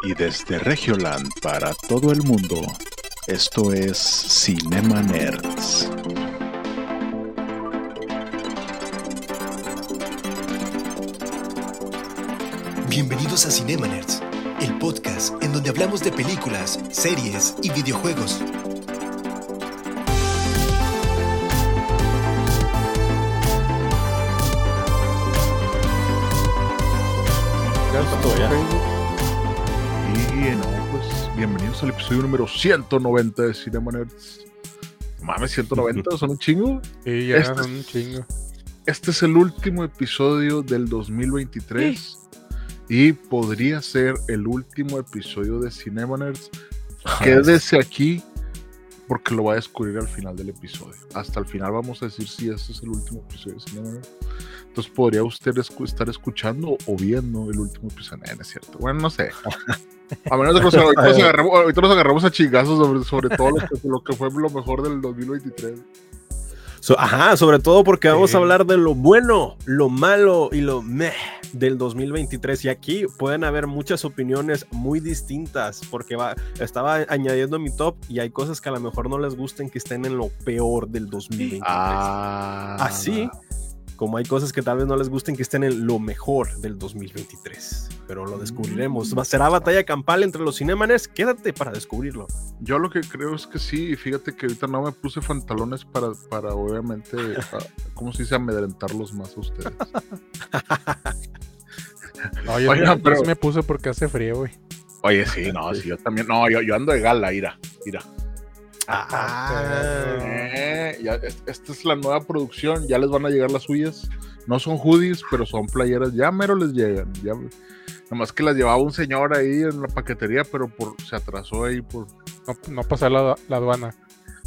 Y desde Regioland para todo el mundo, esto es Cinema Nerds. Bienvenidos a Cinema Nerds, el podcast en donde hablamos de películas, series y videojuegos. Y no, pues bienvenidos al episodio número 190 de Cinema Nerds. Mames, 190, son un chingo. Sí, ya Este son un chingo. Este es el último episodio del 2023 y podría ser el último episodio de Cinema Nerds. Quédese aquí porque lo va a descubrir al final del episodio. Hasta el final vamos a decir si este es el último episodio de Cinema Nerds. Entonces podría usted estar escuchando o viendo el último episodio. Eh, no es cierto. Bueno, no sé. A menos de que nos- ahorita, nos agarramos, a chingazos sobre, sobre todo lo que, lo que fue lo mejor del 2023. So- ajá, sobre todo porque vamos a hablar de lo bueno, lo malo y lo meh del 2023. Y aquí pueden haber muchas opiniones muy distintas porque va, estaba añadiendo mi top y hay cosas que a lo mejor no les gusten que estén en lo peor del 2023. Ah, Así como hay cosas que tal vez no les gusten que estén en lo mejor del 2023. Pero lo descubriremos. Va- ¿Será batalla campal entre los cinemanes? Quédate para descubrirlo. Yo lo que creo es que sí, y fíjate que ahorita no me puse pantalones para, para obviamente, a- ¿cómo se dice? Amedrentarlos más a ustedes. Oye, Oigan, yo pero- me puse porque hace frío, güey. Oye, sí, no, sí, yo también, no, yo, yo ando de gala, ira, ira. Ah. Eh, ya, es- esta es la nueva producción, ya les van a llegar las suyas. No son hoodies, pero son playeras, ya mero les llegan. Ya, nomás que las llevaba un señor ahí en la paquetería, pero por, se atrasó ahí por, No, no pasé la, la aduana.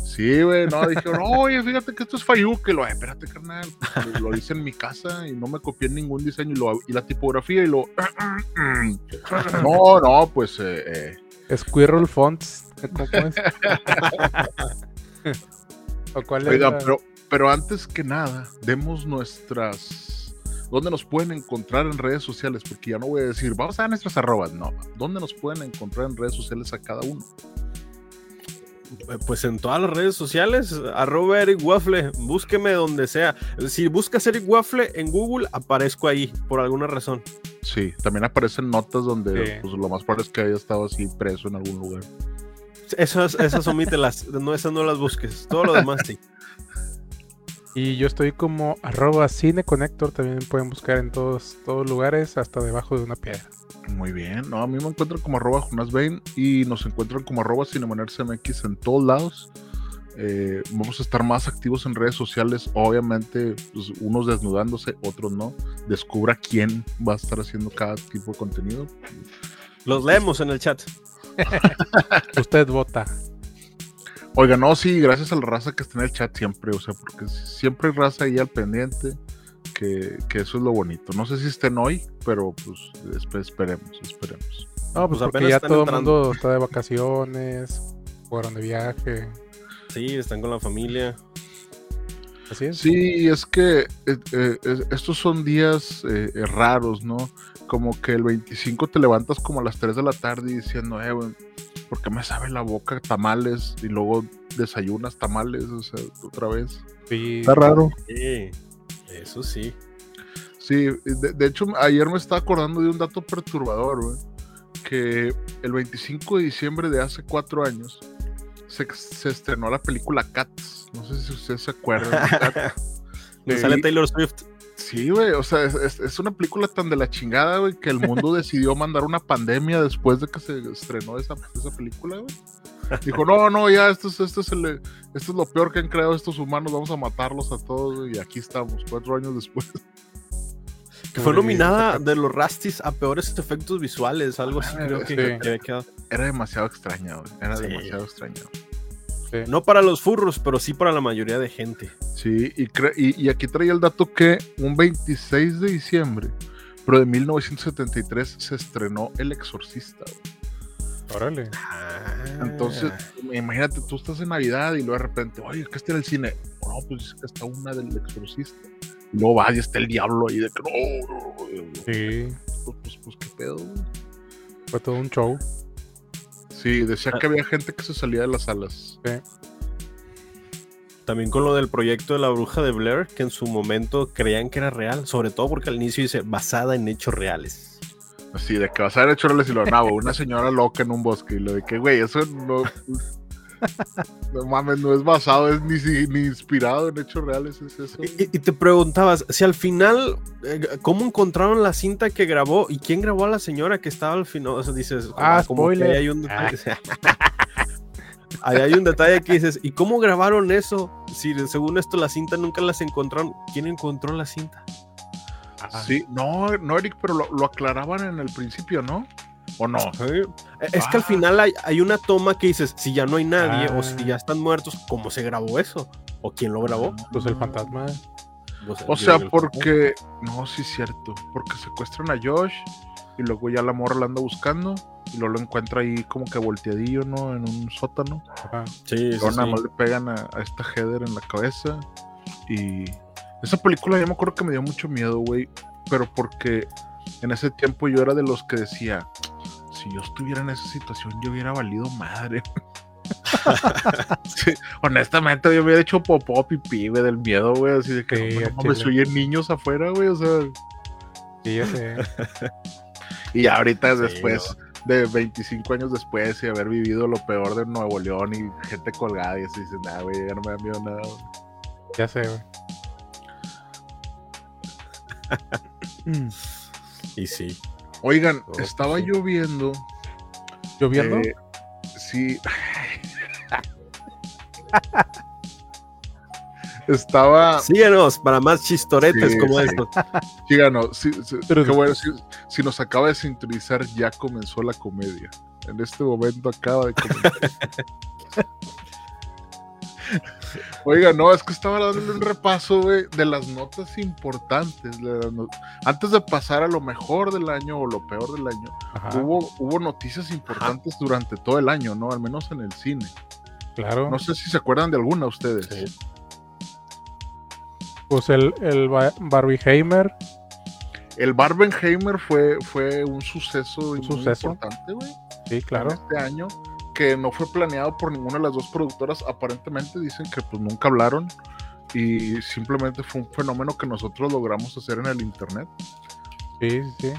Sí, güey, no, dijeron, oye, fíjate que esto es Fayuque, lo, "Ay, espérate, carnal, lo, lo hice en mi casa y no me copié ningún diseño y, lo, y la tipografía y lo, no, no, pues, eh, eh, Squirrel Fonts. ¿O cuál es oiga, pero, pero antes que nada, demos nuestras, ¿dónde nos pueden encontrar en redes sociales? Porque ya no voy a decir, vamos a dar nuestras arrobas, no, ¿dónde nos pueden encontrar en redes sociales a cada uno? Eh, Pues en todas las redes sociales, arroba Eric Waffle, búsqueme donde sea. Si buscas Eric Waffle en Google, aparezco ahí, por alguna razón. Sí, también aparecen notas donde, Sí. pues, lo más probable es que haya estado así preso en algún lugar. Esas, esas omítelas, no, esas no las busques. Todo lo demás sí. Y yo estoy como arroba cineconector. También pueden buscar en todos, todos lugares, hasta debajo de una piedra. Muy bien, no, a mí me encuentran como arroba Jonas Bain y nos encuentran como arroba CinemaNerdsMX en todos lados. Eh, vamos a estar más activos en redes sociales, obviamente, pues, unos desnudándose, otros no. Descubra quién va a estar haciendo cada tipo de contenido. Los leemos en el chat. Usted vota. Oiga, no, sí, gracias a la raza que está en el chat siempre, o sea, porque siempre hay raza ahí al pendiente, que, que eso es lo bonito. No sé si estén hoy, pero pues espe- esperemos, esperemos. No, pues, Pues porque ya están todo el mundo está de vacaciones, fueron de viaje. Sí, están con la familia. Así es. Sí, es que eh, eh, es- estos son días eh, raros, ¿no? Como que el 25 te levantas como a las 3 de la tarde y diciendo, eh, güey, ¿por qué me sabe la boca tamales? Y luego desayunas tamales, o sea, otra vez. Sí. Está raro. Sí, eso sí. Sí, de, de hecho, ayer me estaba acordando de un dato perturbador, güey, que el 25 de diciembre de hace cuatro años se, se estrenó la película Cats. No sé si ustedes se acuerdan. de Cats. Sale Taylor Swift. Sí, güey, o sea, es, es- es una película tan de la chingada, güey, que el mundo decidió mandar una pandemia después de que se estrenó esa, esa película, güey. Dijo, no, no, ya, esto es, esto, es el- esto es lo peor que han creado estos humanos, vamos a matarlos a todos, güey, y aquí estamos, cuatro años después. Que fue nominada de los Rastis a peores efectos visuales, algo así Ah, creo que, sí. que había quedado. Era demasiado extraña, güey, era Sí. demasiado extraña. Sí. No para los furros, pero sí para la mayoría de gente. Sí, y, y aquí traía el dato que un 26 de diciembre, pero de 1973, se estrenó El Exorcista, güey. Órale. Entonces, imagínate, tú estás en Navidad y luego de repente, oye, ¿qué está en el cine? No, pues es que está una del exorcista. Y luego va y está el diablo ahí de que no. Sí. Pues, pues, pues, qué pedo, güey? Fue todo un show. Sí, decía que había gente que se salía de las salas. También con lo del proyecto de la bruja de Blair, que en su momento creían que era real, sobre todo porque al inicio dice basada en hechos reales. Así, de que vas a ver hechos reales y lo no, una señora loca en un bosque y lo de que, güey, eso no. No mames, no es basado, es ni, si- ni inspirado en hechos reales, es eso. Y, te preguntabas, si al final, eh, ¿cómo encontraron la cinta que grabó? ¿Y quién grabó a la señora que estaba al final? O sea, dices, Ah, como que spoiler. ahí hay un detalle. Ahí hay un detalle que dices, ¿y cómo grabaron eso? Si según esto la cinta nunca las encontraron, ¿quién encontró la cinta? Sí, no, no, Eric, pero lo, lo aclaraban en el principio, ¿no? ¿O no? Eh, Es que al Ah. final hay, hay una toma que dices, si ya no hay nadie o si Ah. ya están muertos, ¿cómo se grabó eso? ¿O quién lo grabó? Pues el fantasma. Pues, O sea, porque. No, sí, es cierto. Porque secuestran a Josh y luego ya la morra la anda buscando y luego lo encuentra ahí como que volteadillo, ¿no? En un sótano. Ajá. Sí, sí, nada sí. más le pegan a, a esta Heather en la cabeza. Y esa película yo me acuerdo que me dio mucho miedo, güey. Pero porque en ese tiempo yo era de los que decía, si yo estuviera en esa situación, yo hubiera valido madre. Sí, honestamente, yo hubiera hecho popó, pipí, güey, del miedo, güey. Así de que Sí, no, chile. oyen niños afuera, güey. O sea, Sí, ya sé. y ahorita Sí, después, de 25 años después y haber vivido lo peor de Nuevo León y gente colgada, y así dices, nah, güey, ya no me da miedo nada. güey". Ya sé, güey. Mm. Y sí. Oigan, Oh, estaba sí. yo viendo. ¿Lloviendo? eh, sí. estaba. Síguenos para más chistoretes Sí, como sí. estos. Síganos, sí, sí, Pero- qué bueno, si, si nos acaba de sintonizar, ya comenzó la comedia. En este momento acaba de comenzar. Oiga, no, es que estaba dándole un repaso, güey, de las notas importantes. de las no- Antes de pasar a lo mejor del año o lo peor del año, Ajá, hubo, hubo noticias importantes durante todo el año, ¿no? Al menos en el cine. claro. No sé si se acuerdan de alguna ustedes. Sí. Pues el, el Ba- Barbieheimer, El Barbenheimer fue, fue un suceso, Un muy suceso. importante, güey. sí, claro. en este año que no fue planeado por ninguna de las dos productoras. Aparentemente dicen que pues nunca hablaron y simplemente fue un fenómeno que nosotros logramos hacer en el internet. Sí, sí, sí.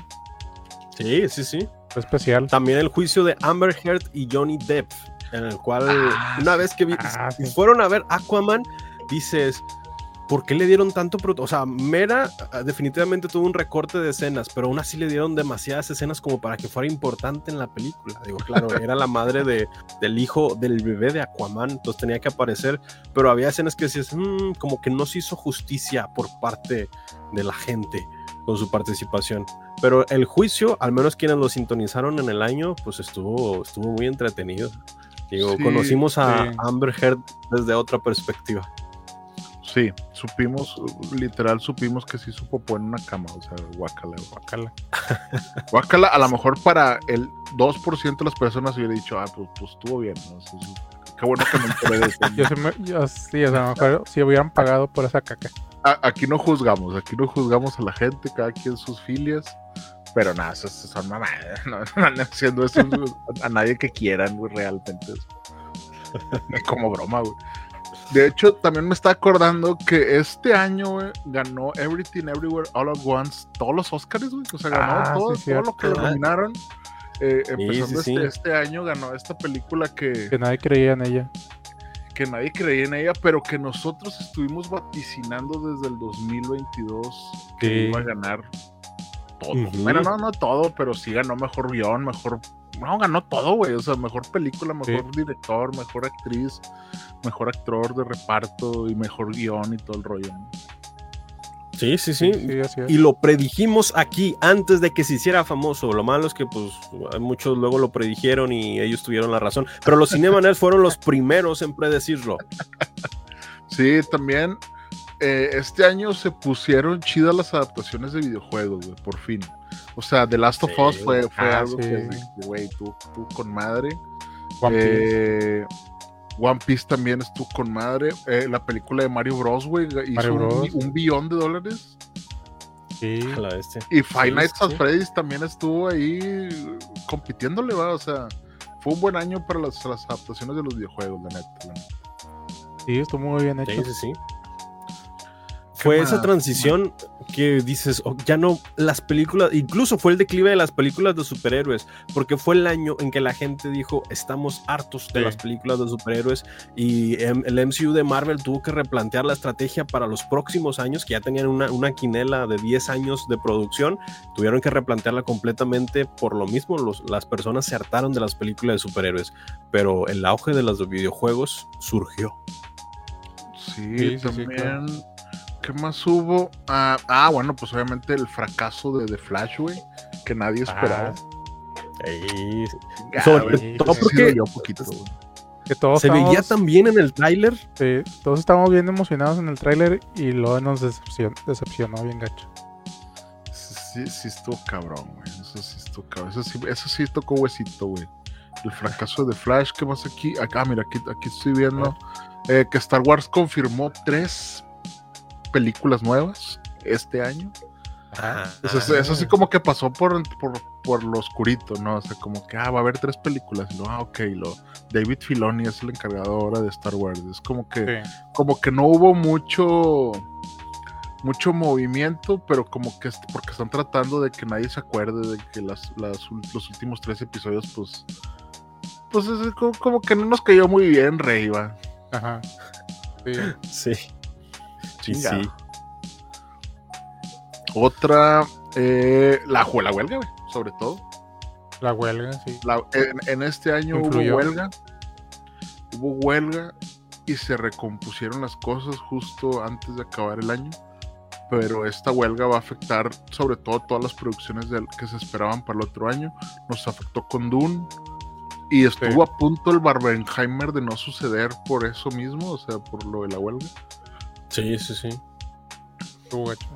Sí, sí, sí. Fue especial. También el juicio de Amber Heard y Johnny Depp, en el cual Ah, una vez que vi- Ah, sí. fueron a ver Aquaman, dices, ¿por qué le dieron tanto? O sea, Mera ah, definitivamente tuvo un recorte de escenas, pero aún así le dieron demasiadas escenas como para que fuera importante en la película. Digo, claro, era la madre de, del hijo del bebé de Aquaman, entonces tenía que aparecer, pero había escenas que decías, "Mm, como que no se hizo justicia por parte de la gente con su participación. Pero el juicio, al menos quienes lo sintonizaron en el año, pues estuvo, estuvo muy entretenido. Digo, Sí, conocimos a sí. Amber Heard desde otra perspectiva. Sí, supimos, literal supimos que sí su popó en una cama, o sea, guacala. güey. Guácala. Guácala, a lo mejor para el 2% de las personas hubiera dicho, ah, pues, pues estuvo bien, ¿no? Sí, sí. Qué bueno que me enteré de eso. Yo, se me- yo sí, o sea, a lo mejor si hubieran pagado por esa caca. A- aquí no juzgamos, aquí no juzgamos a la gente, cada quien sus filias. Pero nada, son mamadas. No, haciendo eso a, a nadie que quieran, güey, realmente. Es como broma, güey. De hecho, también me está acordando que este año, güey, ganó Everything Everywhere All at Once todos los Oscars, güey. O sea, ganó Ah, todo, sí, todo lo que le cierto. nominaron. Eh, empezando sí, este, sí. este año, ganó esta película que, Que nadie creía en ella. que nadie creía en ella, pero que nosotros estuvimos vaticinando desde el 2022 que iba a ganar todo. Bueno, no, no todo, pero sí ganó mejor guion, mejor. No, ganó todo, güey. O sea, mejor película, mejor director, mejor actriz, mejor actor de reparto y mejor guion y todo el rollo. ¿no? Sí, sí, sí. Sí, así es. Y lo predijimos aquí antes de que se hiciera famoso. Lo malo es que, pues, muchos luego lo predijeron y ellos tuvieron la razón. Pero los Cinemanet fueron los primeros en predecirlo. Sí, también eh, este año se pusieron chidas las adaptaciones de videojuegos, güey, por fin. O sea, The Last of Sí. Us fue, fue Ah, algo sí. que, güey, tú, tú con madre. One Piece. Eh, One Piece también estuvo con madre. Eh, la película de Mario Bros, güey, hizo Mario un, Bros. un billón de dólares. Sí. A la bestia. Y Five Sí, Nights at sí. Freddy's también estuvo ahí compitiéndole, va, o sea, fue un buen año para las, las adaptaciones de los videojuegos, la neta. la neta. Sí, estuvo muy bien hecho. Sí, sí, sí. Fue esa transición que dices, oh, ya no, las películas, incluso fue el declive de las películas de superhéroes, porque fue el año en que la gente dijo, estamos hartos de Sí. las películas de superhéroes y el MCU de Marvel tuvo que replantear la estrategia para los próximos años, que ya tenían una, una quinela de 10 años de producción, tuvieron que replantearla completamente por lo mismo, los- las personas se hartaron de las películas de superhéroes, pero el auge de los videojuegos surgió. Sí, también. ¿Qué más hubo? Ah, ah, bueno, pues obviamente el fracaso de The Flash, güey, que nadie esperaba. Ey, Ah, sobre güey, todo sí porque un poquito, güey. Que todos se veía tan bien en el tráiler. sí, todos estábamos bien emocionados en el tráiler y luego nos decepcion- decepcionó bien gacho. Sí, sí estuvo cabrón, güey. Eso sí estuvo cabrón. Eso sí, eso sí tocó huesito, güey. El fracaso de Flash, ¿qué más aquí? Acá, mira, aquí, aquí estoy viendo eh, que Star Wars confirmó tres películas nuevas este año. Eso, es- eso sí como que pasó por, por, por lo oscurito, ¿no? O sea, como que, ah, va a haber tres películas. Y lo, ah, ok, lo, David Filoni es el encargado ahora de Star Wars. Es como que, Sí. como que no hubo mucho mucho movimiento, pero como que est- porque están tratando de que nadie se acuerde de que las, los últimos tres episodios, pues, pues es como, como que no nos cayó muy bien, Rey, va. Ajá. Sí. Sí. Sí, Chingado. sí. Otra, eh, la, la huelga, güey, sobre todo. La huelga, sí. La- en, en este año Influyó. hubo huelga, hubo huelga y se recompusieron las cosas justo antes de acabar el año. Pero esta huelga va a afectar sobre todo todas las producciones del- que se esperaban para el otro año. Nos afectó con Dune y estuvo a punto el Barbenheimer de no suceder por eso mismo, o sea, por lo de la huelga. Sí, sí, sí. Estuvo gacho.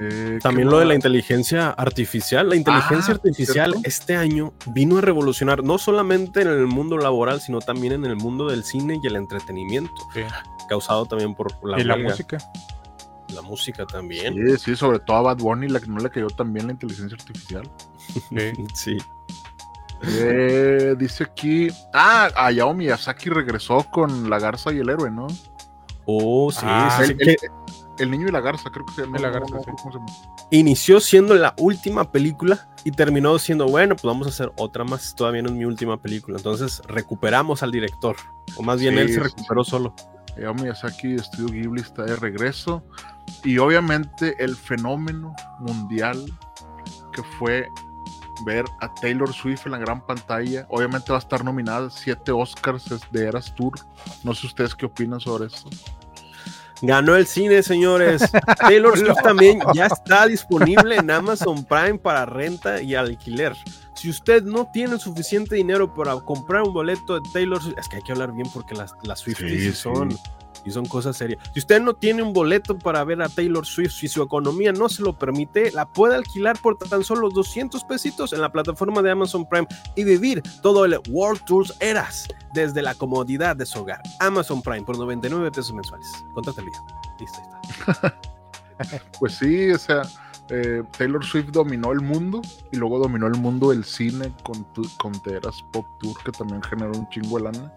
Eh, También ¿qué lo de la inteligencia artificial. La inteligencia Ah, artificial ¿cierto? este año vino a revolucionar no solamente en el mundo laboral, sino también en el mundo del cine y el entretenimiento, Sí. causado también por la, y la música. La música también. Sí, sí, sobre todo a Bad Bunny, la que no le cayó también la inteligencia artificial. Sí. Sí. Eh, dice aquí. Ah, Hayao Miyazaki regresó con La Garza y el héroe, ¿no? Oh, sí, Ah, sí, el, sí, el- que el niño y la garza, creo que se llama. La no- garza, no- sí. ¿cómo se llama? inició siendo la última película y terminó siendo, bueno, pues vamos a hacer otra más. Todavía no es mi última película. Entonces recuperamos al director. O más bien Sí, él se sí, recuperó solo. Hayao Miyazaki, Estudio Ghibli está de regreso. Y obviamente el fenómeno mundial que fue ver a Taylor Swift en la gran pantalla. Obviamente va a estar nominada a siete Oscars de Eras Tour. No sé ustedes qué opinan sobre eso. Ganó el cine, señores. Taylor Swift también ya está disponible en Amazon Prime para renta y alquiler. Si usted no tiene suficiente dinero para comprar un boleto de Taylor Swift, es que hay que hablar bien porque las, las Swifties Sí, sí sí. Y son cosas serias. Si usted no tiene un boleto para ver a Taylor Swift, si su economía no se lo permite, la puede alquilar por tan solo 200 pesitos en la plataforma de Amazon Prime y vivir todo el World Tours Eras desde la comodidad de su hogar. Amazon Prime por 99 pesos mensuales. Contrátelo ya. Listo, ahí está. Pues sí, o sea, eh, Taylor Swift dominó el mundo y luego dominó el mundo del cine con, tu- con Pop Tour, que también generó un chingo de lana.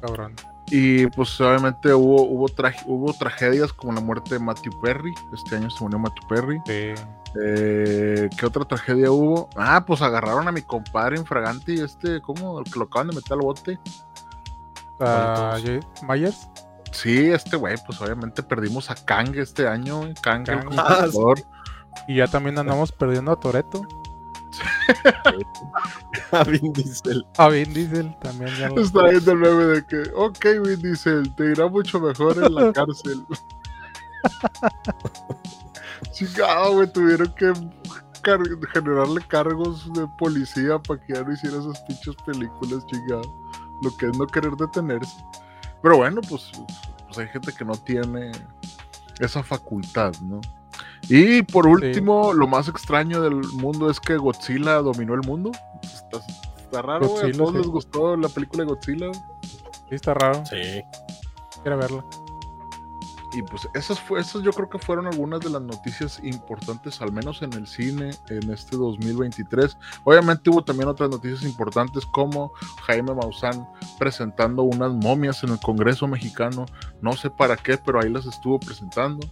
Cabrón. Y pues obviamente hubo, hubo, hubo tragedias como la muerte de Matthew Perry. Este año se murió Matthew Perry. Sí. Eh, ¿Qué otra tragedia hubo? Ah, pues agarraron a mi compadre infragante y este, ¿cómo? El que lo acaban de meter al bote. Ah, ¿Cuál Jay- Myers. Sí, este güey, pues obviamente perdimos a Kang este año. güey. Kang, el Kang. conquistador. Y ya también andamos perdiendo a Toreto. A Vin Diesel. A Vin Diesel también ya lo- Está viendo el meme de que, ok, Vin Diesel, te irá mucho mejor en la cárcel. Chingado, güey, tuvieron que car- generarle cargos de policía para que ya no hiciera esas pinches películas, chingado. Lo que es no querer detenerse. Pero bueno, pues, pues hay gente que no tiene esa facultad, ¿no? Y por último, lo más extraño del mundo es que Godzilla dominó el mundo. Está, está raro, güey. A Godzilla, todos sí. les gustó la película de Godzilla. Sí, está raro. Sí. Quiero verla. y pues esas, fue, esas yo creo que fueron algunas de las noticias importantes, al menos en el cine, en este 2023. Obviamente hubo también otras noticias importantes como Jaime Maussan presentando unas momias en el Congreso mexicano. No sé para qué, pero ahí las estuvo presentando.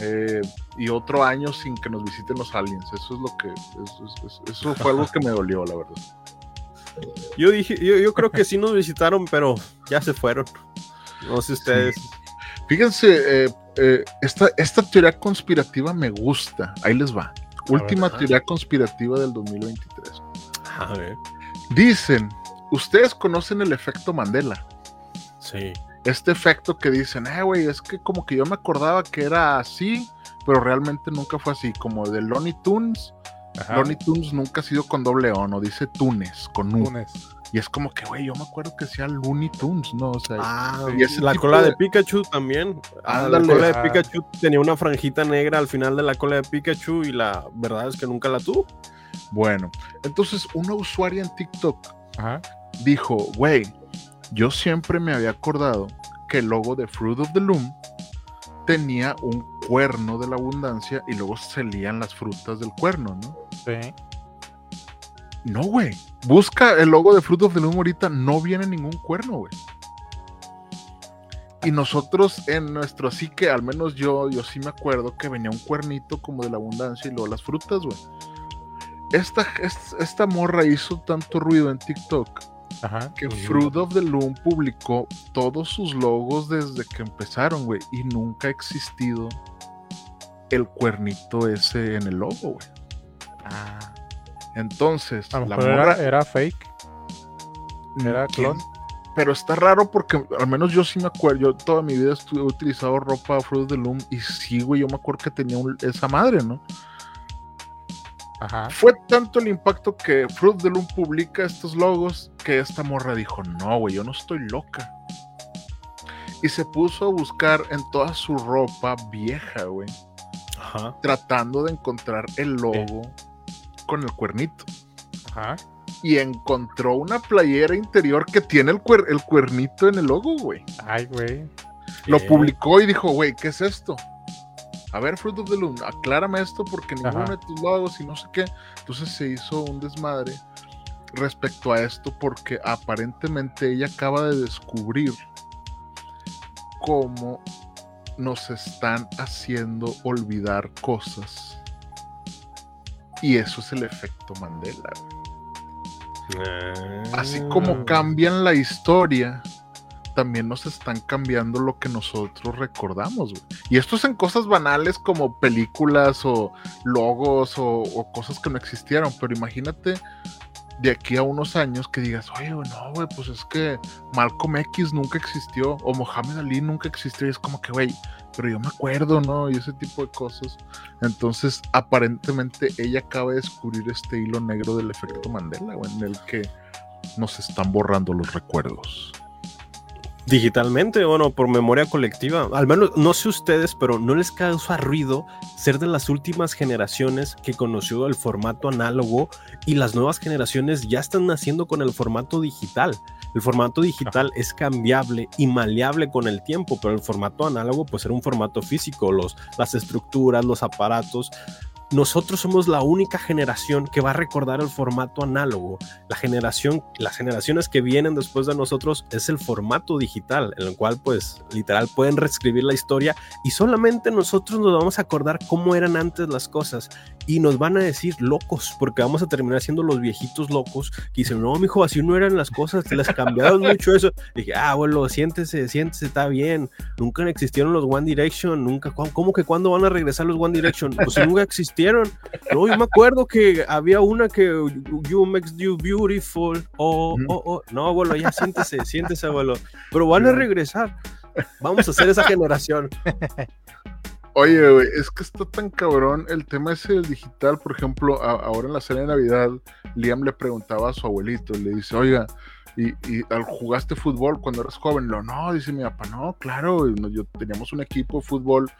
Eh, y otro año sin que nos visiten los aliens. Eso es lo que. Eso, eso fue algo que me dolió, la verdad. Yo dije, yo, yo, creo que sí nos visitaron, pero ya se fueron. No sé ustedes. Fíjense, eh, eh, esta, esta teoría conspirativa me gusta. Ahí les va. Última teoría conspirativa del 2023. A ver. Dicen, ustedes conocen el efecto Mandela. Sí. Este efecto que dicen, eh, güey, es que como que yo me acordaba que era así, pero realmente nunca fue así. Como de Lonnie Tunes. Lonnie Tunes nunca ha sido con doble O, no dice Tunes, con U. Tunes. Y es como que, güey, yo me acuerdo que sea Looney Tunes, ¿no? O sea, ah, y la cola de... Pikachu también. Ah, la cola de Pikachu tenía una franjita negra al final de la cola de Pikachu y la verdad es que nunca la tuvo. Bueno, entonces una usuaria en TikTok dijo, güey, yo siempre me había acordado que el logo de Fruit of the Loom tenía un cuerno de la abundancia y luego se lían las frutas del cuerno, ¿no? Sí. No, güey. Busca el logo de Fruit of the Loom ahorita, no viene ningún cuerno, güey. Y nosotros en nuestro así que al menos yo, yo sí me acuerdo que venía un cuernito como de la abundancia y luego las frutas, güey. Esta, esta, morra hizo tanto ruido en TikTok que Fruit of the Loom publicó todos sus logos desde que empezaron, güey. Y nunca ha existido el cuernito ese en el logo, güey. Ah. Entonces, la morra, era, fake. Era clon. Pero está raro porque al menos yo sí me acuerdo. Yo toda mi vida he utilizado ropa Fruit of the Loom y sí, güey, yo me acuerdo que tenía esa madre, ¿no? Ajá. Fue tanto el impacto que Fruit the Loom publica estos logos que esta morra dijo: No, güey, yo no estoy loca. Y se puso a buscar en toda su ropa vieja, güey. Ajá. Tratando de encontrar el logo con el cuernito. Ajá. Y encontró una playera interior que tiene el, el cuernito en el logo, güey. Ay, güey. Lo publicó y dijo, güey, ¿qué es esto? A ver, Fruit of the Loom, aclárame esto porque ninguno de tus logos y no sé qué. Entonces se hizo un desmadre respecto a esto porque aparentemente ella acaba de descubrir cómo nos están haciendo olvidar cosas y eso es el efecto Mandela. Así como ah. cambian la historia, también nos están cambiando lo que nosotros recordamos. Y esto es en cosas banales como películas o logos o, o, cosas que no existieron. Pero imagínate de aquí a unos años que digas, oye, no, güey, pues es que Malcolm X nunca existió o Mohamed Ali nunca existió. Y es como que, güey, pero yo me acuerdo, ¿no? Y ese tipo de cosas. Entonces, aparentemente ella acaba de descubrir este hilo negro del efecto Mandela, güey, en el que nos están borrando los recuerdos digitalmente, bueno, por memoria colectiva. Al menos, no sé ustedes, pero no les causa ruido ser de las últimas generaciones que conoció el formato análogo y las nuevas generaciones ya están naciendo con el formato digital. El formato digital es cambiable y maleable con el tiempo, pero el formato análogo pues era un formato físico, los, las estructuras, los aparatos nosotros somos la única generación que va a recordar el formato análogo. La generación, las generaciones que vienen después de nosotros es el formato digital, en el cual pues literal pueden reescribir la historia y solamente nosotros nos vamos a acordar cómo eran antes las cosas y nos van a decir locos, porque vamos a terminar siendo los viejitos locos que dicen, no, mijo, así no eran las cosas, te las cambiaron mucho eso. dije, ah, bueno, siéntese, siéntese, está bien. Nunca existieron los One Direction, nunca, ¿cómo que cuándo van a regresar los One Direction? Pues nunca existieron. No, yo me acuerdo que había una que You Makes You Beautiful, oh, oh, oh. No, abuelo, ya siéntese, siéntese, abuelo. Pero van a regresar. Vamos a hacer esa generación. Oye, güey, es que está tan cabrón el tema ese del digital. Por ejemplo, ahora en la cena de Navidad, Liam le preguntaba a su abuelito, le dice, oiga, ¿y, jugaste fútbol cuando eras joven? Lo, no, dice mi papá, no, claro, yo teníamos un equipo de fútbol.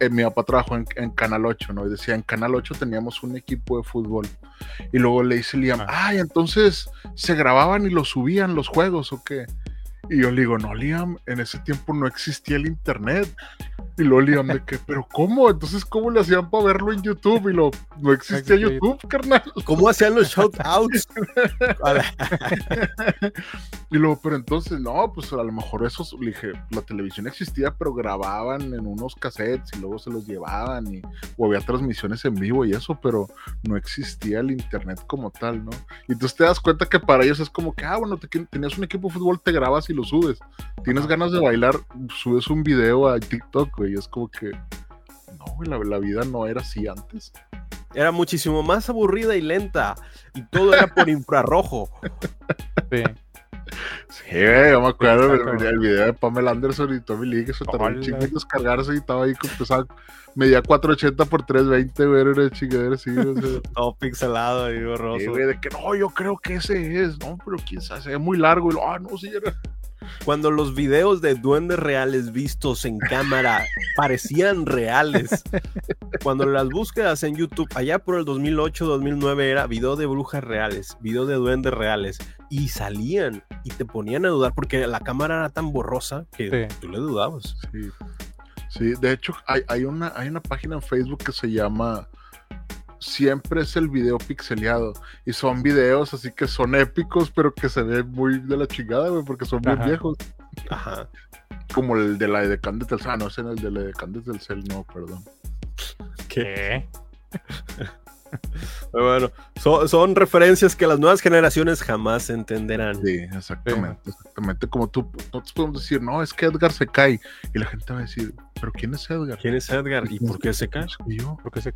Eh, mi papá trabajó en, Canal 8, ¿no? Y decía, en Canal 8 teníamos un equipo de fútbol. Y luego le dice Liam, ah. ay, entonces se grababan y lo subían los juegos o qué. Y yo le digo, no, Liam, en ese tiempo no existía el internet. Y luego Liam de que, ¿pero cómo? Entonces, ¿cómo le hacían para verlo en YouTube? Y lo, no existía existía YouTube, carnal. ¿Cómo hacían los shoutouts? Y luego, pero entonces, no, pues a lo mejor esos, le dije, la televisión existía, pero grababan en unos cassettes y luego se los llevaban y o había transmisiones en vivo y eso, pero no existía el internet como tal, ¿no? Y entonces te das cuenta que para ellos es como que, ah, bueno, te, tenías un equipo de fútbol, te grabas y lo subes. Tienes ganas de bailar, subes un video a TikTok, güey, y es como que, no, güey, la, la vida no era así antes. Era muchísimo más aburrida y lenta. Y todo era por infrarrojo. Sí. Sí, güey, yo me acuerdo del Exacto. video, el video de Pamela Anderson y Tommy Lee que se tardó un chingo en descargarse y estaba ahí con pesado. Medía 480 por 320, güey, era una chingadera así, o sea. Todo pixelado y borroso. Sí, güey, de que no, yo creo que ese es, no, pero quién sabe, se ve muy largo. Y lo, ah, no, sí, era. Cuando los videos de duendes reales vistos en cámara parecían reales. Cuando las búsquedas en YouTube, allá por el 2008-2009 era video de brujas reales, video de duendes reales. Y salían y te ponían a dudar porque la cámara era tan borrosa que Sí. tú le dudabas. Sí. Sí, de hecho, hay, hay, una, hay una página en Facebook que se llama Siempre es el video pixeleado. Y son videos así que son épicos, pero que se ven muy de la chingada, güey, porque son bien Ajá. viejos. Ajá. Como el de la de Candes del Ah, no, ese es el de la de Candes del Cel, no, perdón. ¿Qué? Bueno, son, son referencias que las nuevas generaciones jamás entenderán. Sí, exactamente, exactamente. Como tú, nosotros podemos decir, no, es que Edgar se cae. Y la gente va a decir, ¿pero quién es Edgar? ¿Quién es Edgar y por qué se cae? Yo. Porque se...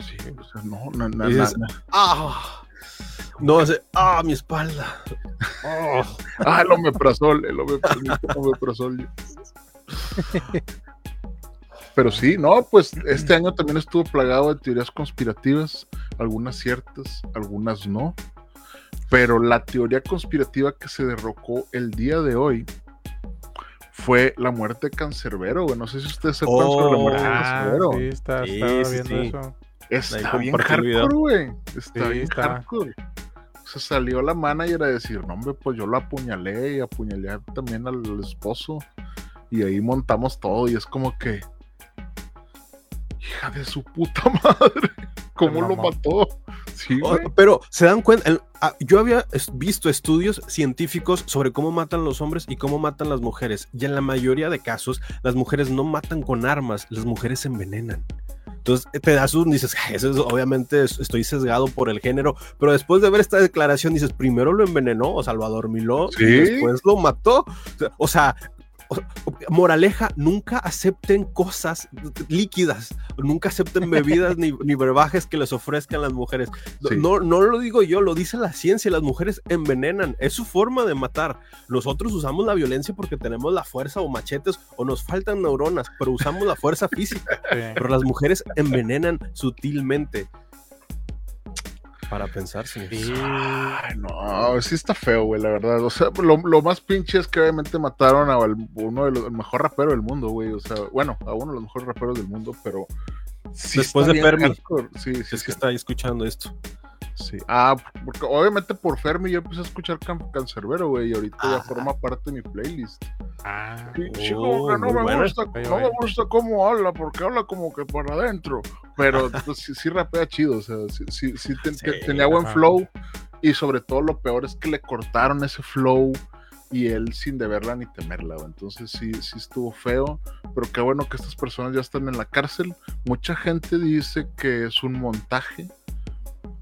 Sí, o sea, no, no, no, Y dices, no. ¡Ah! No, hace, ¡ah, mi espalda! ¡Ah! Ah, el omeprazol, el omeprazol, el omeprazol. Pero sí, no, pues este año también estuvo plagado de teorías conspirativas, algunas ciertas, algunas no. Pero la teoría conspirativa que se derrocó el día de hoy fue la muerte de Cancerbero, güey. No sé si ustedes sepan sobre la muerte de Ah, Cancerbero. sí, está, Sí, estaba sí, viendo sí. eso. Está bien hardcore, güey. Está Sí, bien está. hardcore. Se salió la manager a decir, no, hombre, pues yo lo apuñalé y apuñalé también al esposo. Y ahí montamos todo y es como que... Hija de su puta madre. ¿Cómo lo mató? Sí, Oh. Pero se dan cuenta, el- ah, yo había visto estudios científicos sobre cómo matan los hombres y cómo matan las mujeres. Y en la mayoría de casos, las mujeres no matan con armas, las mujeres se envenenan. Entonces te das un, dices, "Ay, eso es- obviamente es- estoy sesgado por el género, pero después de ver esta declaración dices, primero lo envenenó, o sea, lo adormiló, Sí. y después lo mató. O sea, moraleja, nunca acepten cosas líquidas, nunca acepten bebidas ni, ni brebajes que les ofrezcan las mujeres. No- Sí. No, no lo digo yo, lo dice la ciencia. Las mujeres envenenan, es su forma de matar. Nosotros usamos la violencia porque tenemos la fuerza o machetes o nos faltan neuronas, pero usamos la fuerza física. Sí. Pero las mujeres envenenan sutilmente. Para pensar, sí. Sí. Ay, no, sí está feo, güey, la verdad. O sea, lo, lo más pinche es que obviamente mataron a uno de los el mejor rapero del mundo, güey. O sea, bueno, a uno de los mejores raperos del mundo, pero. sí Después de Fermi. Sí, sí, Es sí. que está escuchando esto. Sí. Ah, porque obviamente por Fermi yo empecé a escuchar Can- Cancerbero, güey, y ahorita ya Ajá. forma parte de mi playlist. Ah, Sí, sí, Oh, como que no me buena. gusta, Oye, no me gusta cómo habla, porque habla como que para adentro. Pero pues, sí, sí rapea chido, o sea, sí, sí, sí ten- tenía buen flow. Y sobre todo lo peor es que le cortaron ese flow y él sin deberla ni temerla. güey. Entonces sí, sí estuvo feo. Pero qué bueno que estas personas ya están en la cárcel. Mucha gente dice que es un montaje.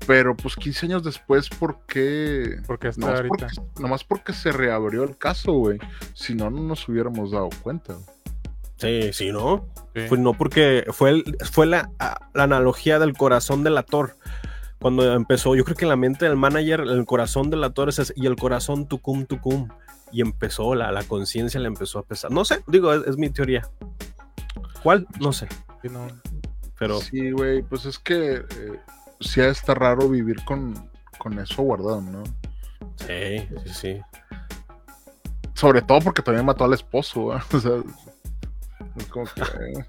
Pero pues 15 años después, ¿por qué? porque está Nomás ahorita. porque, nomás porque se reabrió el caso, güey. Si no, no nos hubiéramos dado cuenta. Sí, sí, ¿no? Sí. Fue, no, porque fue, el- fue la, la analogía del corazón del actor. Cuando empezó, yo creo que en la mente del manager, el corazón del actor es ese, y el corazón tucum tucum. Y empezó, la, la conciencia le empezó a pesar. No sé, digo, es, es mi teoría. ¿Cuál? No sé, Sí, no. pero Sí, güey, pues es que eh, sí está raro vivir con, con eso guardado, ¿no? sí, sí, sí. Sobre todo porque también mató al esposo, güey. O sea, es como que, eh,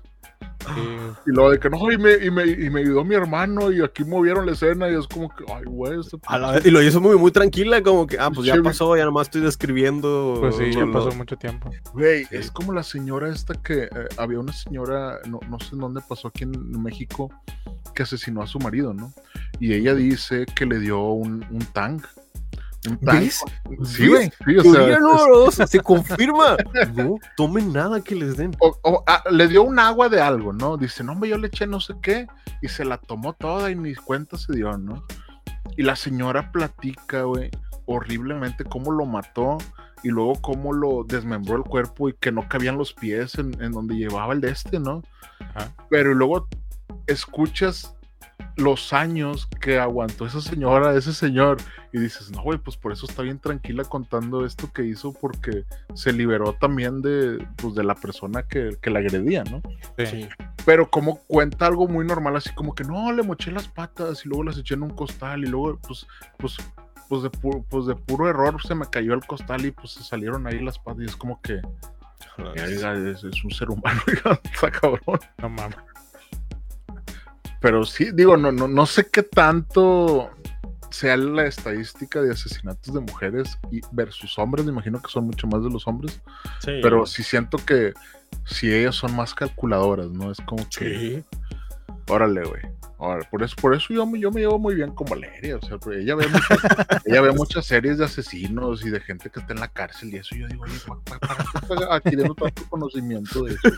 Y luego de que no, y me, y, me, y me ayudó mi hermano y aquí movieron la escena y es como que, ay, güey. Este A la vez- y lo hizo muy, muy tranquila, como que, ah, pues ya pasó, ya nomás estoy describiendo. Pues sí, ya lo- pasó mucho tiempo. Güey, es como la señora esta que eh, había una señora, no, no sé en dónde pasó aquí en México, que asesinó a su marido, ¿no? Y ella dice que le dio un, un tang. Un tang. ¿Ves? Sí, güey. Sí, o sea, número dos, se confirma. No tomen nada que les den. o- o, ah, le dio un agua de algo, ¿no? Dice, no, hombre, yo le eché no sé qué, y se la tomó toda y ni cuenta se dio, ¿no? Y la señora platica, güey, horriblemente cómo lo mató y luego cómo lo desmembró el cuerpo y que no cabían los pies en, en donde llevaba el de este, ¿no? Ajá. Pero luego escuchas los años que aguantó esa señora, ese señor, y dices, no, güey, pues por eso está bien tranquila contando esto que hizo, porque se liberó también de, pues, de la persona que, que la agredía, ¿no? Sí. Pero como cuenta algo muy normal, así como que no, le moché las patas y luego las eché en un costal y luego, pues, pues, pues de, pu- pues de puro error se me cayó el costal y pues se salieron ahí las patas y es como que, "Verga, es, es un ser humano, está cabrón. No mames. Pero sí, digo, no, no, no sé qué tanto sea la estadística de asesinatos de mujeres y versus hombres, me imagino que son mucho más de los hombres, Sí. pero sí siento que si ellas son más calculadoras, ¿no? Es como que, Sí. órale, güey. órale, por eso, por eso yo, me- yo me llevo muy bien con Valeria, o sea, ella ve, muchas, ella ve muchas series de asesinos y de gente que está en la cárcel y eso, y yo digo, oye, ¿para, para, para adquiriendo tanto conocimiento de eso?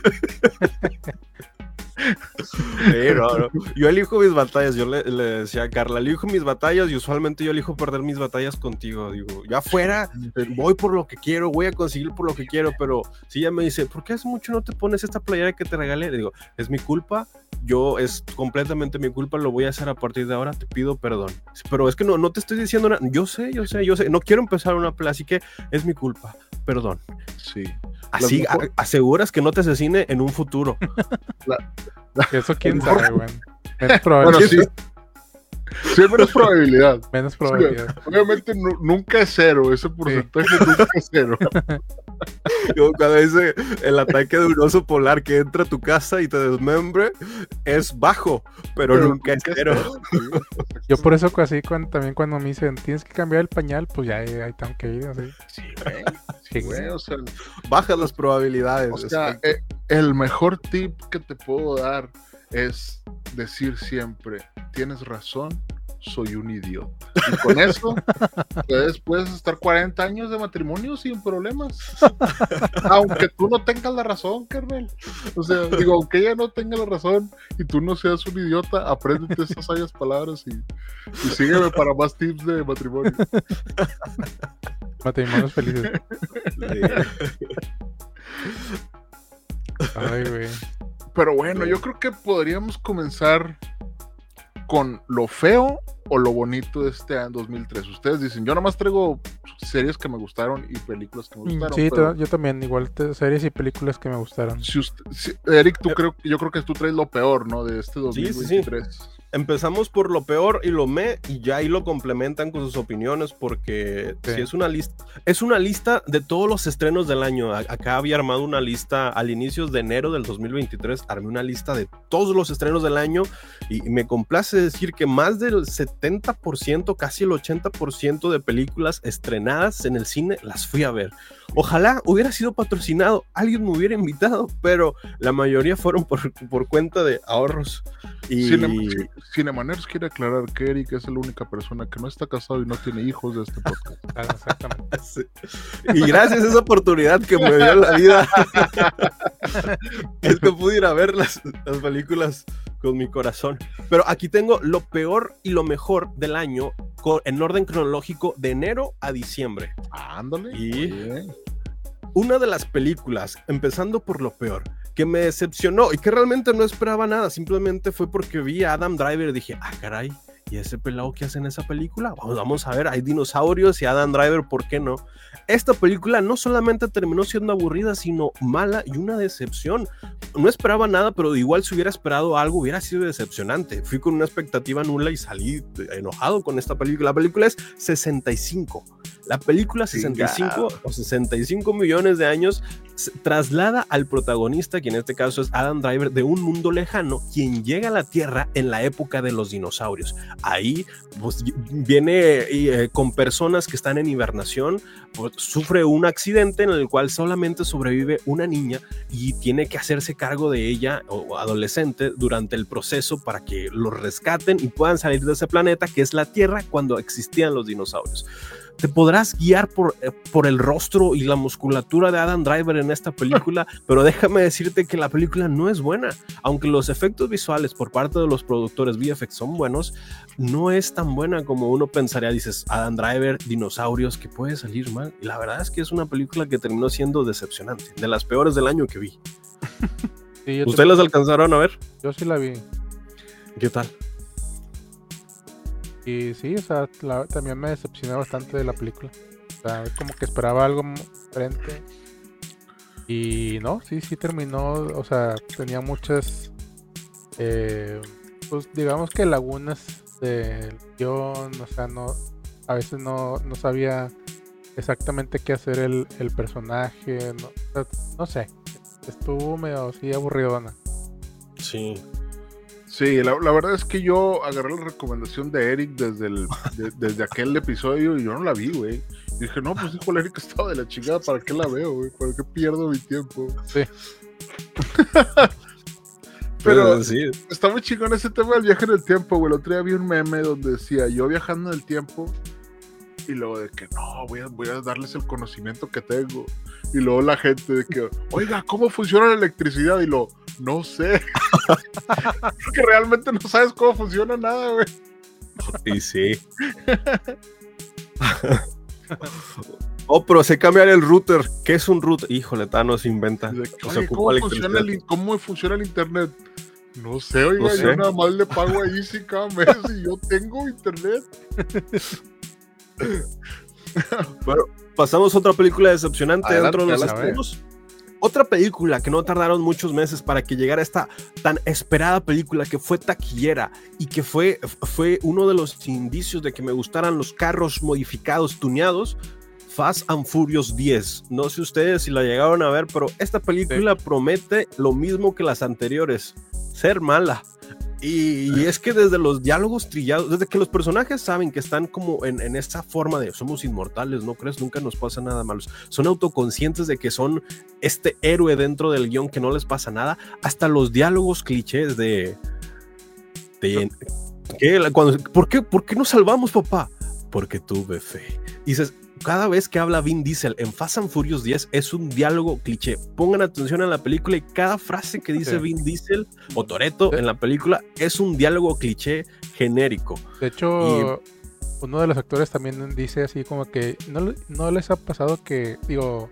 Sí, no, no. Yo elijo mis batallas, yo le, le decía a Carla, elijo mis batallas y usualmente yo elijo perder mis batallas contigo. Digo, ya afuera voy por lo que quiero, voy a conseguir por lo que quiero, pero si ella me dice, ¿por qué hace mucho no te pones esta playera que te regalé? Le digo, es mi culpa, yo es completamente mi culpa, lo voy a hacer a partir de ahora, te pido perdón. Pero es que no, no te estoy diciendo nada, yo sé, yo sé, yo sé, no quiero empezar una pelea, así que es mi culpa, perdón. Sí. Así mejor- aseguras que no te asesine en un futuro. Eso quién sabe, güey. Menos Bueno, probabilidad. sí. Sí, hay menos probabilidad. Menos Sí, probabilidad. obviamente nu- nunca es cero, ese porcentaje nunca es cero. Yo, cuando dice el ataque de un oso polar que entra a tu casa y te desmembre, es bajo, pero, Pero nunca es nunca es cero. cero. Yo por eso así cuando, también cuando me dicen tienes que cambiar el pañal, pues ya ahí ahí tengo que ir así. Sí, güey. Sí, güey, o sea, Bajas las probabilidades. o sea, eh, el mejor tip que te puedo dar es decir siempre, tienes razón, soy un idiota. Y con eso puedes, puedes estar 40 años de matrimonio sin problemas. Aunque tú no tengas la razón, carnal. O sea, digo, aunque ella no tenga la razón y tú no seas un idiota, apréndete esas sabias palabras y, y sígueme para más tips de matrimonio. Matrimonios felices. Ay, güey. Pero bueno, yo creo que podríamos comenzar con lo feo o lo bonito de este año 2003. Ustedes dicen, yo nomás traigo series que me gustaron y películas que me Mm, gustaron. Sí, pero yo también, igual te- series y películas que me gustaron. si usted- si- Eric, tú creo, yo creo que tú traes lo peor, ¿no? De este Sí, sí, sí. 2023. Empezamos por lo peor y lo me, y ya ahí lo complementan con sus opiniones, porque Sí. si es una lista, es una lista de todos los estrenos del año. A- Acá había armado una lista al inicios de enero del 2023, armé una lista de todos los estrenos del año, y me complace decir que más del 70%, casi el 80% de películas estrenadas en el cine las fui a ver. Ojalá hubiera sido patrocinado, alguien me hubiera invitado, pero la mayoría fueron por, por cuenta de ahorros. Y Cine- Ci- Cinemaners quiere aclarar que Eric es la única persona que no está casado y no tiene hijos de este podcast. Ah, Exactamente. Sí. Y gracias a esa oportunidad que me dio la vida, es que pude ir a ver las, las películas con mi corazón. Pero aquí tengo lo peor y lo mejor del año co- en orden cronológico de enero a diciembre. Ándale. Y- bien. Una de las películas, empezando por lo peor, que me decepcionó y que realmente no esperaba nada, simplemente fue porque vi a Adam Driver y dije, ah, caray, ¿y ese pelado que hace en esa película? Vamos, vamos a ver, hay dinosaurios y Adam Driver, ¿por qué no? Esta película no solamente terminó siendo aburrida, sino mala y una decepción. No esperaba nada, pero igual si hubiera esperado algo, hubiera sido decepcionante. Fui con una expectativa nula y salí enojado con esta película. La película es 65. La película 65 o 65 millones de años traslada al protagonista, que en este caso es Adam Driver, de un mundo lejano, quien llega a la Tierra en la época de los dinosaurios. Ahí pues, viene eh, con personas que están en hibernación, pues, sufre un accidente en el cual solamente sobrevive una niña y tiene que hacerse cargo de ella o adolescente durante el proceso para que lo rescaten y puedan salir de ese planeta que es la Tierra cuando existían los dinosaurios te podrás guiar por, eh, por el rostro y la musculatura de Adam Driver en esta película, pero déjame decirte que la película no es buena. Aunque los efectos visuales por parte de los productores VFX son buenos, no es tan buena como uno pensaría. Dices, Adam Driver, dinosaurios, que puede salir mal. Y la verdad es que es una película que terminó siendo decepcionante, de las peores del año que vi. ¿Ustedes las alcanzaron a ver? Yo sí la vi. ¿Qué tal? Y sí, o sea, también me decepcioné bastante de la película. O sea, como que esperaba algo diferente. Y no, sí, sí terminó, o sea, tenía muchas, eh, pues digamos que lagunas del guion, o sea, no, a veces no, no sabía exactamente qué hacer el, el personaje, no, no sé, estuvo medio así aburridona. Sí, Sí, la, verdad es que yo agarré la recomendación de Eric desde, el, desde aquel episodio y yo no la vi, güey. Y dije, no, pues dijo el Eric estaba de la chingada, ¿para qué la veo, güey? ¿Para qué pierdo mi tiempo? Sí. Pero sí. está muy chingón ese tema del viaje en el tiempo, güey. El otro día vi un meme donde decía, yo viajando en el tiempo y luego de que no, voy a, voy a darles el conocimiento que tengo. Y luego la gente de que, oiga, ¿cómo funciona la electricidad? Y lo, no sé. Porque realmente no sabes cómo funciona nada, güey. Y sí. oh, pero sé cambiar el router. ¿Qué es un router? Híjole, Thanos inventa. ¿cómo, funciona el, ¿Cómo funciona el internet? No sé, oiga, yo nada más le pago a Easy cada mes y yo tengo internet. bueno, pasamos a otra película decepcionante dentro de los estrenos. Otra película que no tardaron muchos meses para que llegara esta tan esperada película que fue taquillera y que fue, fue uno de los indicios de que me gustaran los carros modificados, tuneados, Fast and Furious 10. No sé ustedes si la llegaron a ver, pero esta película promete lo mismo que las anteriores, ser mala. Y, es que desde los diálogos trillados, desde que los personajes saben que están como en, en esa forma de somos inmortales, ¿no crees? Nunca nos pasa nada malo. Son autoconscientes de que son este héroe dentro del guion que no les pasa nada. Hasta los diálogos clichés de. de cuando, ¿por, qué, ¿Por qué nos salvamos, papá? Porque tuve fe. Y dices, cada vez que habla Vin Diesel en Fast and Furious 10 es un diálogo cliché. Pongan atención a la película y cada frase que dice Vin Diesel o Toreto en la película es un diálogo cliché genérico. De hecho, uno de los actores también dice así como que no, no les ha pasado que, digo,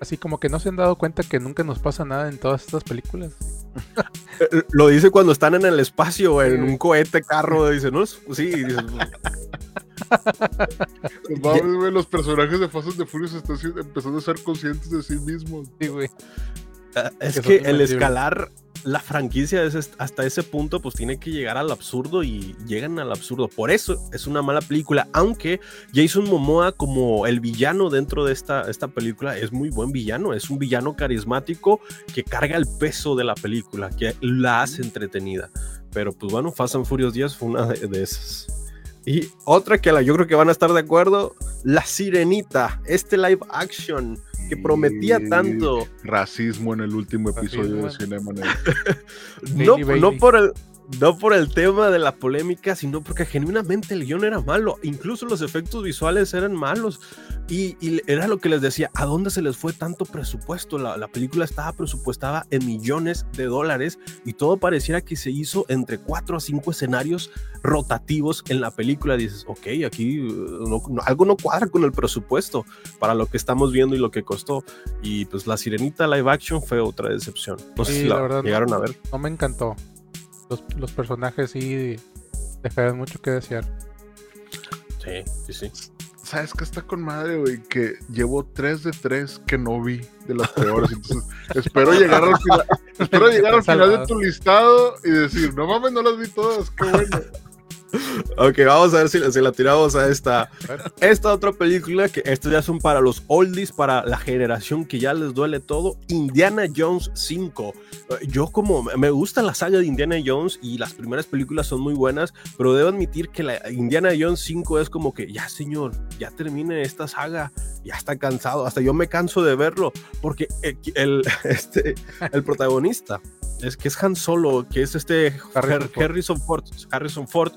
así como que no se han dado cuenta que nunca nos pasa nada en todas estas películas. Eh, lo dice cuando están en el espacio, en un cohete, carro, dice, ¿no? Sí, dice, los personajes de Fast and the Furious están empezando a ser conscientes de sí mismos. Sí, güey. Ah, es que, el escalar la franquicia es hasta ese punto pues tiene que llegar al absurdo y llegan al absurdo. Por eso es una mala película, aunque Jason Momoa como el villano dentro de esta, esta película es muy buen villano, es un villano carismático que carga el peso de la película, que la hace entretenida. Pero pues bueno, Fast and Furious 10 fue una de esas. Y otra que la, yo creo que van a estar de acuerdo, La Sirenita, este live action que prometía tanto. Racismo en el último episodio de Cinema no, no por el, no por el tema de la polémica, sino porque genuinamente el guion era malo. Incluso los efectos visuales eran malos. Y, era lo que les decía, ¿a dónde se les fue tanto presupuesto? La, la, película estaba presupuestada en millones de dólares y todo pareciera que se hizo entre cuatro a cinco escenarios rotativos en la película. dices, ok, aquí uh, algo no cuadra con el presupuesto para lo que estamos viendo y lo que costó. Y pues la sirenita live action fue otra decepción. No sé si la, llegaron a ver. No me encantó los, personajes sí dejaron mucho que desear. Sí, sí, sí. ¿Sabes qué está con madre, güey? Que llevo 3 de 3 que no vi de las peores. Entonces, espero llegar al final, espero llegar al final de tu listado y decir, no mames, no las vi todas, qué bueno. Ok, vamos a ver si, si la tiramos a esta. Esta otra película, que estos ya son para los oldies, para la generación que ya les duele todo, Indiana Jones 5. Eh, Yo como me gusta la saga de Indiana Jones y las primeras películas son muy buenas, pero debo admitir que la Indiana Jones 5 es como que, ya señor, ya termine esta saga, ya está cansado, hasta yo me canso de verlo, porque el, el, este, el protagonista es que es Han Solo, que es este Harrison Ford. Harrison Ford,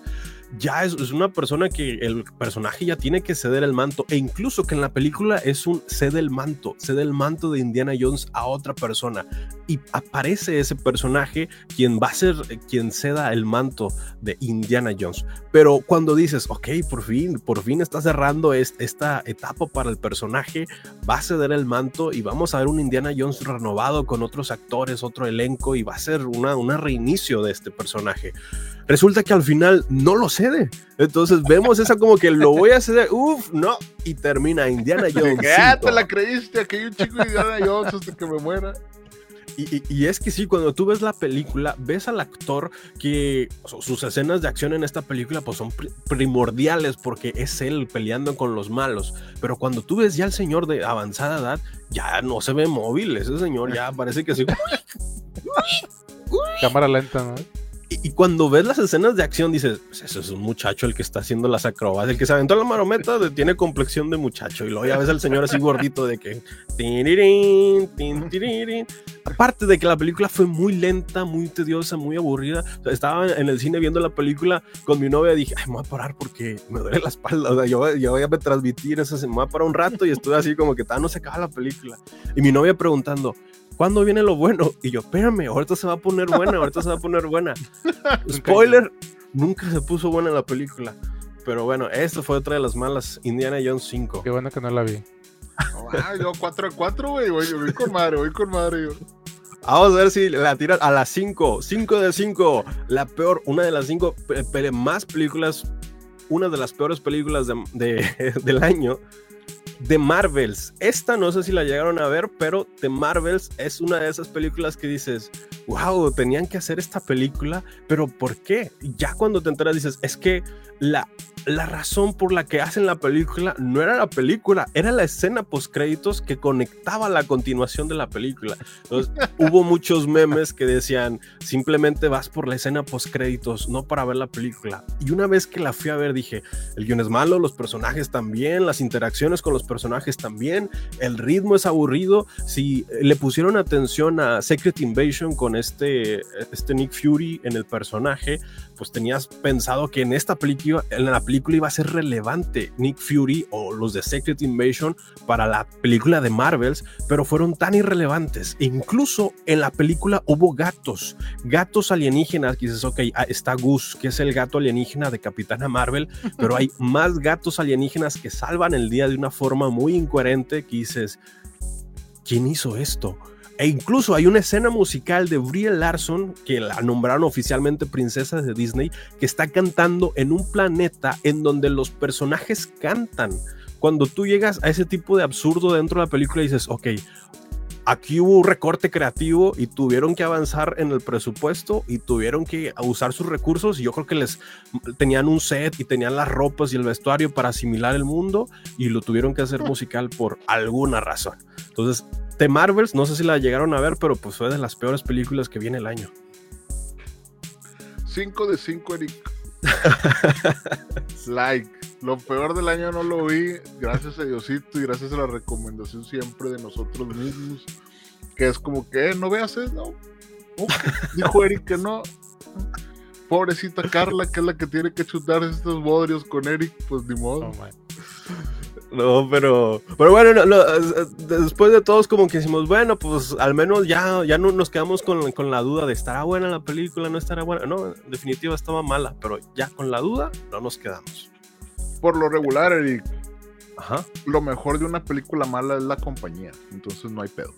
ya es, una persona que el personaje ya tiene que ceder el manto e incluso que en la película es un cede el manto, cede el manto de Indiana Jones a otra persona y aparece ese personaje quien va a ser quien ceda el manto de Indiana Jones. Pero cuando dices, ok, por fin, por fin está cerrando es, esta etapa para el personaje, va a ceder el manto y vamos a ver un Indiana Jones renovado con otros actores, otro elenco y va a ser una, una reinicio de este personaje. Resulta que al final no lo cede. Entonces vemos esa como que lo voy a ceder, uff, no, y termina Indiana Jones. ¿Qué? ¿Te la creíste? Aquí hay un chico de Indiana Jones hasta que me muera. Y, y, y, es que sí, cuando tú ves la película, ves al actor que sus escenas de acción en esta película pues son primordiales porque es él peleando con los malos. Pero cuando tú ves ya al señor de avanzada edad, ya no se ve móvil. Ese señor ya parece que sí. Cámara lenta, ¿no? Y, cuando ves las escenas de acción, dices, pues eso es un muchacho el que está haciendo las acrobacias, el que se aventó la marometa, tiene complexión de muchacho. Y luego ya ves al señor así gordito de que... Tirirín, tirirín. Aparte de que la película fue muy lenta, muy tediosa, muy aburrida. Estaba en el cine viendo la película con mi novia dije, ay, me voy a parar porque me duele la espalda. O sea, yo, yo voy a transmitir eso, se me voy a parar un rato y estuve así como que no se acaba la película. Y mi novia preguntando, ¿cuándo viene lo bueno? Y yo, espérame, ahorita se va a poner buena, ahorita se va a poner buena. Spoiler, nunca se puso buena la película. Pero bueno, esta fue otra de las malas, Indiana Jones 5. Qué bueno que no la vi. Ah, yo 4 a 4, güey, voy, con madre, voy con madre. Yo. Vamos a ver si la tiran a las 5. 5 de 5. La peor, una de las 5 más películas, una de las peores películas de, de, del año The Marvels. Esta no sé si la llegaron a ver, pero The Marvels es una de esas películas que dices, wow, tenían que hacer esta película, pero ¿por qué? Ya cuando te enteras dices, es que la, la razón por la que hacen la película no era la película, era la escena post créditos que conectaba la continuación de la película. Entonces, hubo muchos memes que decían, simplemente vas por la escena post créditos, no para ver la película. Y una vez que la fui a ver dije, el guion es malo, los personajes también, las interacciones con los personajes también, el ritmo es aburrido. Si le pusieron atención a Secret Invasion con este, este Nick Fury en el personaje, pues tenías pensado que en esta película, en la película iba a ser relevante Nick Fury o los de Secret Invasion para la película de Marvels, pero fueron tan irrelevantes. E incluso en la película hubo gatos, gatos alienígenas, que dices, ok, está Gus, que es el gato alienígena de Capitana Marvel, pero hay más gatos alienígenas que salvan el día de una forma muy incoherente que dices, ¿quién hizo esto? E incluso hay una escena musical de Brie Larson, que la nombraron oficialmente princesa de Disney, que está cantando en un planeta en donde los personajes cantan. Cuando tú llegas a ese tipo de absurdo dentro de la película, dices, ok, aquí hubo un recorte creativo y tuvieron que avanzar en el presupuesto y tuvieron que usar sus recursos y yo creo que les tenían un set y tenían las ropas y el vestuario para asimilar el mundo y lo tuvieron que hacer musical por alguna razón. Entonces, The Marvels, no sé si la llegaron a ver, pero pues fue de las peores películas que viene el año. 5 de 5, Eric. like. Lo peor del año no lo vi, gracias a Diosito y gracias a la recomendación siempre de nosotros mismos. Que es como que, eh, no veas eso, no. Okay. Dijo Eric que no. Pobrecita Carla, que es la que tiene que chutar estos bodrios con Eric, pues ni modo. Oh, no, pero, pero bueno, no, no, después de todos como que decimos, bueno, pues al menos ya, ya no nos quedamos con, con, la duda de estará buena la película, no estará buena. No, en definitiva estaba mala, pero ya con la duda no nos quedamos. Por lo regular, Eric, Ajá. lo mejor de una película mala es la compañía, entonces no hay pedo.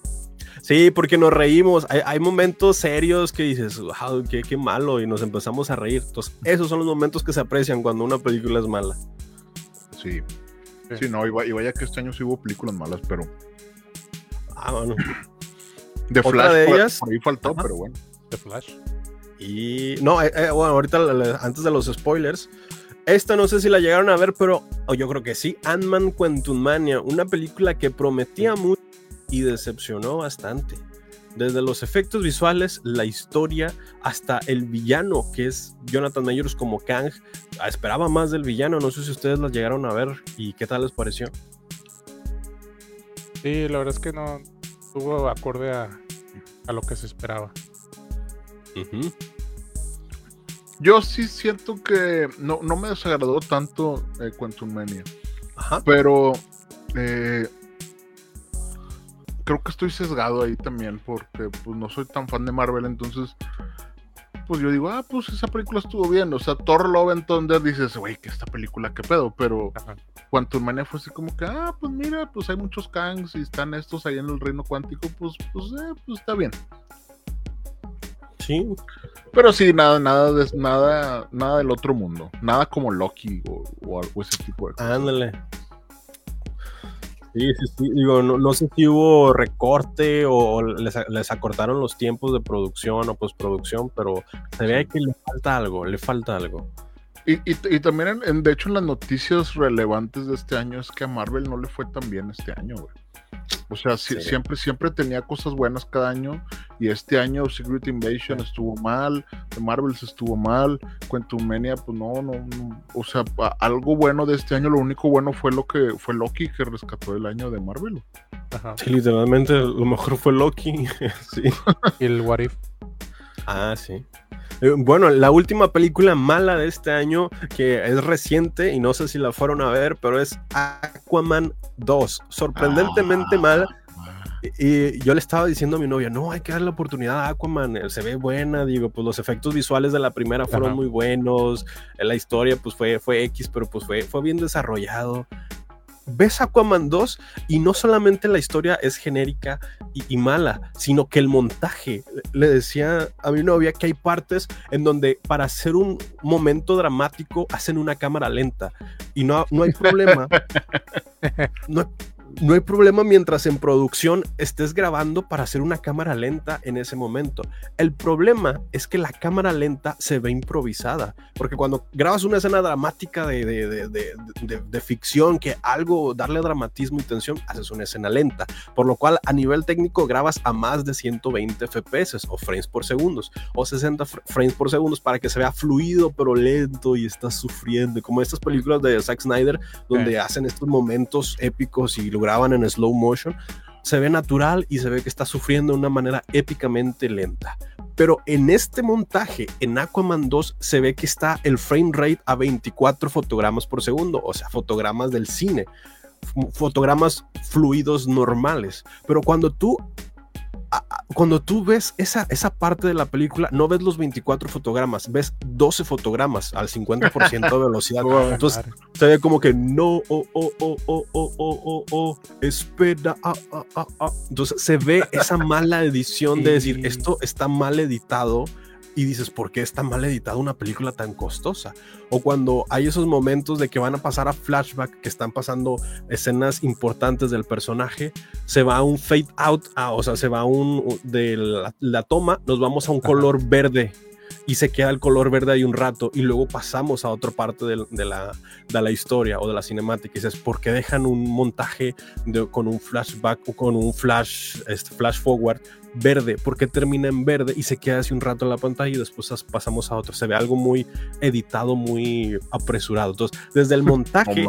Sí, porque nos reímos. Hay, hay momentos serios que dices, wow, qué, qué malo, y nos empezamos a reír. Entonces, esos son los momentos que se aprecian cuando una película es mala. Sí. Sí, sí no, y vaya que este año sí hubo películas malas, pero. Ah, bueno. De Flash, de por, ellas? por, ahí faltó, Ajá. pero bueno. The Flash. Y no, eh, eh, bueno, ahorita antes de los spoilers, esta no sé si la llegaron a ver, pero yo creo que sí. Ant-Man Quantumania, una película que prometía mucho y decepcionó bastante. Desde los efectos visuales, la historia, hasta el villano, que es Jonathan Mayors como Kang. Ah, esperaba más del villano, no sé si ustedes la llegaron a ver y qué tal les pareció. Sí, la verdad es que no tuvo acorde a, lo que se esperaba. Yo sí siento que no, me desagradó tanto eh, Quantum Mania. Pero eh, creo que estoy sesgado ahí también porque pues no soy tan fan de Marvel, entonces pues yo digo, ah, pues esa película estuvo bien, o sea, Thor Love and Thunder dices, güey, que esta película, qué pedo, pero Quantum Mania fue así como que, ah, pues mira, pues hay muchos Kangs y están estos ahí en el reino cuántico, pues, pues, eh, pues está bien. Sí. Pero sí, nada, nada, de, nada, nada del otro mundo. Nada como Loki o, o, ese tipo de cosas. Ándale. Sí, sí, sí. Digo, no, sé si hubo recorte o les, acortaron los tiempos de producción o postproducción, pero se ve que le falta algo, le falta algo. Y, y, también, en, de hecho, en las noticias relevantes de este año es que a Marvel no le fue tan bien este año, güey. O sea, siempre, siempre tenía cosas buenas cada año. Y este año Secret Invasion estuvo mal, The Marvels estuvo mal, Quantum Mania, pues no, no, O sea, algo bueno de este año, lo único bueno fue lo que fue Loki que rescató el año de Marvel. Sí, literalmente lo mejor fue Loki. sí. y el What If. Ah, sí. Eh, bueno, la última película mala de este año, que es reciente y no sé si la fueron a ver, pero es Aquaman 2. Sorprendentemente mal. Ah. Y yo le estaba diciendo a mi novia, no, hay que darle la oportunidad a Aquaman, se ve buena, digo, pues los efectos visuales de la primera fueron muy buenos, la historia pues fue, fue X, pero pues fue, fue bien desarrollado ves Aquaman 2 y no solamente la historia es genérica y, mala, sino que el montaje, le decía a mi novia que hay partes en donde para hacer un momento dramático hacen una cámara lenta y no, no hay problema. no, no hay problema mientras en producción estés grabando para hacer una cámara lenta en ese momento. El problema es que la cámara lenta se ve improvisada, porque cuando grabas una escena dramática de, de, ficción, que algo, darle dramatismo y tensión, haces una escena lenta, por lo cual a nivel técnico grabas a más de 120 FPS o frames por segundos, o 60 frames por segundos para que se vea fluido pero lento y estás sufriendo, como estas películas de Zack Snyder, donde hacen estos momentos épicos y graban en slow motion, se ve natural y se ve que está sufriendo de una manera épicamente lenta. Pero en este montaje, en Aquaman 2, se ve que está el frame rate a 24 fotogramas por segundo, o sea, fotogramas del cine, fotogramas fluidos normales. Pero cuando tú cuando tú ves esa, esa parte de la película, no ves los 24 fotogramas, ves 12 fotogramas al 50% de velocidad. Entonces se ve como que no, oh, oh, oh, oh, oh, oh, oh, espera. Ah, ah, ah, Entonces se ve esa mala edición de decir, esto está mal editado y dices, ¿por qué está mal editada una película tan costosa? O cuando hay esos momentos de que van a pasar a flashback, que están pasando escenas importantes del personaje, se va un fade out, o sea, se va un de la, toma, nos vamos a un color verde y se queda el color verde ahí un rato y luego pasamos a otra parte de, la, de la, historia o de la cinemática y dices, ¿por qué dejan un montaje con un flashback o con un flash, este, flash forward verde? ¿Por qué termina en verde y se queda así un rato en la pantalla y después pasamos a otro? Se ve algo muy editado, muy apresurado. Entonces, desde el montaje...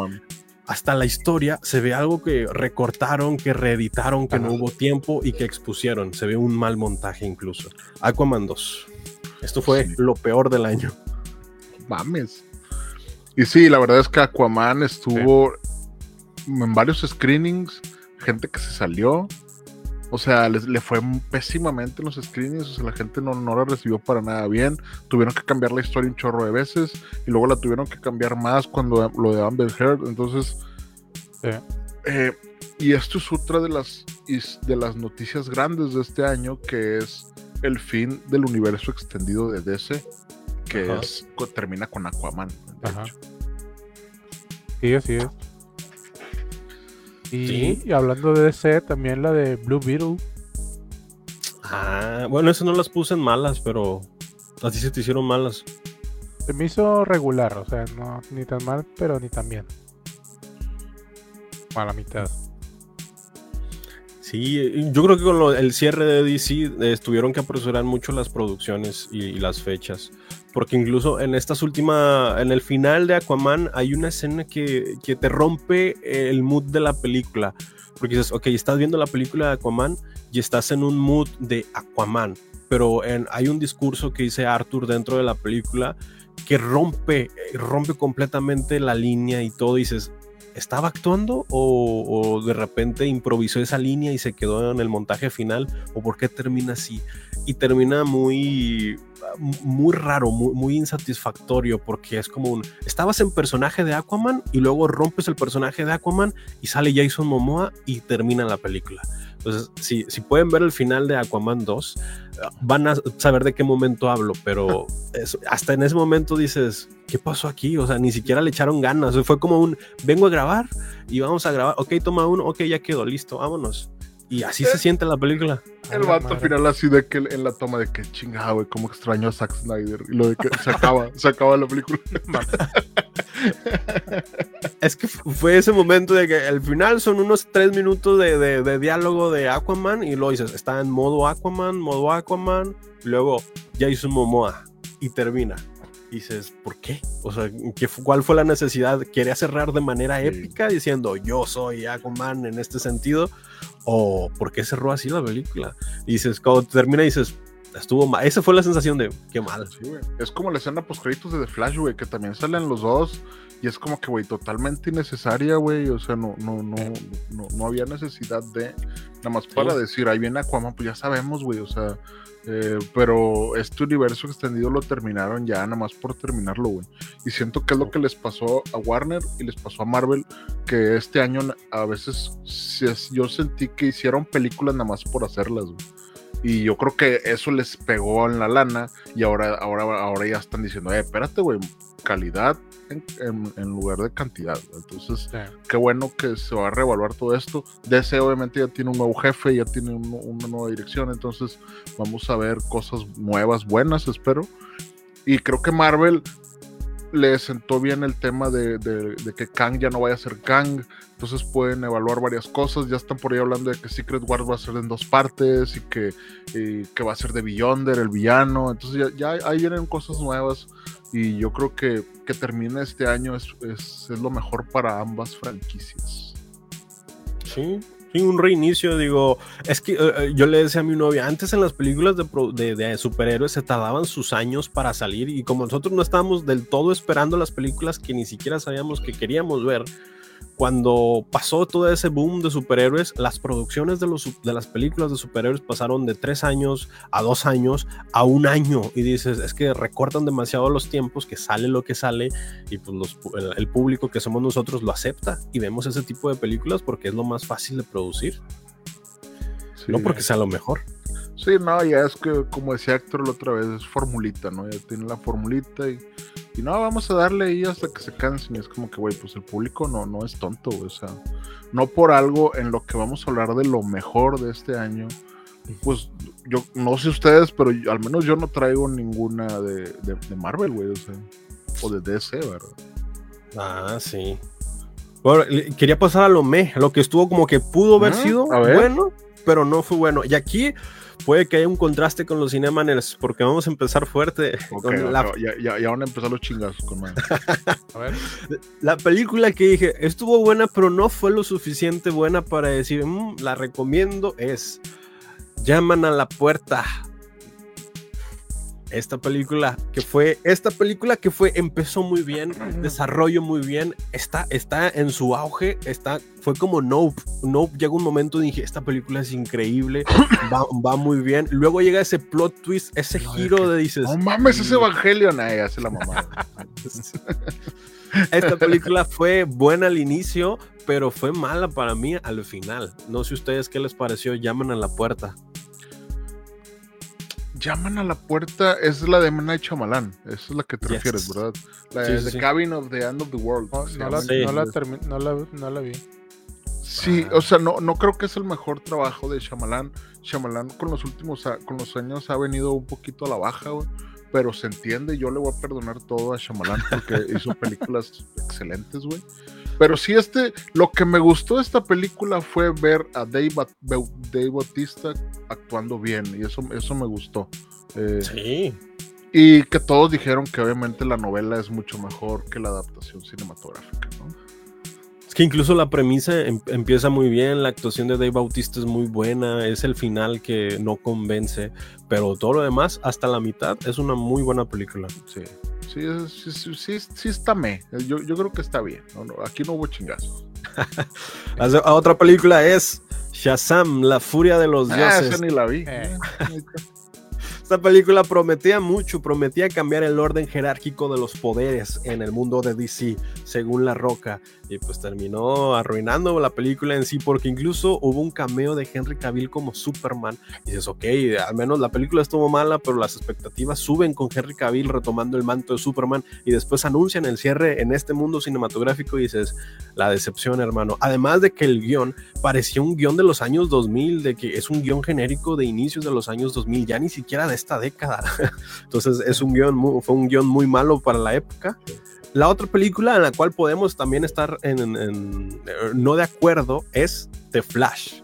hasta la historia se ve algo que recortaron, que reeditaron, que no hubo tiempo y que expusieron. Se ve un mal montaje incluso. Aquaman 2. Esto fue lo peor del año. Mames. Y sí, la verdad es que Aquaman estuvo en varios screenings, gente que se salió. O sea, le fue pésimamente en los screenings, o sea, la gente no, no la recibió para nada bien. Tuvieron que cambiar la historia un chorro de veces y luego la tuvieron que cambiar más cuando lo de Amber Heard. Entonces, eh, y esto es otra de las, de las noticias grandes de este año, que es el fin del universo extendido de DC, que es, termina con Aquaman. Sí, así es. Y, hablando de DC, también la de Blue Beetle. Ah, bueno, eso no las puse en malas, pero ¿A ti se te hicieron malas? Se me hizo regular, o sea, no ni tan mal, pero ni tan bien. A la mitad. Sí, yo creo que con lo- el cierre de DC eh, tuvieron que apresurar mucho las producciones y, y las fechas. Porque incluso en estas últimas, en el final de Aquaman hay una escena que, que te rompe el mood de la película. Porque dices, ok, estás viendo la película de Aquaman y estás en un mood de Aquaman. Pero en- hay un discurso que dice Arthur dentro de la película que rompe, rompe completamente la línea y todo. Dices, ¿estaba actuando o, o de repente improvisó esa línea y se quedó en el montaje final? ¿O por qué termina así? Y termina muy, muy raro, muy, insatisfactorio porque es como un... Estabas en personaje de Aquaman y luego rompes el personaje de Aquaman y sale Jason Momoa y termina la película. Entonces, si, si pueden ver el final de Aquaman 2, van a saber de qué momento hablo, pero hasta en ese momento dices, ¿qué pasó aquí? O sea, ni siquiera le echaron ganas. Fue como un, vengo a grabar y vamos a grabar. Ok, toma uno, ok, ya quedó, listo, vámonos. Y así se siente la película. El la vato final así de que en la toma de que chingada, güey, cómo extraño a Zack Snyder. Y lo de que se acaba, se acaba la película. Es que fu- fue ese momento de que al final son unos tres minutos de, de- de diálogo de Aquaman y luego dices, está en modo Aquaman, modo Aquaman, y luego Jason Momoa y termina. Y dices, ¿por qué? O sea, ¿qué ¿cuál fue la necesidad? ¿Quería cerrar de manera épica diciendo yo soy Aquaman en este sentido? ¿O por qué cerró así la película? Y dices, cuando termina dices, estuvo mal. Esa fue la sensación de, qué mal. Sí, güey. Es como la escena post créditos de The Flash, güey, que también salen los dos. Y es como que, güey, totalmente innecesaria, güey. O sea, no, no, no, no, no había necesidad de. Nada más para Sí. decir, ahí viene Aquaman, pues ya sabemos, güey. O sea, eh, pero este universo extendido lo terminaron ya, nada más por terminarlo, güey. Y siento que es lo que les pasó a Warner y les pasó a Marvel, que este año a veces yo sentí que hicieron películas nada más por hacerlas, güey. Y yo creo que eso les pegó en la lana y ahora, ahora, ahora ya están diciendo, eh, espérate, güey, calidad en, en- en lugar de cantidad. Entonces, Sí. qué bueno que se va a reevaluar todo esto. DC obviamente ya tiene un nuevo jefe, ya tiene un- una nueva dirección, entonces vamos a ver cosas nuevas, buenas, espero. Y creo que Marvel le sentó bien el tema de, de- de que Kang ya no vaya a ser Kang, entonces pueden evaluar varias cosas. Ya están por ahí hablando de que Secret Wars va a ser en dos partes y que, y que va a ser de Beyonder, el villano. Entonces ya, ya ahí vienen cosas nuevas y yo creo que que termine este año es, es, es lo mejor para ambas franquicias. Sí, un reinicio, digo, es que eh, eh, yo le decía a mi novia, antes en las películas de, de- de superhéroes se tardaban sus años para salir y como nosotros no estábamos del todo esperando las películas que ni siquiera sabíamos que queríamos ver, cuando pasó todo ese boom de superhéroes, las producciones de, los, de las películas de superhéroes pasaron de tres años a dos años a un año y dices, es que recortan demasiado los tiempos, que sale lo que sale y pues los el, el público que somos nosotros lo acepta y vemos ese tipo de películas porque es lo más fácil de producir, Sí. no porque sea lo mejor. Sí, no, ya es que, como decía Héctor la otra vez, es formulita, ¿no? Ya tiene la formulita y, y no, vamos a darle ahí hasta que se cansen. Y es como que, güey, pues el público no, no es tonto. O sea, no por algo en lo que vamos a hablar de lo mejor de este año. Pues yo no sé ustedes, pero al menos yo no traigo ninguna de, de, de Marvel, güey. O sea, o de DC, ¿verdad? Ah, sí. Bueno, quería pasar a lo me, lo que estuvo como que pudo haber Ah, sido bueno, pero no fue bueno. Y aquí puede que haya un contraste con los Cinemaners, porque vamos a empezar fuerte Ok, con la, ya, ya, ya van a empezar los chingazos con. A ver, la película que dije, estuvo buena, pero no fue lo suficiente buena para decir, "Mm, la recomiendo, es Llaman a la puerta. Esta película que fue, esta película que fue, empezó muy bien, desarrollo muy bien, está, está en su auge, está, fue como Nope. Nope llega un momento y dije, esta película es increíble, va, va muy bien. Luego llega ese plot twist, ese No, giro que- de dices, No mames, ese Evangelion, ahí hace la mamada. Esta película fue buena al inicio, pero fue mala para mí al final. No sé ustedes qué les pareció. Llaman a la puerta. Llaman a la puerta, es la de M. Night Shyamalan. Esa es la que te Yes. refieres, ¿verdad? La Sí, de sí, The sí. Cabin of the End of the World. no, la, no, la inglés. termi- no, la, no la vi. Sí, Ah. o sea, no, no creo que es el mejor trabajo de Shyamalan. Shyamalan con los últimos con los años ha venido un poquito a la baja, güey. pero se entiende. Yo le voy a perdonar todo a Shyamalan porque hizo películas excelentes, güey. Pero sí, este, lo que me gustó de esta película fue ver a Dave, Dave Bautista actuando bien, y eso, eso me gustó. Eh, Sí. y que todos dijeron que obviamente la novela es mucho mejor que la adaptación cinematográfica, ¿no? Es que incluso la premisa em- empieza muy bien, la actuación de Dave Bautista es muy buena, es el final que no convence, pero todo lo demás, hasta la mitad, es una muy buena película. Sí. Sí, sí, sí, sí, sí está me. Yo, yo creo que está bien. No, no, aquí no hubo chingazos. Se- otra película es Shazam, la furia de los Ah, dioses. esa ni la vi. Eh. Esta película prometía mucho, prometía cambiar el orden jerárquico de los poderes en el mundo de DC, según La Roca, y pues terminó arruinando la película en sí, porque incluso hubo un cameo de Henry Cavill como Superman, y dices, ok, al menos la película estuvo mala, pero las expectativas suben con Henry Cavill retomando el manto de Superman, y después anuncian el cierre en este mundo cinematográfico, y dices, la decepción, hermano. Además de que el guion parecía un guion de los años 2000, de que es un guion genérico de inicios de los años 2000, ya ni siquiera de esta década. Entonces es un guion muy, fue un guion muy malo para la época. La otra película en la cual podemos también estar en, en- en- eh, no de acuerdo es The Flash.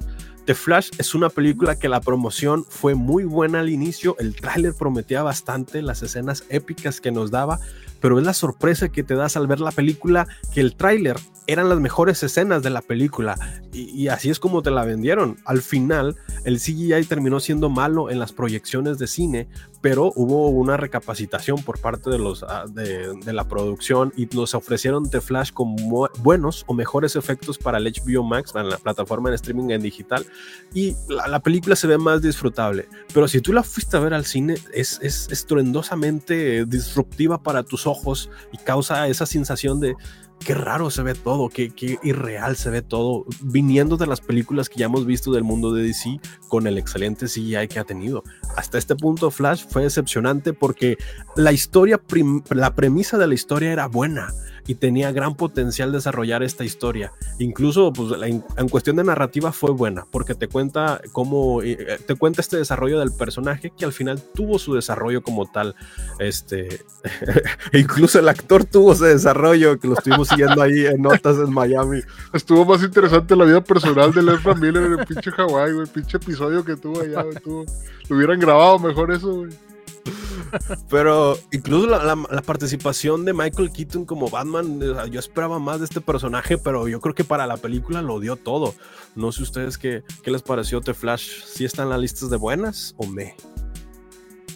The Flash es una película que la promoción fue muy buena al inicio, el tráiler prometía bastante, las escenas épicas que nos daba, pero es la sorpresa que te das al ver la película que el tráiler eran las mejores escenas de la película y, y así es como te la vendieron. Al final, el CGI terminó siendo malo en las proyecciones de cine, pero hubo una recapacitación por parte de, los, ah, de, la producción y nos ofrecieron The Flash con buenos o mejores efectos para el HBO Max, para la plataforma en streaming en digital, y la, la película se ve más disfrutable. Pero si tú la fuiste a ver al cine, es, es estruendosamente disruptiva para tus ojos y causa esa sensación de qué raro se ve todo, qué, irreal se ve todo, viniendo de las películas que ya hemos visto del mundo de DC con el excelente CGI que ha tenido. Hasta este punto Flash fue decepcionante porque la historia, la premisa de la historia era buena y tenía gran potencial desarrollar esta historia. Incluso pues, in- en cuestión de narrativa fue buena porque te cuenta cómo eh, eh, te cuenta este desarrollo del personaje que al final tuvo su desarrollo como tal. Este, incluso el actor tuvo ese desarrollo que lo estuvimos siguiendo ahí en notas en Miami. Estuvo más interesante la vida personal de Ezra Miller en el pinche Hawái. El pinche episodio que tuvo allá, tuvo- Lo hubieran grabado mejor eso, güey. Pero incluso la, la- la participación de Michael Keaton como Batman, yo esperaba más de este personaje, pero yo creo que para la película lo dio todo. No sé ustedes qué, qué les pareció The Flash, si están en las listas de buenas o me.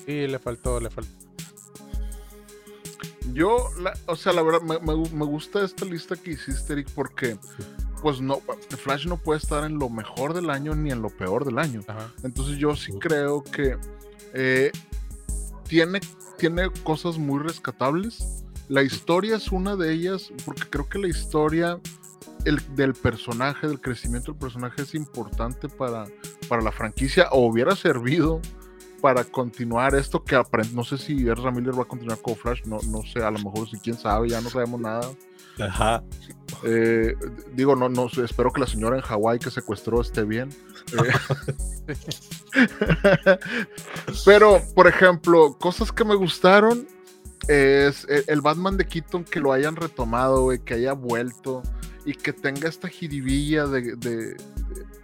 Sí, le faltó, le faltó. Yo, la- o sea, la verdad, me, me- me gusta esta lista que hiciste, Eric, porque, pues no, The Flash no puede estar en lo mejor del año ni en lo peor del año. Ajá. Entonces yo sí creo que eh, tiene, tiene cosas muy rescatables. La historia es una de ellas, porque creo que la historia el, del personaje, del crecimiento del personaje es importante para, para la franquicia, o hubiera servido para continuar esto que apren- no sé si Miller va a continuar con Flash, no, no sé, a lo mejor si quién sabe, ya no sabemos nada. Ajá. Eh, digo, no, no sé, espero que la señora en Hawái que secuestró esté bien. Eh, Pero, por ejemplo, cosas que me gustaron es el, el Batman de Keaton que lo hayan retomado, güey, que haya vuelto y que tenga esta jiribilla de. de- de-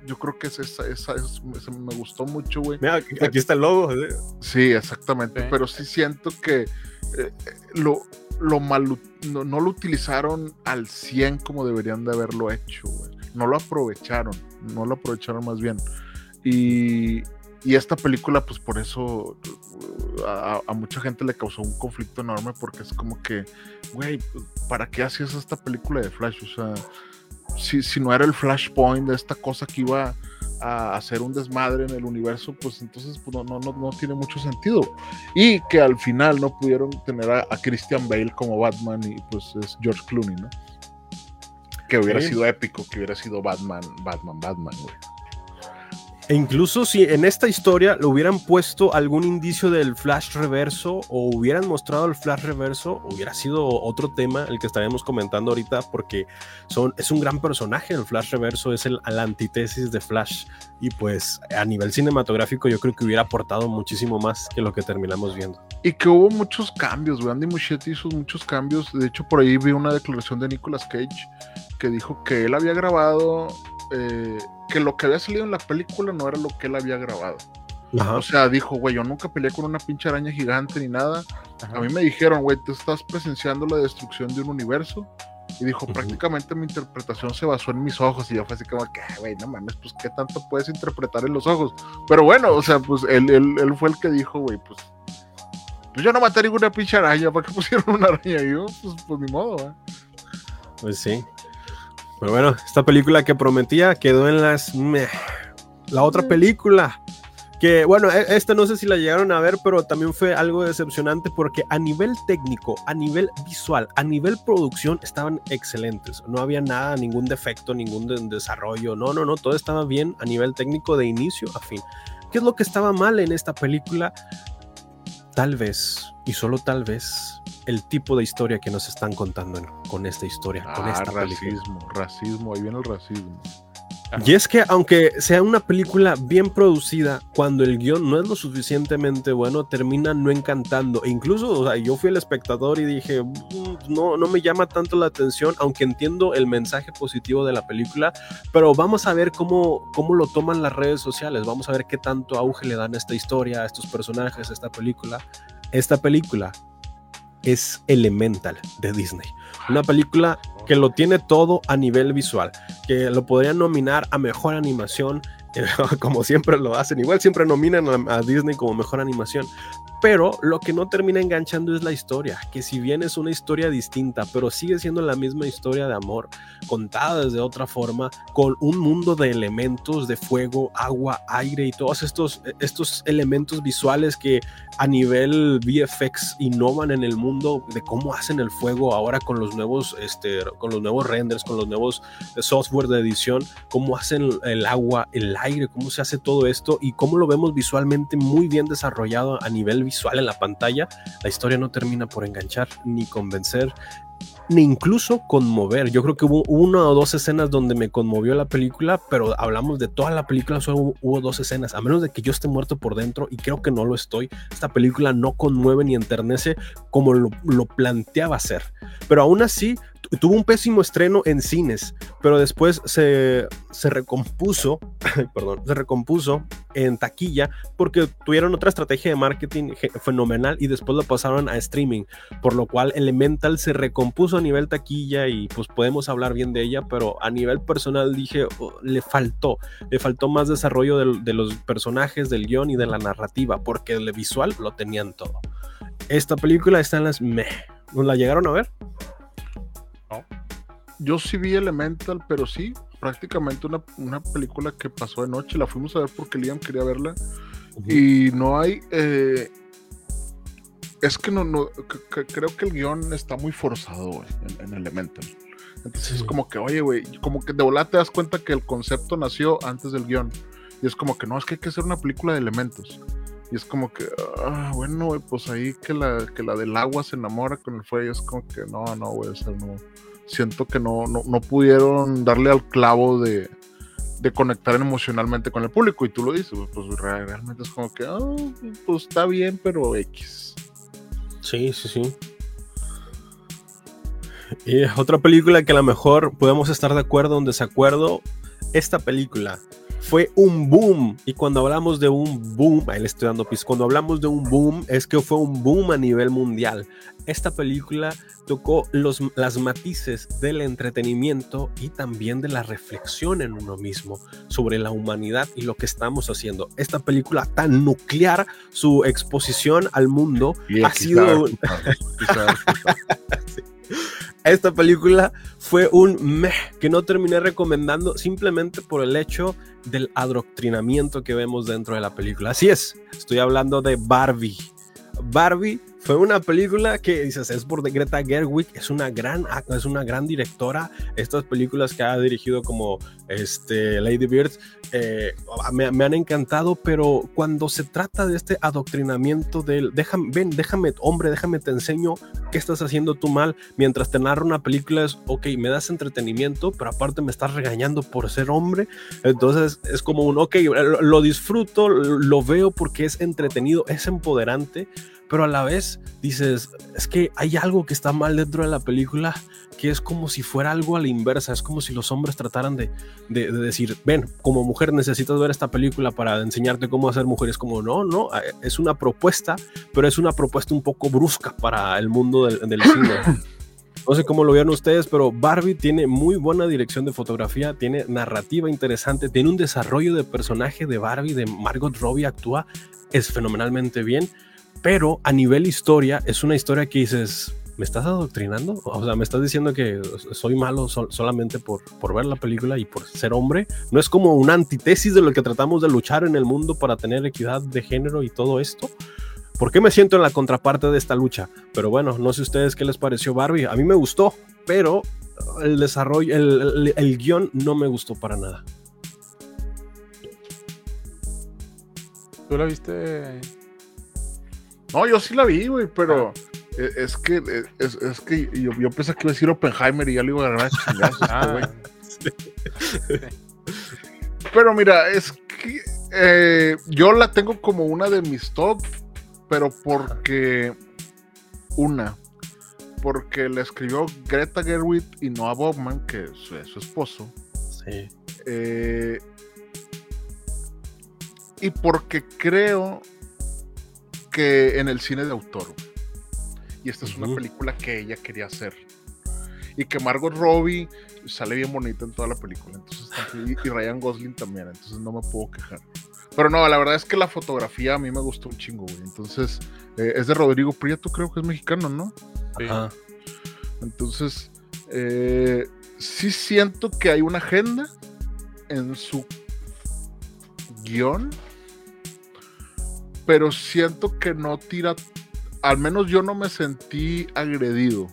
yo creo que es esa, esa- es- esa me gustó mucho, güey. Mira, aquí, aquí está el logo. ¿eh? Sí, exactamente. Sí. Pero sí siento que eh, lo, lo no, no lo utilizaron al 100 como deberían de haberlo hecho. No lo aprovecharon, no lo aprovecharon más bien. Y, y esta película, pues por eso a, a mucha gente le causó un conflicto enorme porque es como que, güey, ¿para qué hacías esta película de Flash? O sea, si, si no era el flashpoint de esta cosa que iba a hacer un desmadre en el universo, pues entonces pues, no, no, no, tiene mucho sentido. Y que al final no pudieron tener a, a Christian Bale como Batman y pues es George Clooney, ¿no? Que hubiera Sí. sido épico, que hubiera sido Batman, Batman, Batman, güey. E incluso si en esta historia le hubieran puesto algún indicio del flash reverso o hubieran mostrado el flash reverso, hubiera sido otro tema el que estaríamos comentando ahorita porque son, es un gran personaje. El flash reverso es el, la antítesis de Flash y pues a nivel cinematográfico yo creo que hubiera aportado muchísimo más que lo que terminamos viendo. Y que hubo muchos cambios. Andy Muschietti hizo muchos cambios. De hecho, por ahí vi una declaración de Nicolas Cage que dijo que él había grabado eh, que lo que había salido en la película no era lo que él había grabado. O sea, dijo, güey, yo nunca peleé con una pinche araña gigante ni nada. A mí me dijeron, güey, tú estás presenciando la destrucción de un universo. Y dijo, prácticamente mi interpretación se basó en mis ojos. Y yo fue así como que, güey, no mames, pues qué tanto puedes interpretar en los ojos. Pero bueno, o sea, pues él, él, fue el que dijo, güey, pues, pues yo no maté ninguna pinche araña. ¿Para qué pusieron una araña? Y yo, pues, pues ni modo, ¿eh? Pues sí. Pero bueno, esta película que prometía quedó en las... La otra película, que bueno, e, esta no sé si la llegaron a ver, pero también fue algo decepcionante porque a nivel técnico, a nivel visual, a nivel producción estaban excelentes. No había nada, ningún defecto, ningún desarrollo. No, no, no, todo estaba bien a nivel técnico de inicio a fin. ¿Qué es lo que estaba mal en esta película? Tal vez, y solo tal vez, el tipo de historia que nos están contando con esta historia, con ah, esta racismo, racismo, ahí viene el racismo. Y es que aunque sea una película bien producida, cuando el guion no es lo suficientemente bueno, termina no encantando. E incluso, o sea, yo fui el espectador y dije, mm, no, no me llama tanto la atención, aunque entiendo el mensaje positivo de la película, pero vamos a ver cómo, cómo lo toman las redes sociales, vamos a ver qué tanto auge le dan a esta historia, a estos personajes, a esta película. Esta película es Elemental de Disney. Una película que lo tiene todo a nivel visual, que lo podrían nominar a mejor animación, como siempre lo hacen. Igual siempre nominan a, Disney como mejor animación, pero lo que no termina enganchando es la historia, que si bien es una historia distinta, pero sigue siendo la misma historia de amor, contada desde otra forma, con un mundo de elementos de fuego, agua, aire y todos estos, estos elementos visuales que a nivel VFX innovan en el mundo de cómo hacen el fuego ahora con los nuevos, este, con los nuevos renders, con los nuevos software de edición, cómo hacen el agua, el aire, cómo se hace todo esto y cómo lo vemos visualmente muy bien desarrollado a nivel visual en la pantalla, la historia no termina por enganchar ni convencer ni incluso conmover. Yo creo que hubo una o dos escenas donde me conmovió la película, pero hablamos de toda la película, solo hubo, dos escenas, a menos de que yo esté muerto por dentro, y creo que no lo estoy. Esta película no conmueve ni enternece como lo, lo planteaba ser. Pero aún así, tuvo un pésimo estreno en cines, pero después se, se recompuso, perdón, se recompuso en taquilla porque tuvieron otra estrategia de marketing fenomenal y después lo pasaron a streaming, por lo cual Elemental se recompuso a nivel taquilla y pues podemos hablar bien de ella, pero a nivel personal dije, oh, le faltó, le faltó más desarrollo de, de los personajes, del guion y de la narrativa, porque el visual lo tenían todo. Esta película está en las meh. ¿La llegaron a ver? Yo sí vi Elemental, pero sí, prácticamente una, película que pasó de noche. La fuimos a ver porque Liam quería verla. Y no hay. Eh, es que no, no creo que el guion está muy forzado en, Elemental. Entonces es como que, oye, güey, como que de volada te das cuenta que el concepto nació antes del guion. Y es como que no, es que hay que hacer una película de elementos. Y es como que, ah, bueno, güey, pues ahí que la, que la del agua se enamora con el fuego. Es como que no, no, güey, o sea, no siento que no, no, pudieron darle al clavo de, conectar emocionalmente con el público. Y tú lo dices, pues realmente es como que, ah, pues está bien, pero X. Sí, sí, sí. Y otra película que a lo mejor podemos estar de acuerdo o en desacuerdo, esta película fue un boom. Y cuando hablamos de un boom, ahí le estoy dando pis, cuando hablamos de un boom, es que fue un boom a nivel mundial. Esta película tocó los, las matices del entretenimiento y también de la reflexión en uno mismo sobre la humanidad y lo que estamos haciendo. Esta película tan nuclear, su exposición al mundo ha sido... Esta película fue un meh que no terminé recomendando simplemente por el hecho del adoctrinamiento que vemos dentro de la película. Así es, estoy hablando de Barbie. Barbie fue una película que dices, es por Greta Gerwig, es una gran, es una gran directora. Estas películas que ha dirigido como este, Lady Bird eh, me, han encantado, pero cuando se trata de este adoctrinamiento del, déjame, ven, déjame, hombre, déjame te enseño qué estás haciendo tú mal, mientras te narra una película es, ok, me das entretenimiento, pero aparte me estás regañando por ser hombre. Entonces es como un, ok, lo disfruto, lo veo porque es entretenido, es empoderante pero a la vez dices, es que hay algo que está mal dentro de la película, que es como si fuera algo a la inversa, es como si los hombres trataran de, de, decir, ven, como mujer necesitas ver esta película para enseñarte cómo hacer mujeres, como no, no, eh, es una propuesta, pero es una propuesta un poco brusca para el mundo del, del cine. No sé cómo lo vieron ustedes, pero Barbie tiene muy buena dirección de fotografía, tiene narrativa interesante, tiene un desarrollo de personaje de Barbie, de Margot Robbie, actúa es fenomenalmente bien pero a nivel historia es una historia que dices, ¿me estás adoctrinando? O sea, me estás diciendo que soy malo solamente por, por ver la película y por ser hombre. No es como una antítesis de lo que tratamos de luchar en el mundo para tener equidad de género y todo esto. ¿Por qué me siento en la contraparte de esta lucha? Pero bueno, no sé ustedes qué les pareció Barbie. A mí me gustó, pero el desarrollo, el, el guion no me gustó para nada. ¿Tú la viste, no, yo sí la vi, güey, pero e, es que, e, es, que yo, pensé que iba a decir Oppenheimer y ya le iba a agarrar a este ah, güey. Pero mira, es que eh, yo la tengo como una de mis top, pero porque una, porque la escribió Greta Gerwig y Noah Bogman, que es su, esposo. Sí. Eh, y porque creo que en el cine de autor. Y esta es una película que ella quería hacer. Y que Margot Robbie sale bien bonita en toda la película. Entonces, y, Ryan Gosling también. Entonces no me puedo quejar. Pero no, la verdad es que la fotografía a mí me gustó un chingo, güey. Entonces, eh, es de Rodrigo Prieto, creo que es mexicano, ¿no? Ajá. Entonces, eh, sí siento que hay una agenda en su guion pero siento que no tira, al menos yo no me sentí agredido.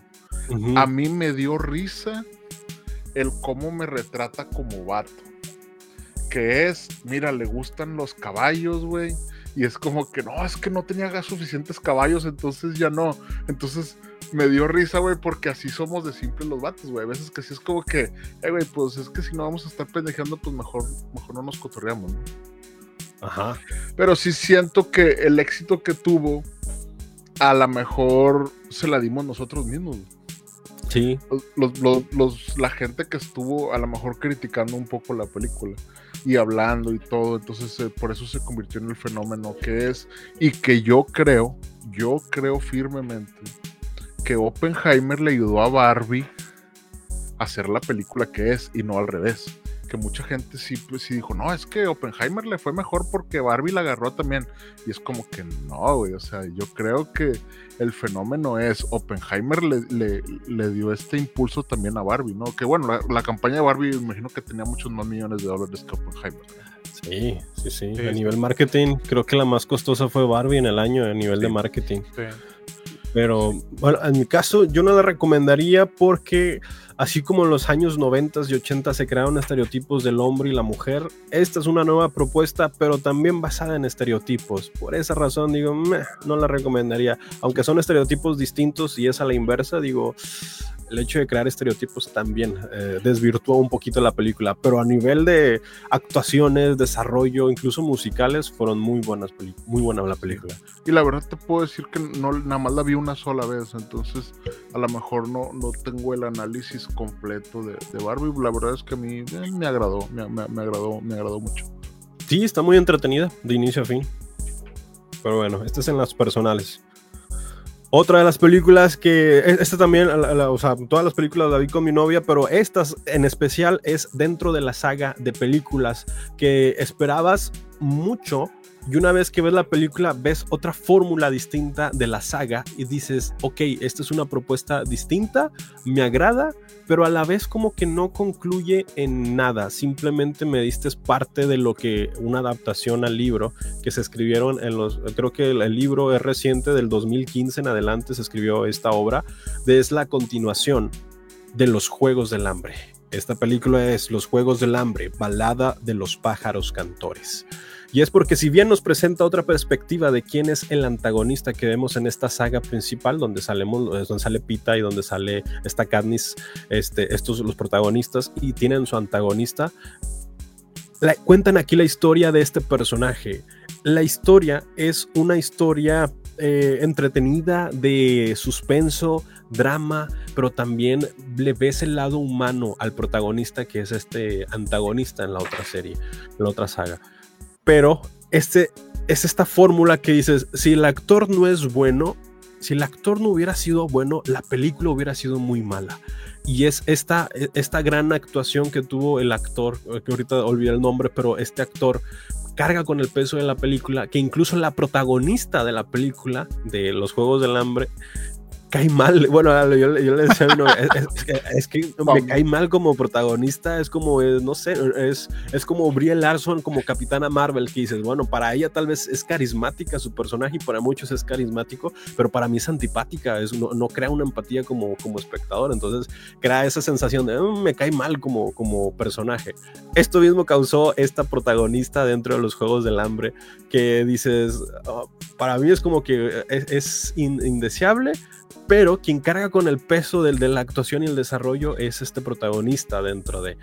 A mí me dio risa el cómo me retrata como vato. Que es, mira, le gustan los caballos, güey. Y es como que no, es que no tenía suficientes caballos, entonces ya no. Entonces me dio risa, güey, porque así somos de simple los vatos, güey. A veces que sí es como que, eh, güey, pues es que si no vamos a estar pendejeando, pues mejor, mejor no nos cotorreamos, ¿no? Ajá. Pero sí siento que el éxito que tuvo, a lo mejor se la dimos nosotros mismos. Sí. Los, la gente que estuvo a lo mejor criticando un poco la película y hablando y todo, entonces eh, por eso se convirtió en el fenómeno que es y que yo creo, yo creo firmemente que Oppenheimer le ayudó a Barbie a hacer la película que es y no al revés que mucha gente sí, pues, sí dijo, no, es que Oppenheimer le fue mejor porque Barbie la agarró también. Y es como que no, güey, o sea, yo creo que el fenómeno es Oppenheimer le, le, dio este impulso también a Barbie, ¿no? Que bueno, la, campaña de Barbie imagino que tenía muchos más millones de dólares que Oppenheimer. Sí, sí, sí. a nivel marketing, creo que la más costosa fue Barbie en el año a nivel de marketing. Pero bueno, en mi caso yo no la recomendaría porque Así como en los años 90 y 80 se crearon estereotipos del hombre y la mujer, esta es una nueva propuesta, pero también basada en estereotipos. Por esa razón digo, no la recomendaría. Aunque son estereotipos distintos y es a la inversa, digo, el hecho de crear estereotipos también eh, desvirtuó un poquito la película, pero a nivel de actuaciones, desarrollo, incluso musicales, fueron muy buenas, muy buena la película. Y la verdad te puedo decir que no, nada más la vi una sola vez, entonces a lo mejor no, no tengo el análisis completo de, de Barbie. La verdad es que a mí eh, me agradó, me, me, agradó, me agradó mucho. Sí, está muy entretenida de inicio a fin. Pero bueno, este es en las personales. Otra de las películas que, e, esta también, o sea, todas las películas la vi con mi novia, pero estas en especial es dentro de la saga de películas que esperabas mucho y una vez que ves la película ves otra fórmula distinta de la saga y dices, ok, esta es una propuesta distinta, me agrada pero a la vez como que no concluye en nada, simplemente me diste parte de lo que una adaptación al libro que se escribieron en los, creo que el, libro es reciente del 2015 en adelante se escribió esta obra, es la continuación de los Juegos del Hambre. Esta película es Los Juegos del Hambre, balada de los pájaros cantores. Y es porque si bien nos presenta otra perspectiva de quién es el antagonista que vemos en esta saga principal, donde, salemos, donde sale Pita y donde sale esta Katniss, este, estos los protagonistas y tienen su antagonista, cuentan aquí la historia de este personaje. La historia es una historia eh, entretenida de suspenso, drama, pero también le ves el lado humano al protagonista que es este antagonista en la otra serie, en la otra saga. Pero este es esta fórmula que dices, si el actor no es bueno, si el actor no hubiera sido bueno, la película hubiera sido muy mala. Y es esta, esta gran actuación que tuvo el actor, que ahorita olvidé el nombre, pero este actor carga con el peso de la película, que incluso la protagonista de la película, de los Juegos del Hambre, cae mal. Bueno, yo, le decía, es, que me cae mal como protagonista. Es como, eh, no sé, es, es como Brie Larson como Capitana Marvel, que dices, bueno, para ella tal vez es carismática su personaje y para muchos es carismático, pero para mí es antipática, es, no, crea una empatía como, como espectador. Entonces crea esa sensación de mm, me cae mal como, como personaje. Esto mismo causó esta protagonista dentro de los Juegos del Hambre, que dices, oh, para mí es como que es, indeseable pero quien carga con el peso de la actuación y el desarrollo es este protagonista dentro de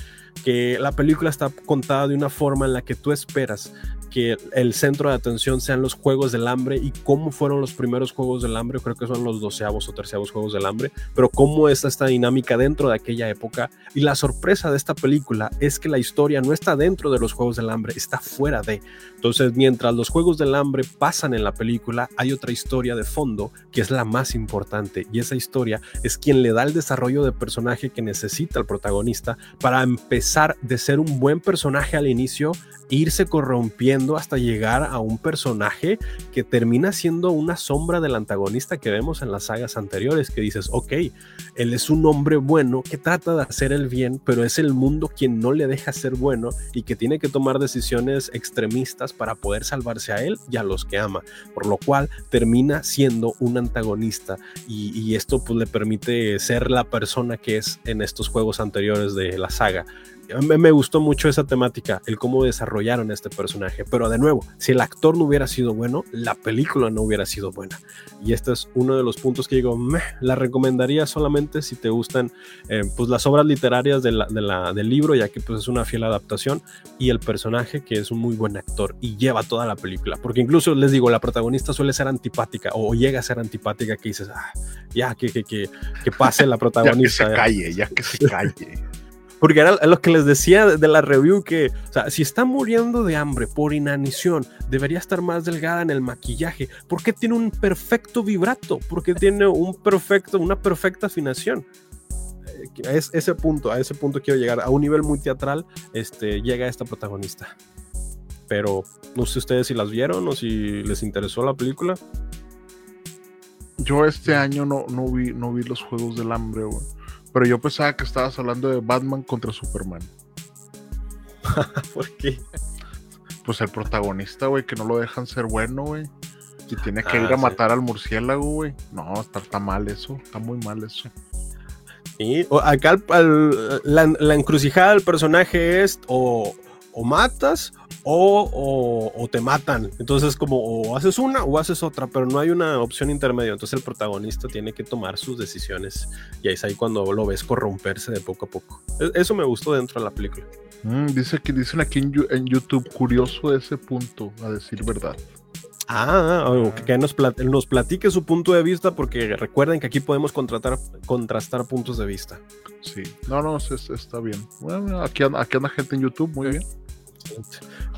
que la película está contada de una forma en la que tú esperas que el centro de atención sean los Juegos del Hambre y cómo fueron los primeros Juegos del Hambre, creo que son los doceavos o terceavos Juegos del Hambre, pero cómo es esta dinámica dentro de aquella época. Y la sorpresa de esta película es que la historia no está dentro de los Juegos del Hambre, está fuera de. Entonces, mientras los Juegos del Hambre pasan en la película, hay otra historia de fondo que es la más importante y esa historia es quien le da el desarrollo de personaje que necesita el protagonista para empezar de ser un buen personaje al inicio irse corrompiendo hasta llegar a un personaje que termina siendo una sombra del antagonista que vemos en las sagas anteriores, que dices, ok, él es un hombre bueno que trata de hacer el bien, pero es el mundo quien no le deja ser bueno y que tiene que tomar decisiones extremistas para poder salvarse a él y a los que ama, por lo cual termina siendo un antagonista. Y, y esto pues le permite ser la persona que es en estos juegos anteriores de la saga me, gustó mucho esa temática, el cómo desarrollaron este personaje. Pero de nuevo, si el actor no hubiera sido bueno, la película no hubiera sido buena. Y este es uno de los puntos que digo, la recomendaría solamente si te gustan eh, pues las obras literarias de la, del libro, ya que pues es una fiel adaptación, y el personaje que es un muy buen actor y lleva toda la película. Porque incluso les digo, la protagonista suele ser antipática o llega a ser antipática que dices, ah, ya que, que, que, que pase la protagonista. ya que se calle, ya que se calle. Porque era lo que les decía de la review que, o sea, si está muriendo de hambre por inanición, debería estar más delgada en el maquillaje. porque tiene un perfecto vibrato? porque tiene un perfecto, una perfecta afinación? Eh, es ese punto, a ese punto quiero llegar. A un nivel muy teatral, este, llega esta protagonista. Pero no sé ustedes si las vieron o si les interesó la película. Yo este año no, no, vi, no vi los Juegos del Hambre, güey. Pero yo pensaba que estabas hablando de Batman contra Superman. ¿Por qué? Pues el protagonista, güey, que no lo dejan ser bueno, güey. Y tiene que ir a ah, matar al murciélago, güey. No, está, mal eso. Está muy mal eso. Y acá la, encrucijada del personaje es o, o matas o, te matan. Entonces, como o haces una o haces otra, pero no hay una opción intermedia. Entonces, el protagonista tiene que tomar sus decisiones y ahí es ahí cuando lo ves corromperse de poco a poco. E, eso me gustó dentro de la película. Mm, dice que dicen aquí en, YouTube, curioso ese punto, a decir verdad. Ah, que nos, nos platique su punto de vista porque recuerden que aquí podemos contratar, contrastar puntos de vista. Sí, no, no, está bien. Bueno, aquí, aquí anda gente en YouTube, muy bien.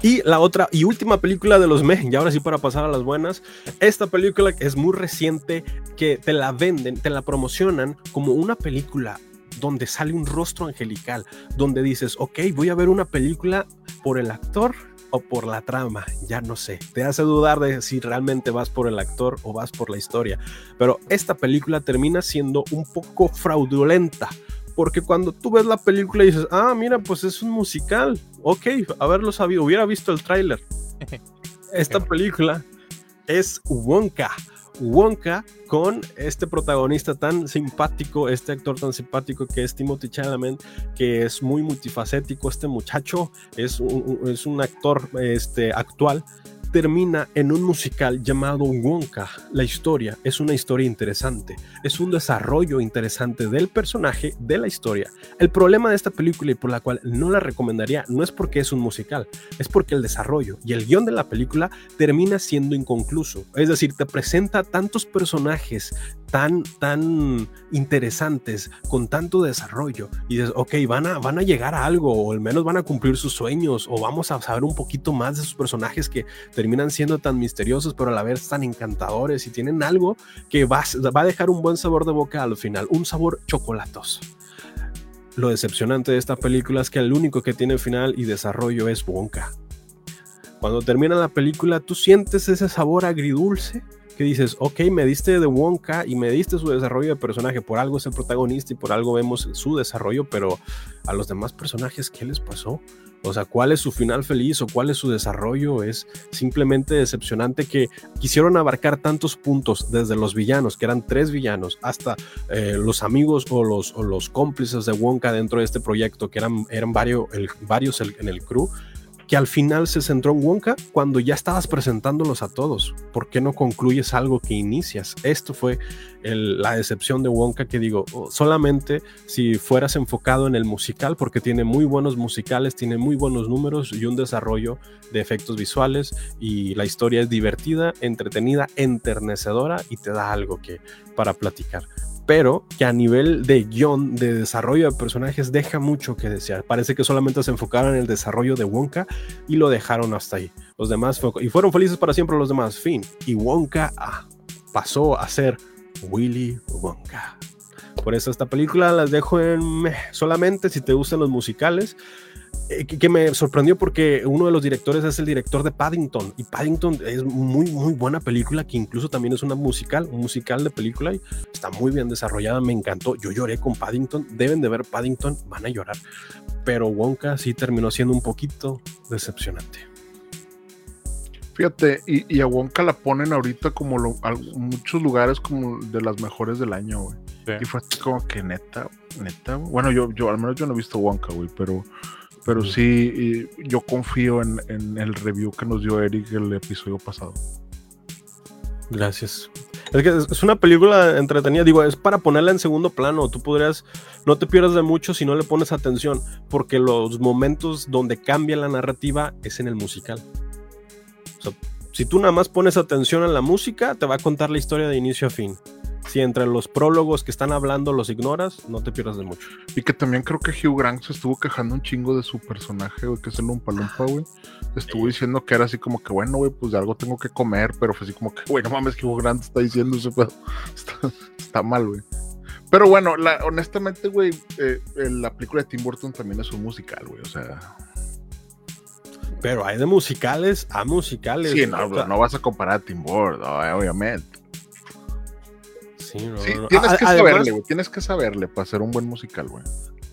Y la otra y última película de los me, y ahora sí para pasar a las buenas, esta película es muy reciente, que te la venden, te la promocionan como una película donde sale un rostro angelical, donde dices, ok, voy a ver una película por el actor o por la trama, ya no sé, te hace dudar de si realmente vas por el actor o vas por la historia, pero esta película termina siendo un poco fraudulenta Porque cuando tú ves la película dices, ah, mira, pues es un musical. Ok, haberlo sabido, hubiera visto el tráiler. Esta película es Wonka. Wonka con este protagonista tan simpático, este actor tan simpático que es Timothy Chalamet, que es muy multifacético. Este muchacho es un, es un actor este, actual termina en un musical llamado Wonka. La historia es una historia interesante, es un desarrollo interesante del personaje, de la historia. El problema de esta película y por la cual no la recomendaría no es porque es un musical, es porque el desarrollo y el guion de la película termina siendo inconcluso. Es decir, te presenta tantos personajes tan, tan interesantes, con tanto desarrollo, y dices, ok, van a, van a llegar a algo, o al menos van a cumplir sus sueños, o vamos a saber un poquito más de sus personajes que terminan siendo tan misteriosos, pero a la vez tan encantadores, y tienen algo que va, va a dejar un buen sabor de boca al final, un sabor chocolatoso. Lo decepcionante de esta película es que el único que tiene final y desarrollo es Wonka. Cuando termina la película, tú sientes ese sabor agridulce que dices, ok, me diste de Wonka y me diste su desarrollo de personaje, por algo es el protagonista y por algo vemos su desarrollo, pero a los demás personajes, ¿qué les pasó? O sea, ¿cuál es su final feliz o cuál es su desarrollo? Es simplemente decepcionante que quisieron abarcar tantos puntos, desde los villanos, que eran tres villanos, hasta eh, los amigos o los, o los cómplices de Wonka dentro de este proyecto, que eran, eran varios, varios en el crew que al final se centró en Wonka cuando ya estabas presentándolos a todos. ¿Por qué no concluyes algo que inicias? Esto fue la decepción de Wonka que digo, oh, solamente si fueras enfocado en el musical, porque tiene muy buenos musicales, tiene muy buenos números y un desarrollo de efectos visuales y la historia es divertida, entretenida, enternecedora y te da algo que para platicar pero que a nivel de guion, de desarrollo de personajes, deja mucho que desear. Parece que solamente se enfocaron en el desarrollo de Wonka y lo dejaron hasta ahí. Los demás, y fueron felices para siempre los demás, fin. Y Wonka ah, pasó a ser Willy Wonka. Por eso esta película las dejo en solamente si te gustan los musicales. Eh, que, me sorprendió porque uno de los directores es el director de Paddington y Paddington es muy muy buena película que incluso también es una musical, un musical de película y está muy bien desarrollada, me encantó, yo lloré con Paddington, deben de ver Paddington, van a llorar, pero Wonka sí terminó siendo un poquito decepcionante. Fíjate, y, a Wonka la ponen ahorita como lo, muchos lugares como de las mejores del año, güey. Y fue como que neta, neta, bueno, yo, yo al menos yo no he visto Wonka, güey, pero pero sí, yo confío en, el review que nos dio Eric el episodio pasado. Gracias. Es que es una película entretenida, digo, es para ponerla en segundo plano. Tú podrías, no te pierdas de mucho si no le pones atención, porque los momentos donde cambia la narrativa es en el musical. O sea, si tú nada más pones atención en la música, te va a contar la historia de inicio a fin si entre los prólogos que están hablando los ignoras, no te pierdas de mucho. Y que también creo que Hugh Grant se estuvo quejando un chingo de su personaje, güey, que es el Lumpa güey. Estuvo diciendo que era así como que, bueno, güey, pues de algo tengo que comer, pero fue así como que, güey, no mames, Hugh Grant está diciendo eso, pero está, mal, güey. Pero bueno, la, honestamente, güey, eh, la película de Tim Burton también es un musical, güey, o sea. Pero hay de musicales a musicales. Sí, no, no vas a comparar a Tim Burton, obviamente tienes que saberle, güey. Tienes que saberle para hacer un buen musical, güey.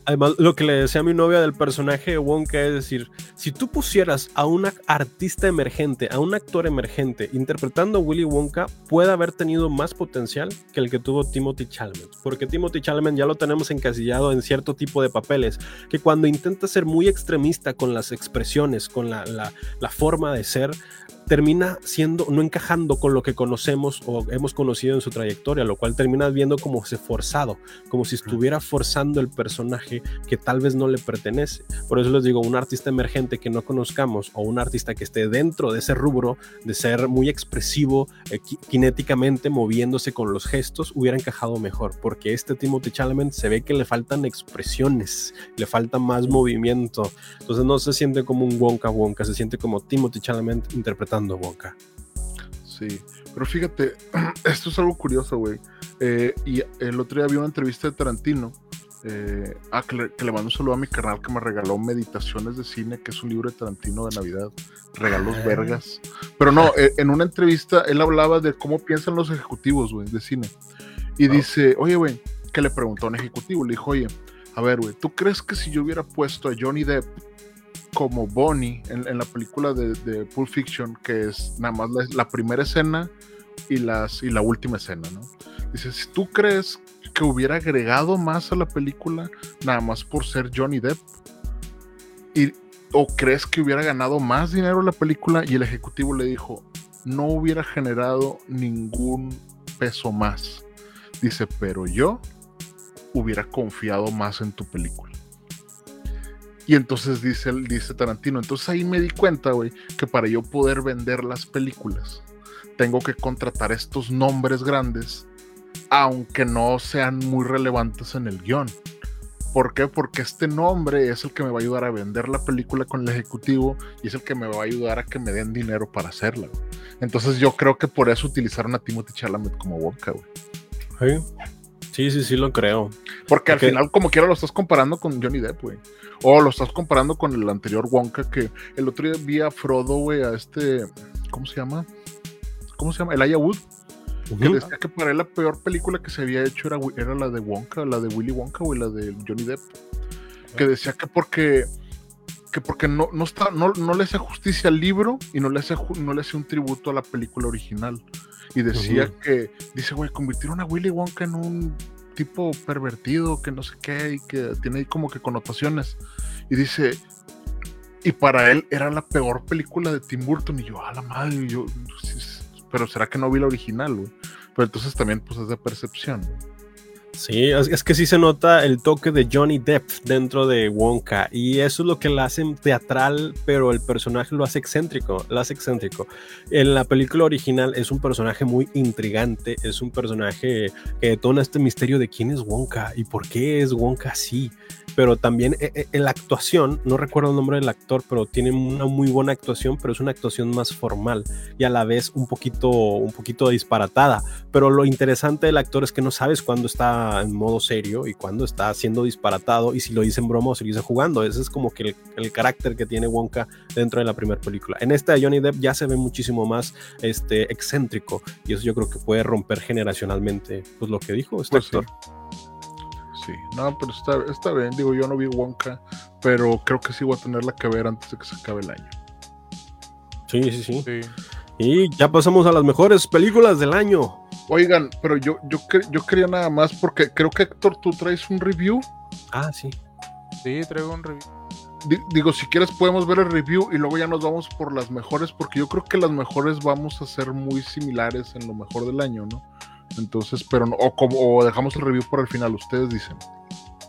Además, lo que le decía a mi novia del personaje de Wonka es decir, si tú pusieras a un artista emergente, a un actor emergente interpretando a Willy Wonka, puede haber tenido más potencial que el que tuvo Timothy Chalamet. Porque Timothy Chalamet ya lo tenemos encasillado en cierto tipo de papeles, que cuando intenta ser muy extremista con las expresiones, con la, la forma de ser, termina siendo, no encajando con lo que conocemos o hemos conocido en su trayectoria, lo cual termina viendo como se forzado, como si estuviera forzando el personaje que tal vez no le pertenece. Por eso les digo, un artista emergente que no conozcamos o un artista que esté dentro de ese rubro, de ser muy expresivo, eh, kinéticamente, moviéndose con los gestos, hubiera encajado mejor, porque este Timothy Chalamet se ve que le faltan expresiones, le falta más movimiento, entonces no se siente como un Wonka Wonka, se siente como Timothy Chalamet interpretando Boca. Sí, pero fíjate, esto es algo curioso, güey. Eh, y el otro día vi una entrevista de Tarantino. Eh, ah, que le, mando un saludo a mi canal que me regaló Meditaciones de Cine, que es un libro de Tarantino de Navidad. Regalos vergas. Pero no, eh, en una entrevista él hablaba de cómo piensan los ejecutivos, güey, de cine. Y dice, oye, güey, que le preguntó a un ejecutivo, le dijo, oye, a ver, güey, ¿tú crees que si yo hubiera puesto a Johnny Depp como Bonnie en, la película de, Pulp Fiction, que es nada más la, primera escena y, las, y la última escena, ¿no? Dice, si tú crees que hubiera agregado más a la película nada más por ser Johnny Depp, y, ¿o crees que hubiera ganado más dinero la película? Y el ejecutivo le dijo, no hubiera generado ningún peso más. Dice, pero yo hubiera confiado más en tu película. Y entonces dice, dice Tarantino, entonces ahí me di cuenta, güey, que para yo poder vender las películas, tengo que contratar estos nombres grandes, aunque no sean muy relevantes en el guion. ¿Por qué? Porque este nombre es el que me va a ayudar a vender la película con el ejecutivo y es el que me va a ayudar a que me den dinero para hacerla. Entonces yo creo que por eso utilizaron a Timothy Chalamet como Wonka, güey. Sí, sí, sí, lo creo. Porque, al final, como quiera, lo estás comparando con Johnny Depp, güey. O lo estás comparando con el anterior Wonka, que el otro día vi a Frodo, güey, a este. ¿Cómo se llama? ¿Cómo se llama? Elijah Wood. Que decía que para él la peor película que se había hecho era, era la de Wonka, la de Willy Wonka, güey, la de Johnny Depp. Que decía que porque que porque no, no, está, no, no le hace justicia al libro y no le hace, no le hace un tributo a la película original y decía que, dice, güey, convirtieron a Willy Wonka en un tipo pervertido, que no sé qué, y que tiene como que connotaciones. Y dice, y para él era la peor película de Tim Burton. Y yo, a la madre, yo, pero será que no vi la original, güey. Pero entonces también, pues es de percepción. Sí, es, que sí se nota el toque de Johnny Depp dentro de Wonka y eso es lo que la hace teatral, pero el personaje lo hace excéntrico, lo hace excéntrico. En la película original es un personaje muy intrigante, es un personaje que detona este misterio de quién es Wonka y por qué es Wonka así pero también en eh, eh, la actuación, no recuerdo el nombre del actor, pero tiene una muy buena actuación, pero es una actuación más formal y a la vez un poquito, un poquito disparatada. Pero lo interesante del actor es que no sabes cuándo está en modo serio y cuándo está siendo disparatado y si lo dice en broma o si lo dice jugando. Ese es como que el, carácter que tiene Wonka dentro de la primera película. En esta Johnny Depp ya se ve muchísimo más este, excéntrico y eso yo creo que puede romper generacionalmente pues, lo que dijo este pues actor sí. No, pero está, está bien. Digo, yo no vi Wonka, pero creo que sí voy a tenerla que ver antes de que se acabe el año. Sí, sí, sí. Y ya pasamos a las mejores películas del año. Oigan, pero yo, yo, yo quería nada más porque creo que Héctor, tú traes un review. Ah, sí. Sí, traigo un review. digo, si quieres podemos ver el review y luego ya nos vamos por las mejores, porque yo creo que las mejores vamos a ser muy similares en lo mejor del año, ¿no? Entonces, pero no, o, como, dejamos el review para el final, ustedes dicen.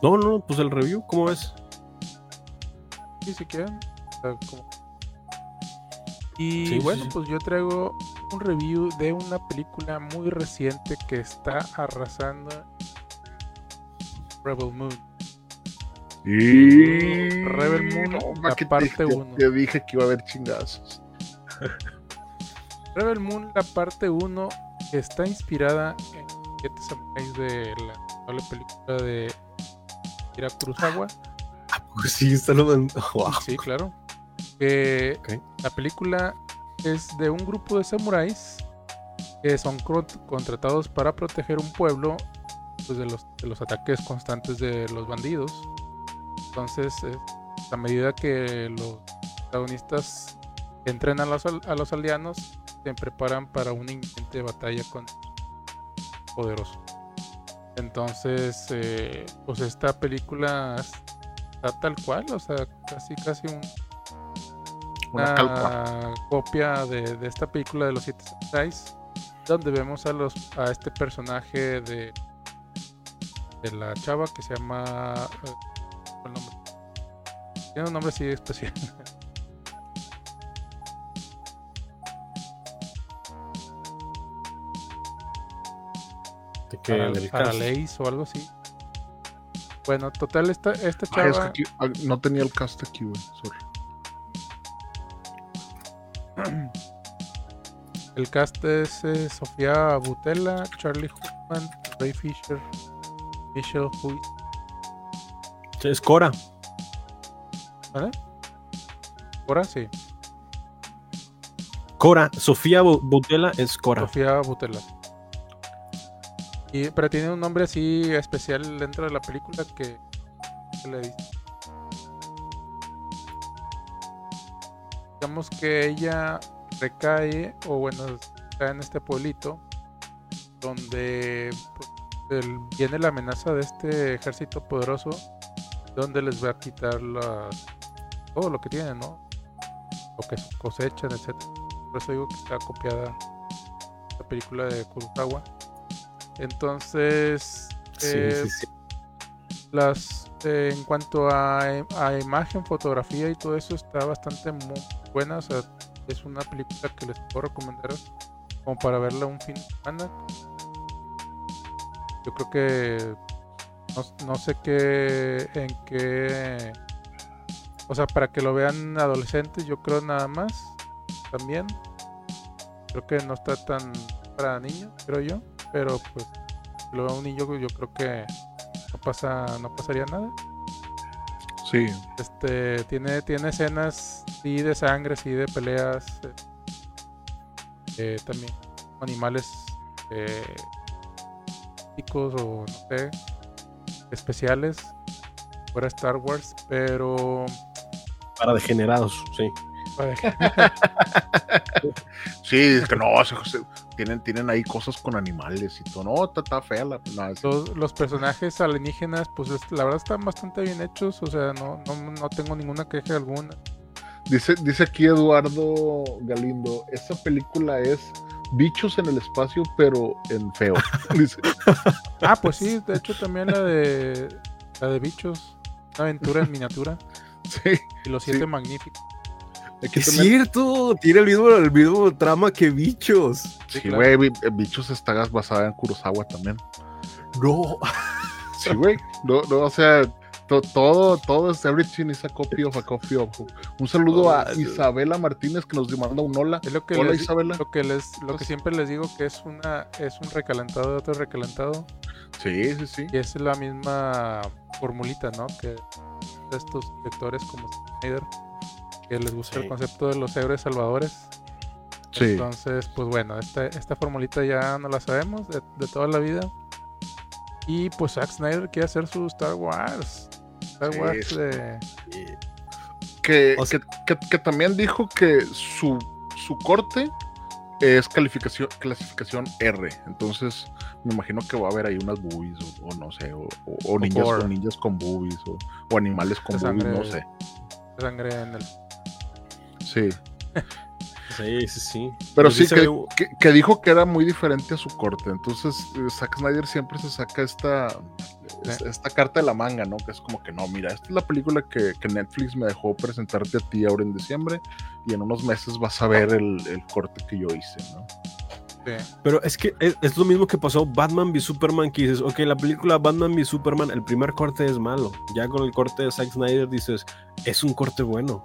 No, no, pues el review, ¿cómo es? Sí, si quieren. Y bueno, pues yo traigo un review de una película muy reciente que está arrasando Rebel Moon. Y Rebel Moon, la parte 1. Te, dije que iba a haber chingazos. Rebel Moon, la parte 1 está inspirada en siete samuráis de la película de Kira Kurosawa. Ah, pues sí, está lo Sí, claro. La película es de un grupo de samuráis que son contratados para proteger un pueblo pues, de, los, de los ataques constantes de los bandidos. Entonces, a medida que los protagonistas entrenan a los, a los aldeanos, se preparan para una inminente batalla con poderoso. Entonces, eh, pues esta película está tal cual, o sea, casi casi un, una, copia de, esta película de los siete samuráis, donde vemos a los a este personaje de de la chava que se llama eh, tiene un nombre así especial que para, o algo así. Bueno, total, esta, esta chava. Ah, no tenía el cast aquí, güey. El cast es eh, Sofía Butella, Charlie Huckman, Ray Fisher, Michelle Huy. Es Cora. ¿Vale? Cora, sí. Cora, Sofía Butella es Cora. Sofía Butella pero tiene un nombre así especial dentro de la película que que le dice. Digamos que ella recae, o bueno, está en este pueblito, donde pues, viene la amenaza de este ejército poderoso, donde les va a quitar todo lo que tienen, ¿no? Lo que cosechan, etc. Por eso digo que está copiada la película de Kurosawa. Entonces, Sí, eh, sí, sí. las eh, en cuanto a, a imagen, fotografía y todo eso está bastante muy buena. O sea, es una película que les puedo recomendar como para verla un fin de semana. Yo creo que no, no sé qué en qué o sea, para que lo vean adolescentes, yo creo nada más también. Creo que no está tan para niños, creo yo, pero pues lo vea un niño yo creo que no pasa no pasaría nada. Sí, Este tiene tiene escenas sí de sangre, sí de peleas, eh, eh, también animales eh, o no sé especiales fuera Star Wars, pero Para degenerados, sí. sí, es que no, se- se- tienen, tienen ahí cosas con animales y todo. No, está, está fea la. no, es- los, los personajes alienígenas, pues es- la verdad están bastante bien hechos, o sea, no, no, no tengo ninguna queja alguna. Dice, dice aquí Eduardo Galindo, esa película es bichos en el espacio, pero en feo. Dice, Ah, pues sí, de hecho también la de la de bichos, una aventura en miniatura sí, y los Sí. siete magníficos. Aquí Es también- cierto, tiene el mismo, el mismo trama que bichos. Sí, claro. güey, bi- bichos está basada en Kurosawa también. No. Sí, güey. No, no, o sea, to- todo, todo es everything is a copy of a copy of. Un saludo a Isabela Martínez que nos manda un hola. Es lo que Hola les, Isabela. lo que les, lo que siempre les digo que es una, es un recalentado de otro recalentado Sí, sí, sí. y es la misma formulita, ¿no? Que estos lectores como Snyder, que les gusta Sí. el concepto de los héroes salvadores. Sí. Entonces, pues bueno, esta, esta formulita ya no la sabemos de, de toda la vida. Y pues Zack Snyder quiere hacer su Star Wars. Star Sí, Wars sí. de... Que, O sea- que, que- que también dijo que su, su corte es calificación, clasificación R. Entonces, me imagino que va a haber ahí unas boobies, o, o no sé, o, o- o ninjas, o ninjas con boobies, o, o animales con boobies, no sé. sangre en el... Sí. Sí, sí, sí. Pero sí, que, que- que dijo que era muy diferente a su corte. Entonces, eh, Zack Snyder siempre se saca esta, es- esta carta de la manga, ¿no? Que es como que no, mira, esta es la película que, que Netflix me dejó presentarte a ti ahora en diciembre y en unos meses vas a ver el, el corte que yo hice, ¿no? Pero es que es, lo mismo que pasó Batman v Superman, que dices, ok, la película Batman v Superman, el primer corte es malo. Ya con el corte de Zack Snyder dices, es un corte bueno.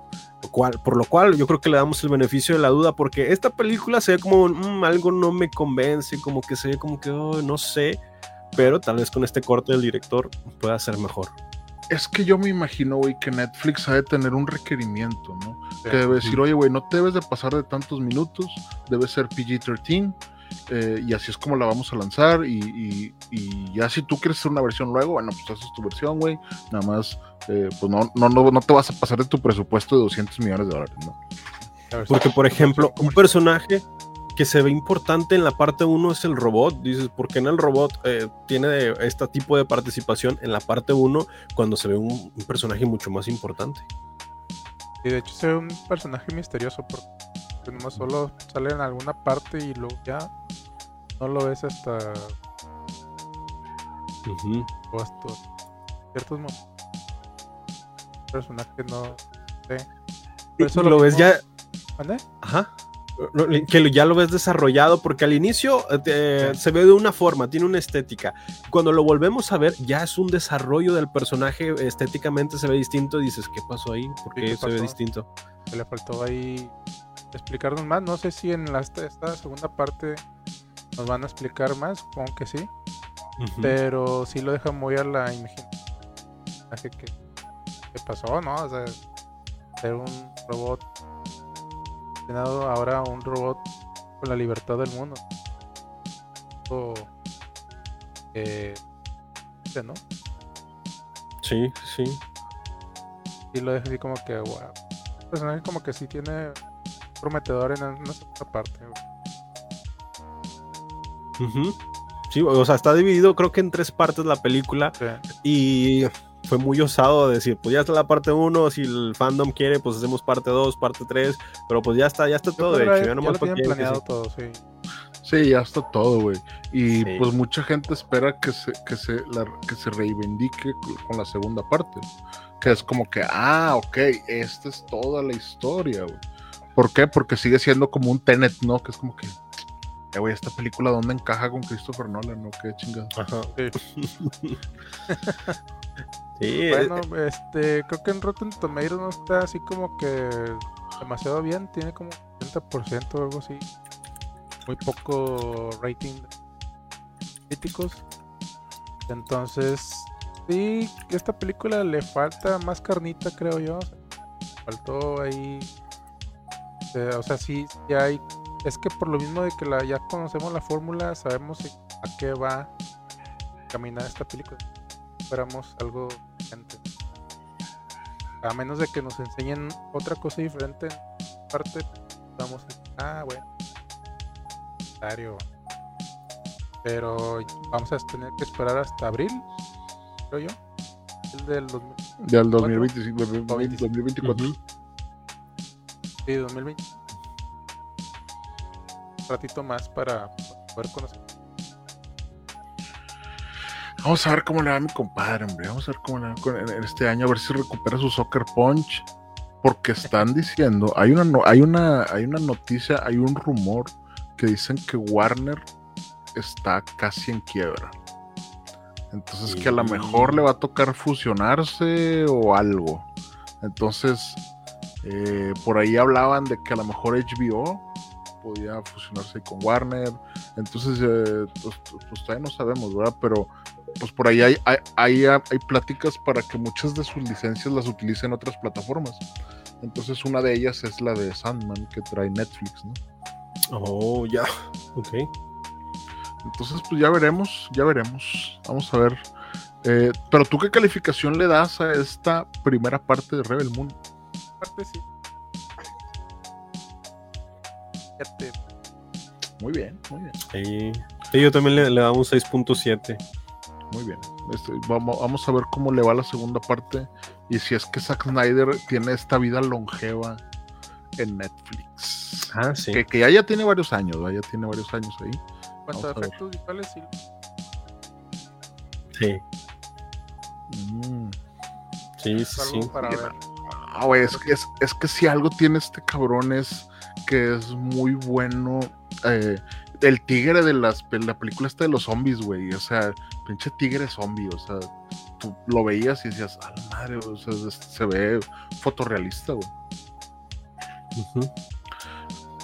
Por lo cual yo creo que le damos el beneficio de la duda, porque esta película se ve como "Mm, algo no me convence, como que se ve como que "Oh, no sé, pero tal vez con este corte del director pueda ser mejor. Es que yo me imagino, güey, que Netflix ha de tener un requerimiento, ¿no? Sí. Que debe decir, oye, güey, no te debes de pasar de tantos minutos, debe ser PG-13, eh, y así es como la vamos a lanzar, y, y- y ya si tú quieres hacer una versión luego, bueno, pues haces tu versión, güey, nada más, eh, pues no, no, no, no te vas a pasar de tu presupuesto de 200 millones de dólares, ¿no? Porque, por ejemplo, un personaje que se ve importante en la parte 1 es el robot. Dices, ¿por qué en el robot eh, tiene este tipo de participación en la parte 1 cuando se ve un, un personaje mucho más importante? Y de hecho se ve un personaje misterioso porque nomás solo sale en alguna parte y luego ya no lo ves hasta, Ujú. o hasta ciertos momentos. Personaje no sé. Por eso lo ves ya, ¿Mande? ajá, que ya lo ves desarrollado porque al inicio eh, se ve de una forma, tiene una estética. Cuando lo volvemos a ver, ya es un desarrollo del personaje, estéticamente se ve distinto. Dices, ¿qué pasó ahí? ¿Por Sí, qué ¿qué se ve distinto? que le faltó ahí explicarnos más. No sé si en la, esta, segunda parte nos van a explicar más, supongo que sí. Pero sí lo deja muy a la imaginación. Que, que pasó, ¿no? O sea, ser un robot ahora un robot con la libertad del mundo. O, eh, ¿no? Sí, sí. Y lo deja así como que, wow. El personaje como que sí tiene prometedor en una segunda parte. Ujú. Sí, o sea, está dividido creo que en tres partes la película Sí. y fue muy osado decir, pues ya está la parte 1, si el fandom quiere, pues hacemos parte 2, parte 3, pero pues ya está, ya está Yo todo que hecho, ya ya nomás lo planeado todo, sí. Sí, ya está todo, güey. Y Sí. pues mucha gente espera que se, que se, la- que se reivindique con- con la segunda parte. Que es como que, ah, ok, esta es toda la historia, güey. ¿Por qué? Porque sigue siendo como un Tenet, ¿no? Que es como que, eh, güey, esta película, ¿dónde encaja con Christopher Nolan? ¿No? Qué chingada. Ajá. Sí. Sí, Bueno, eh, este, creo que en Rotten Tomatoes no está así como que demasiado bien, tiene como 30% o algo así. Muy poco rating críticos. Entonces, sí, esta película le falta más carnita, creo yo. Faltó ahí. eh, o sea, sí, ya hay. Es que por lo mismo de que la, ya conocemos la fórmula, sabemos a qué va a caminar esta película. Esperamos algo. A menos de que nos enseñen otra cosa diferente en parte, vamos a ah, bueno. Pero vamos a tener que esperar hasta abril, creo yo. El del 2000 Ya el ¿Cuatro? 2025, 2025. 2024. ujú. sí, 2020. Un ratito más para poder conocer. Vamos a ver cómo le va a mi compadre, hombre. Vamos a ver cómo le va en este año, a ver si recupera su soccer punch. Porque están diciendo, hay una, hay una, hay una noticia, hay un rumor que dicen que Warner está casi en quiebra. Entonces que a lo mejor le va a tocar fusionarse o algo. Entonces, eh, por ahí hablaban de que a lo mejor HBO podía fusionarse con Warner. Entonces, eh, pues, pues todavía no sabemos, ¿verdad? Pero pues por ahí hay, hay, hay, hay pláticas para que muchas de sus licencias las utilicen otras plataformas. Entonces una de ellas es la de Sandman que trae Netflix, ¿no? Oh, ya. Ok. Entonces pues ya veremos, ya veremos. Vamos a ver. Eh, pero tú qué calificación le das a esta primera parte de Rebel Moon? Aparte sí. Muy bien, muy bien, Sí. Sí, yo también le, le daba un 6.7. muy bien. Este, vamos, vamos a ver cómo le va la segunda parte y si es que Zack Snyder tiene esta vida longeva en Netflix. Ah, sí. Que, que ya, ya tiene varios años, ya tiene varios años ahí. ver. efectos visuales, sí. Sí, Mm. sí, sí. sí. para ver. Ah, güey, es, que- es, es que si algo tiene este cabrón es que es muy bueno. eh, el tigre de las, de la película esta de los zombies, güey. O sea, pinche tigre zombie. O sea, tú lo veías y decías, a la madre, o sea, se ve fotorrealista, güey.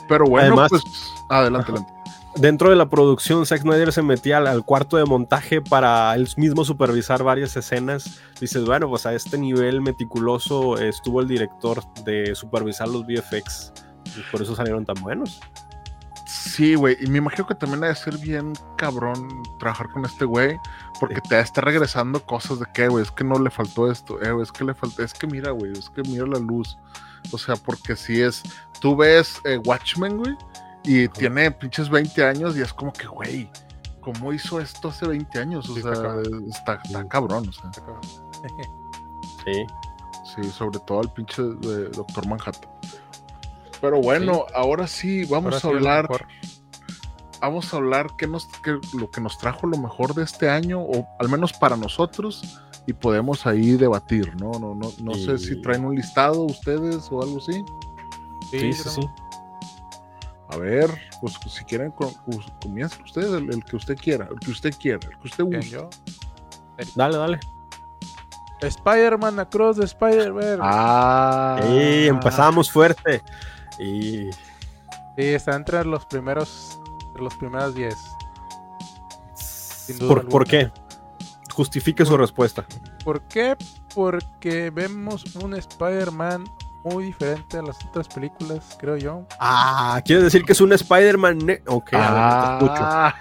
Pero bueno, Además- pues adelante, adelante. Dentro de la producción, Zack Snyder se metía al, al cuarto de montaje para él mismo supervisar varias escenas. Dices, bueno, pues a este nivel meticuloso estuvo el director de supervisar los VFX. Y por eso salieron tan buenos. Sí, güey, y me imagino que también ha de ser bien cabrón trabajar con este güey, porque te está regresando cosas de que, güey, es que no le faltó esto, eh, es que le faltó, es que mira, güey, es que mira la luz. O sea, porque si es, tú ves eh, Watchmen, güey, y tiene pinches 20 años y es como que, güey, ¿cómo hizo esto hace 20 años? O Sí, sea, está cabrón. está, está cabrón, o sea, Sí. sí, sobre todo el pinche eh, Doctor Manhattan. Pero bueno, ahora sí, vamos Ahora a hablar vamos a hablar qué nos, qué- lo que nos trajo lo mejor de este año, o al menos para nosotros, y podemos ahí debatir, ¿no? No, no, no sé si traen un listado ustedes o algo así. Sí, sí, sí. A ver, pues si quieren, pues, comiencen ustedes el, el que usted quiera, el que usted quiera, el que usted guste. yo. Dale, dale. Spider-Man Across the Spider-Verse. Ah, Sí, empezamos fuerte. Y Sí, está entre los primeros, entre los primeros 10. duda ¿Por. ¿Por qué? Justifique su respuesta. ¿Por qué? Porque vemos un Spider-Man muy diferente a las otras películas, creo yo. Ah, ¿quieres decir que es un Spider-Man? ne- Ok, a ver, te escucho. Ah,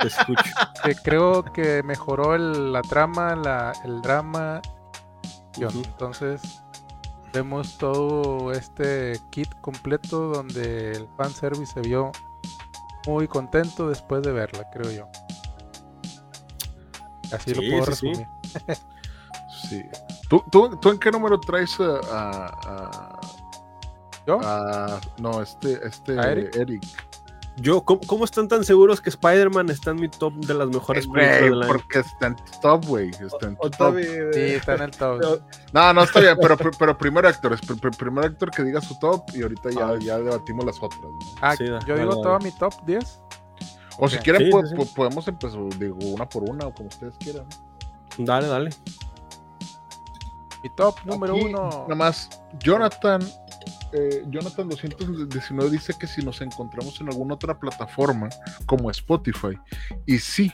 Te escucho. Que creo que mejoró el- la trama, la, el drama. Entonces, vemos todo este kit completo donde el fanservice se vio muy contento después de verla, creo yo. Así lo puedo sí, sí. resumir. Sí. ¿Tú, tú, tú en qué número traes a. a- ¿Yo? a- no, este, este. Eric? Yo, ¿cómo, cómo están tan seguros que Spider-Man está en mi top de las mejores películas Güey, del año? porque está en top, güey. Está en top. Sí, está en el top. No, no, está bien, pero, pero, pero primero Héctor, es pr- pr- primero Héctor que diga su top y ahorita ya, Ah. ya debatimos las otras. ¿no? Ah, Sí, yo digo todo mi top 10. O si quieren, Sí, po- sí, sí. po- podemos empezar, digo, una por una o como ustedes quieran. Dale, dale. Mi top número Aquí, uno. Nada más, Jonathan, eh, Jonathan 219 dice que si nos encontramos en alguna otra plataforma como Spotify. Y sí,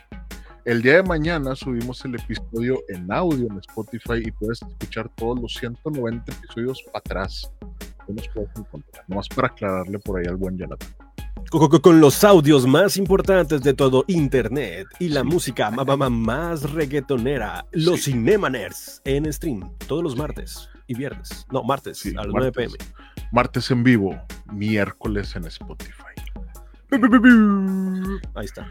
el día de mañana subimos el episodio en audio en Spotify y puedes escuchar todos los 190 episodios para atrás. Ahí nos puedes encontrar. Nomás para aclararle por ahí al buen Jonathan. Con, los audios más importantes de todo Internet y la música ma- ma- más reggaetonera, los Sí. Cinemaners en stream todos los martes y viernes. No, martes Sí, a las 9 martes. pm. Martes en vivo, miércoles en Spotify. Ahí está.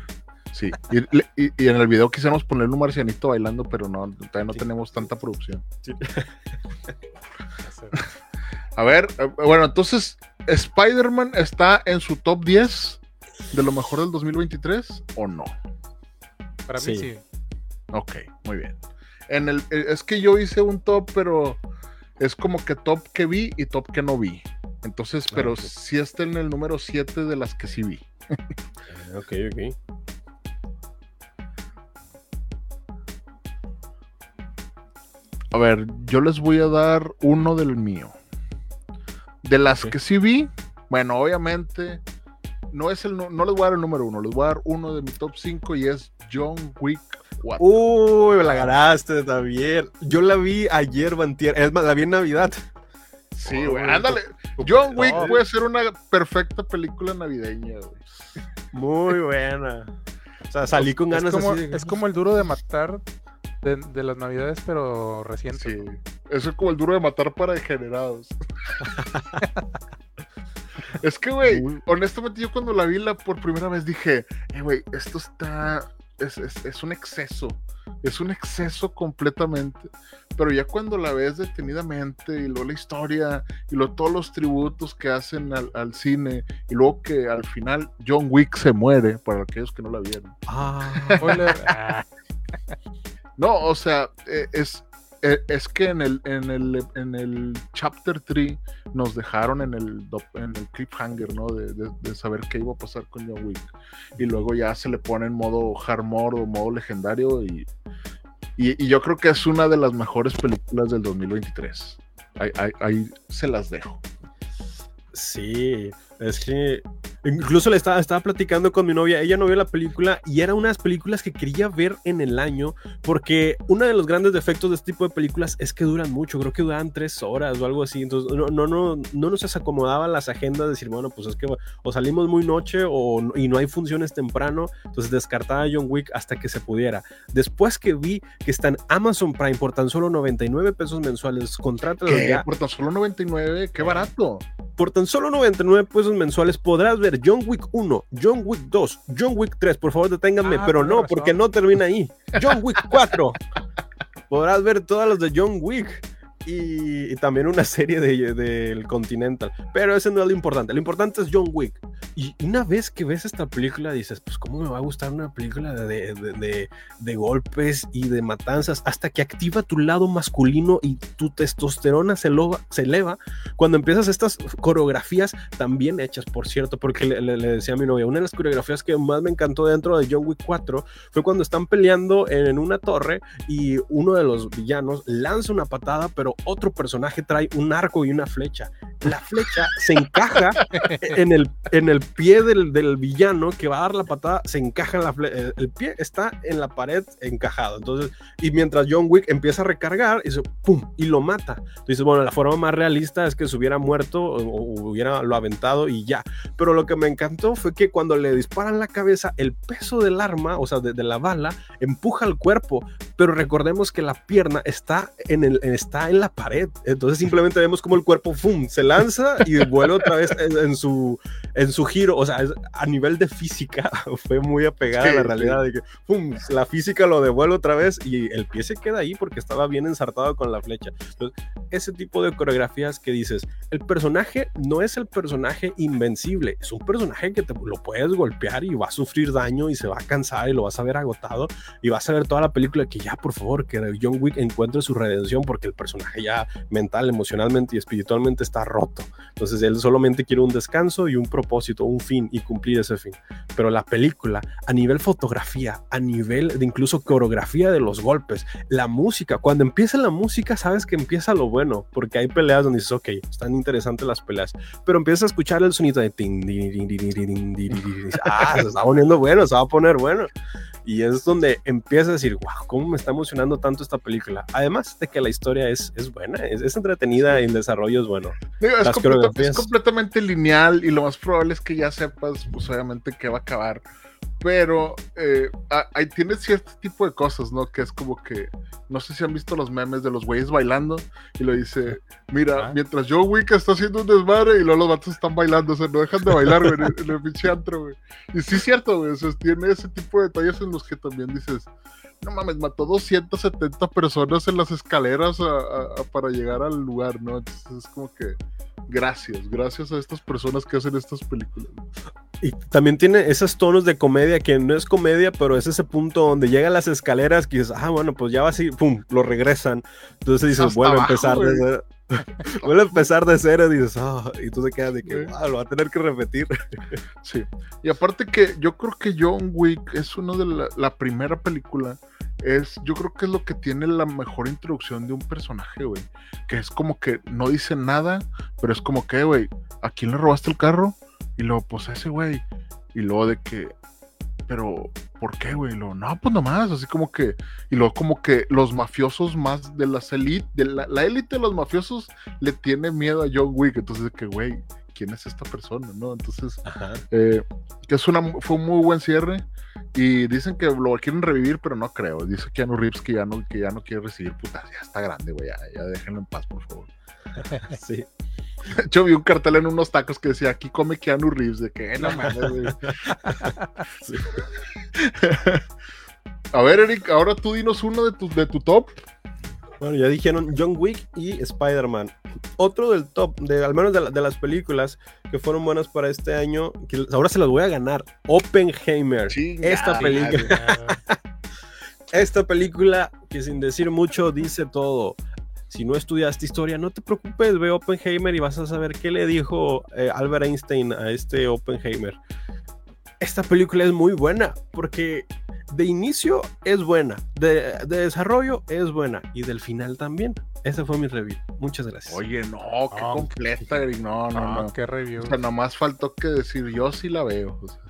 Sí, y, le- y- y en el video quisiéramos ponerle un marcianito bailando, pero no, todavía no Sí. tenemos tanta producción. Sé. A ver, eh, bueno, entonces, ¿Spider-Man está en su top 10 de lo mejor del 2023 o no? Para mí Sí. sí. Ok, muy bien. En el, eh, es que yo hice un top, pero es como que top que vi y top que no vi. Entonces, pero ok. sí está en el número 7 de las que sí vi. Ok, ok. A ver, yo les voy a dar uno del mío. De las que sí vi, bueno, obviamente, no es el no les voy a dar el número uno, les voy a dar uno de mi top 5 y es John Wick 4. Uy, me la ganaste también. Yo la vi ayer, Bantier. Es más, la vi en Navidad. sí, güey, ándale. John Wick no, puede ser una perfecta película navideña, güey. Muy buena. O sea, salí con Es ganas como, así de- es como el duro de matar de, de las navidades, pero reciente. Sí, eso es como el duro de matar para degenerados. es que, güey, honestamente yo cuando la vi la por primera vez dije, eh, güey, esto está, es, es- es un exceso, es un exceso completamente. Pero ya cuando la ves detenidamente y luego la historia y luego todos los tributos que hacen al, al cine y luego que al final John Wick se muere, para aquellos que no la vieron. Ah, No, o sea, eh, es, es que en el, en el, en el chapter 3 nos dejaron en el, en el cliffhanger, ¿no? De, de- saber qué iba a pasar con John Wick. Y luego ya se le pone en modo hard mode o modo legendario y, y, yo creo que es una de las mejores películas del 2023. Ahí, ahí- ahí se las dejo. sí. Es que incluso le estaba, estaba platicando con mi novia. Ella no vio la película y era una de las películas que quería ver en el año. Porque uno de los grandes defectos de este tipo de películas es que duran mucho. Creo que duran tres horas o algo así. Entonces no, no, no, no nos acomodaban las agendas de decir, bueno, pues es que o salimos muy noche o, y no hay funciones temprano. Entonces descartaba John Wick hasta que se pudiera. Después que vi que está en Amazon Prime por tan solo 99 pesos mensuales, contrátalo ¿Qué? ya. Por tan solo 99, qué barato. Por tan solo 99 pesos mensuales podrás ver John Wick 1, John Wick 2, John Wick 3. Por favor, deténganme, Ah, pero no, razón. porque no termina ahí. John Wick 4. podrás ver todas las de John Wick. Y, y también una serie del de, del Continental. Pero ese no es lo importante. Lo importante es John Wick. Y una vez que ves esta película, dices: Pues, ¿cómo me va a gustar una película de, de, de- de golpes y de matanzas? Hasta que activa tu lado masculino y tu testosterona se, eleva- se eleva cuando empiezas estas coreografías también hechas, por cierto, porque le, le- le decía a mi novia, una de las coreografías que más me encantó dentro de John Wick 4 fue cuando están peleando en una torre y uno de los villanos lanza una patada, pero otro personaje trae un arco y una flecha. la flecha se encaja en el, en el pie del, del villano que va a dar la patada, se encaja en la flecha, el pie está en la pared encajado. Entonces, y mientras John Wick empieza a recargar, y, ¡pum! y lo mata. Entonces, bueno, la forma más realista es que se hubiera muerto o, hubiera lo aventado y ya. Pero lo que me encantó fue que cuando le disparan la cabeza, el peso del arma, o sea, de, la bala, empuja al cuerpo. Pero recordemos que la pierna está en, el, está en la pared. Entonces simplemente vemos como el cuerpo ¡fum! se lanza y vuelve otra vez en, su, en su giro. O sea, a nivel de física fue muy apegada a la realidad de que ¡fum! la física lo devuelve otra vez y el pie se queda ahí porque estaba bien ensartado con la flecha. Entonces, ese tipo de coreografías que dices, el personaje no es el personaje invencible, es un personaje que te lo puedes golpear y va a sufrir daño y se va a cansar y lo vas a ver agotado y vas a ver toda la película que ya, por favor, que John Wick encuentre su redención porque el personaje ya mental, emocionalmente y espiritualmente está roto. Entonces él solamente quiere un descanso y un propósito, un fin y cumplir ese fin. Pero la película, a nivel fotografía, a nivel de incluso coreografía de los golpes, la música, cuando empieza la música sabes que empieza lo bueno, porque hay peleas donde dices, ok, están interesantes las peleas, pero empiezas a escuchar el sonido de ah, se está poniendo bueno, se va a poner bueno. Y es donde empieza a decir, wow, cómo me está emocionando tanto esta película. Además de que la historia es, es buena, es, entretenida y el desarrollo es bueno. es, es, completamente lineal y lo más probable es que ya sepas, pues obviamente, que va a acabar pero eh, ahí tiene cierto tipo de cosas, ¿no? Que es como que, no sé si han visto los memes de los güeyes bailando y lo dice, mira, mientras Joe Wick está haciendo un desmadre y luego los vatos están bailando, o sea, no dejan de bailar, güey, en, el pinche antro, güey. Y sí es cierto, güey, o sea, tiene ese tipo de detalles en los que también dices, no mames, mató 270 personas en las escaleras para llegar al lugar, ¿no? Entonces es como que gracias, gracias a estas personas que hacen estas películas. Y también tiene esos tonos de comedia que no es comedia, pero es ese punto donde llega las escaleras que dices, ah, bueno, pues ya va así, pum, lo regresan. Entonces dices, vuelve a empezar de cero. vuelve a empezar de cero y dices, ah, y tú te quedas de que, ah, lo va a tener que repetir. sí. Y aparte que yo creo que John Wick es una de la, la primera película es, yo creo que es lo que tiene la mejor introducción de un personaje, güey. Que es como que no dice nada, pero es como que, güey, ¿a quién le robaste el carro? Y luego, pues ese güey. Y luego de que, pero, ¿por qué, güey? No, pues nomás, así como que, y luego como que los mafiosos más de las élite, de la élite de los mafiosos le tiene miedo a John Wick, entonces de que, güey, ¿quién es esta persona? ¿no? Entonces, eh, que es una, fue un muy buen cierre y dicen que lo quieren revivir, pero no creo. Dice Keanu Reeves que ya no, que ya no quiere recibir putas, ya está grande, güey, ya, ya déjenlo en paz, por favor. sí. Yo vi un cartel en unos tacos que decía, aquí come Keanu Reeves, de que no mames, A ver, Eric, ahora tú dinos uno de tu, de tu top. Bueno, ya dijeron John Wick y Spider-Man. Otro del top, de, al menos de, las películas que fueron buenas para este año, que ahora se las voy a ganar. Oppenheimer. esta película. esta película que sin decir mucho dice todo. Si no estudiaste historia, no te preocupes, ve Oppenheimer y vas a saber qué le dijo eh, Albert Einstein a este Oppenheimer. Esta película es muy buena porque de inicio es buena, de, desarrollo es buena y del final también. Ese fue mi review. Muchas gracias. Oye, no, qué completa, No, no, no. Qué review. O sea, nomás faltó que decir yo sí la veo. O sea.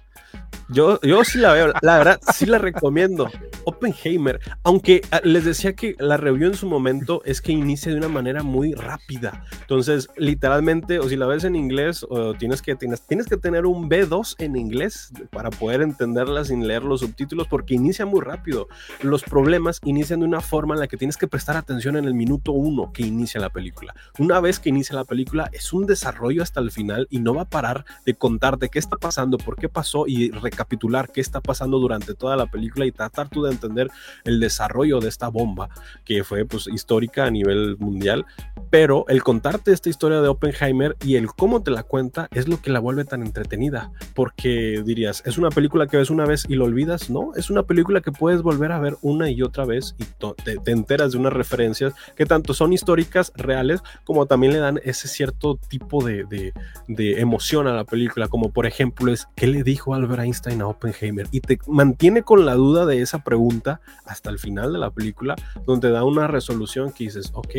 Yo, yo sí la veo, la verdad, sí la recomiendo. Oppenheimer, aunque ah, les decía que la review en su momento es que inicia de una manera muy rápida. Entonces, literalmente, o si la ves en inglés, o tienes que, tienes, tienes que tener un B2 en inglés para poder entenderla sin leer los subtítulos, porque inicia muy rápido. Los problemas inician de una forma en la que tienes que prestar atención en el minuto uno que inicia la película. Una vez que inicia la película, es un desarrollo hasta el final y no va a parar de contarte qué está pasando, por qué pasó y recapitular qué está pasando durante toda la película y tratar tú de entender el desarrollo de esta bomba que fue pues histórica a nivel mundial, pero el contarte esta historia de Oppenheimer y el cómo te la cuenta es lo que la vuelve tan entretenida, porque dirías, es una película que ves una vez y lo olvidas, no, es una película que puedes volver a ver una y otra vez y te, enteras de unas referencias que tanto son históricas, reales, como también le dan ese cierto tipo de, de, de emoción a la película, como por ejemplo es, ¿qué le dijo Albert Einstein a Oppenheimer? Y te mantiene con la duda de esa pregunta hasta el final de la película, donde da una resolución que dices, ok,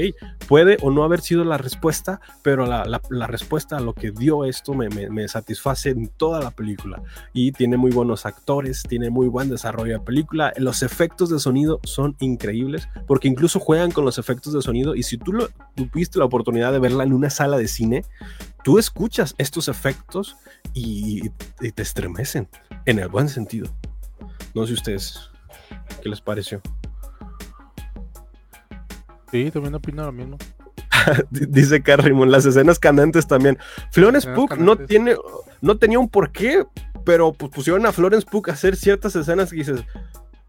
puede o no haber sido la respuesta, pero la, la, respuesta a lo que dio esto me, me, me, satisface en toda la película. Y tiene muy buenos actores, tiene muy buen desarrollo de película, los efectos de sonido son increíbles, porque incluso juegan con los efectos de sonido y si tú tuviste la oportunidad de verla en una sala de cine, tú escuchas estos efectos y, y, te estremecen, en el buen sentido. No sé ustedes, ¿qué les pareció? Sí, también opino lo mismo. Dice Carrimon, las escenas canantes también. Florence Pugh no tiene, no tenía un porqué, pero pues pusieron a Florence Pugh a hacer ciertas escenas y dices,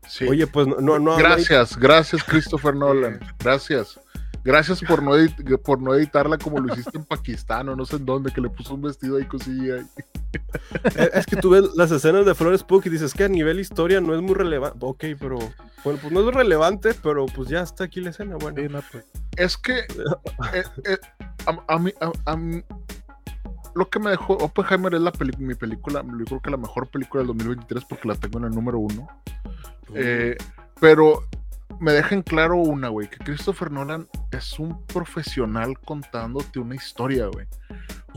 sí. oye, pues no, no. Gracias, no hay... gracias Christopher Nolan, gracias. Gracias por no, edit por no editarla como lo hiciste en Pakistán o no sé en dónde, que le puso un vestido ahí cosilla. Es que tú ves las escenas de Flores Pugh y dices que a nivel historia no es muy relevante. Ok, pero bueno, pues no es relevante, pero pues ya está aquí la escena. Bueno, sí, no, pues. es que eh, eh, a, a, mí, a, a mí lo que me dejó Oppenheimer es la mi película, yo creo que la mejor película del 2023 porque la tengo en el número uno. Eh, pero me dejen claro una, güey, que Christopher Nolan es un profesional contándote una historia, güey.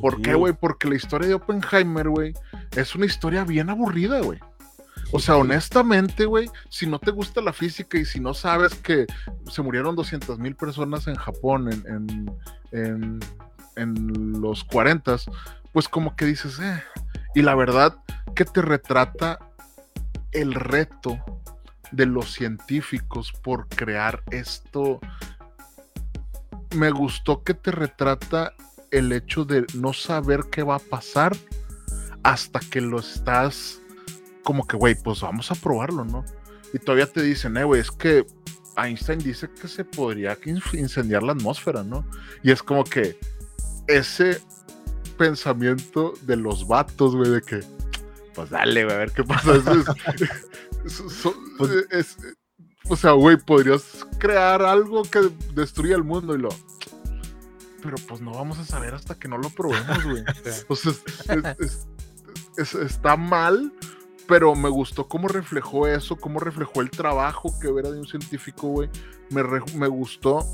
¿Por qué, güey? Porque la historia de Oppenheimer, güey, es una historia bien aburrida, güey. O sea, honestamente, güey, si no te gusta la física y si no sabes que se murieron 200 mil personas en Japón en, en, en en los 40, pues como que dices, eh. Y la verdad que te retrata el reto de los científicos por crear esto. Me gustó que te retrata el hecho de no saber qué va a pasar hasta que lo estás como que, güey, pues vamos a probarlo, ¿no? Y todavía te dicen, eh, güey, es que Einstein dice que se podría incendiar la atmósfera, ¿no? Y es como que, ese pensamiento de los vatos, güey, de que, pues dale, güey, a ver qué pasa. es, pues, es, o sea, güey, podrías crear algo que destruya el mundo y lo. Pero pues no vamos a saber hasta que no lo probemos, güey. o sea, está mal, pero me gustó cómo reflejó eso, cómo reflejó el trabajo que era de un científico, güey. Me, me gustó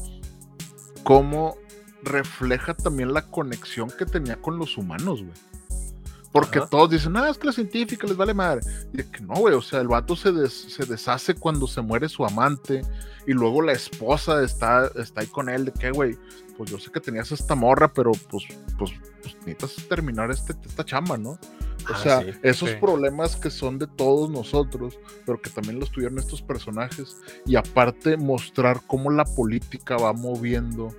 cómo refleja también la conexión que tenía con los humanos, güey. Porque Ajá. todos dicen, ah, es que la científica les vale madre. Y que no, güey, o sea, el vato se, des, se, deshace cuando se muere su amante y luego la esposa está, está ahí con él, de que, güey, pues yo sé que tenías esta morra, pero pues, pues, pues necesitas terminar este, esta chamba, ¿no? O ah, sea, sí, esos sí. problemas que son de todos nosotros, pero que también los tuvieron estos personajes, y aparte mostrar cómo la política va moviendo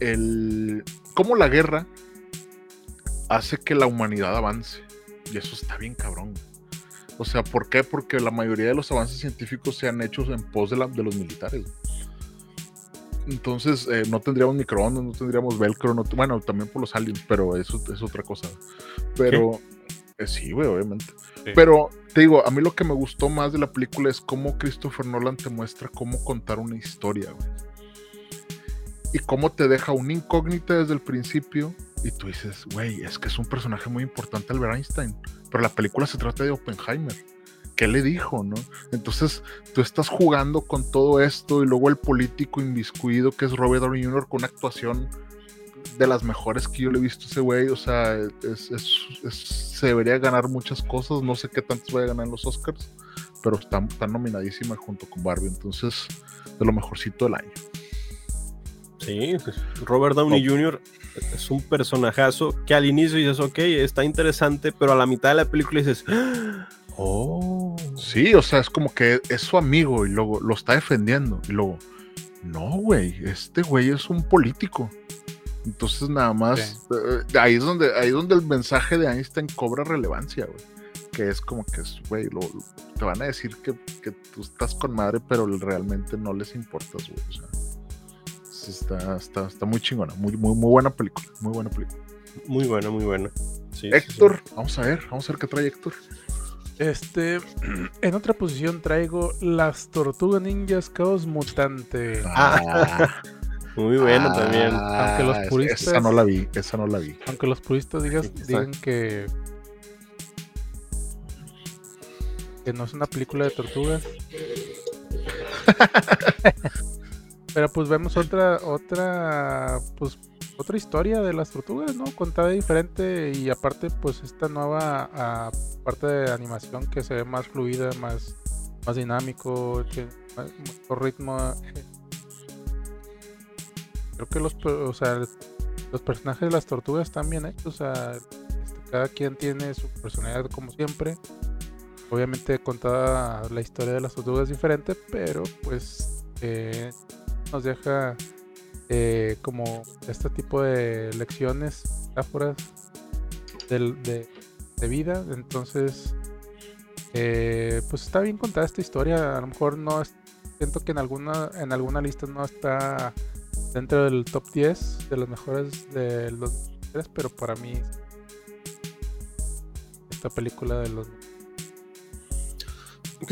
el cómo la guerra hace que la humanidad avance. Y eso está bien cabrón. O sea, ¿por qué? Porque la mayoría de los avances científicos se han hecho en pos de, la, de los militares. Entonces, eh, no tendríamos microondas, no tendríamos velcro, no, bueno, también por los aliens, pero eso es otra cosa. Pero, eh, sí, güey, obviamente. Sí. Pero, te digo, a mí lo que me gustó más de la película es cómo Christopher Nolan te muestra cómo contar una historia, güey y cómo te deja una incógnita desde el principio y tú dices, güey, es que es un personaje muy importante Albert Einstein, pero la película se trata de Oppenheimer. ¿Qué le dijo, no? Entonces tú estás jugando con todo esto y luego el político inviscuido que es Robert Downey Jr. con una actuación de las mejores que yo le he visto a ese güey. O sea, es, se debería ganar muchas cosas. No sé qué tantos vaya a ganar en los Oscars, pero está, está nominadísima junto con Barbie. Entonces, de lo mejorcito del año. Sí, pues, Robert Downey no. Jr. es un personajazo que al inicio dices, ok, está interesante, pero a la mitad de la película dices, oh. Sí, o sea, es como que es su amigo y luego lo está defendiendo. Y luego, no, güey, este güey es un político. Entonces, nada más, sí. eh, ahí, es donde, ahí es donde el mensaje de Einstein cobra relevancia, güey. Que es como que, güey, te van a decir que, que, tú estás con madre, pero realmente no les importas, güey. O sea está, está, está muy chingona, muy, muy, muy buena película, muy buena película. Muy buena, muy buena. Sí, Héctor, sí, sí. vamos a ver, vamos a ver qué trae Héctor. Este, en otra posición traigo las tortugas ninjas caos mutante. Ah, muy bueno ah, también. Aunque los puristas. Esa no la vi, esa no la vi. Aunque los puristas digas, digan que. que no es una película de tortugas. Pero pues vemos otra, otra, pues otra historia de las tortugas, ¿no? Contada diferente y aparte pues esta nueva ah, parte de animación que se ve más fluida, más, más dinámico, que, ritmo. Eh. Creo que los, o sea, los personajes de las tortugas están bien hechos, o sea, este, cada quien tiene su personalidad como siempre. Obviamente contada la historia de las tortugas diferente, pero pues eh, nos deja eh, como este tipo de lecciones, metáforas de, de, vida. Entonces, eh, pues está bien contada esta historia. A lo mejor no es, siento que en alguna, en alguna lista no está dentro del top 10 de los mejores de los tres, pero para mí esta película de los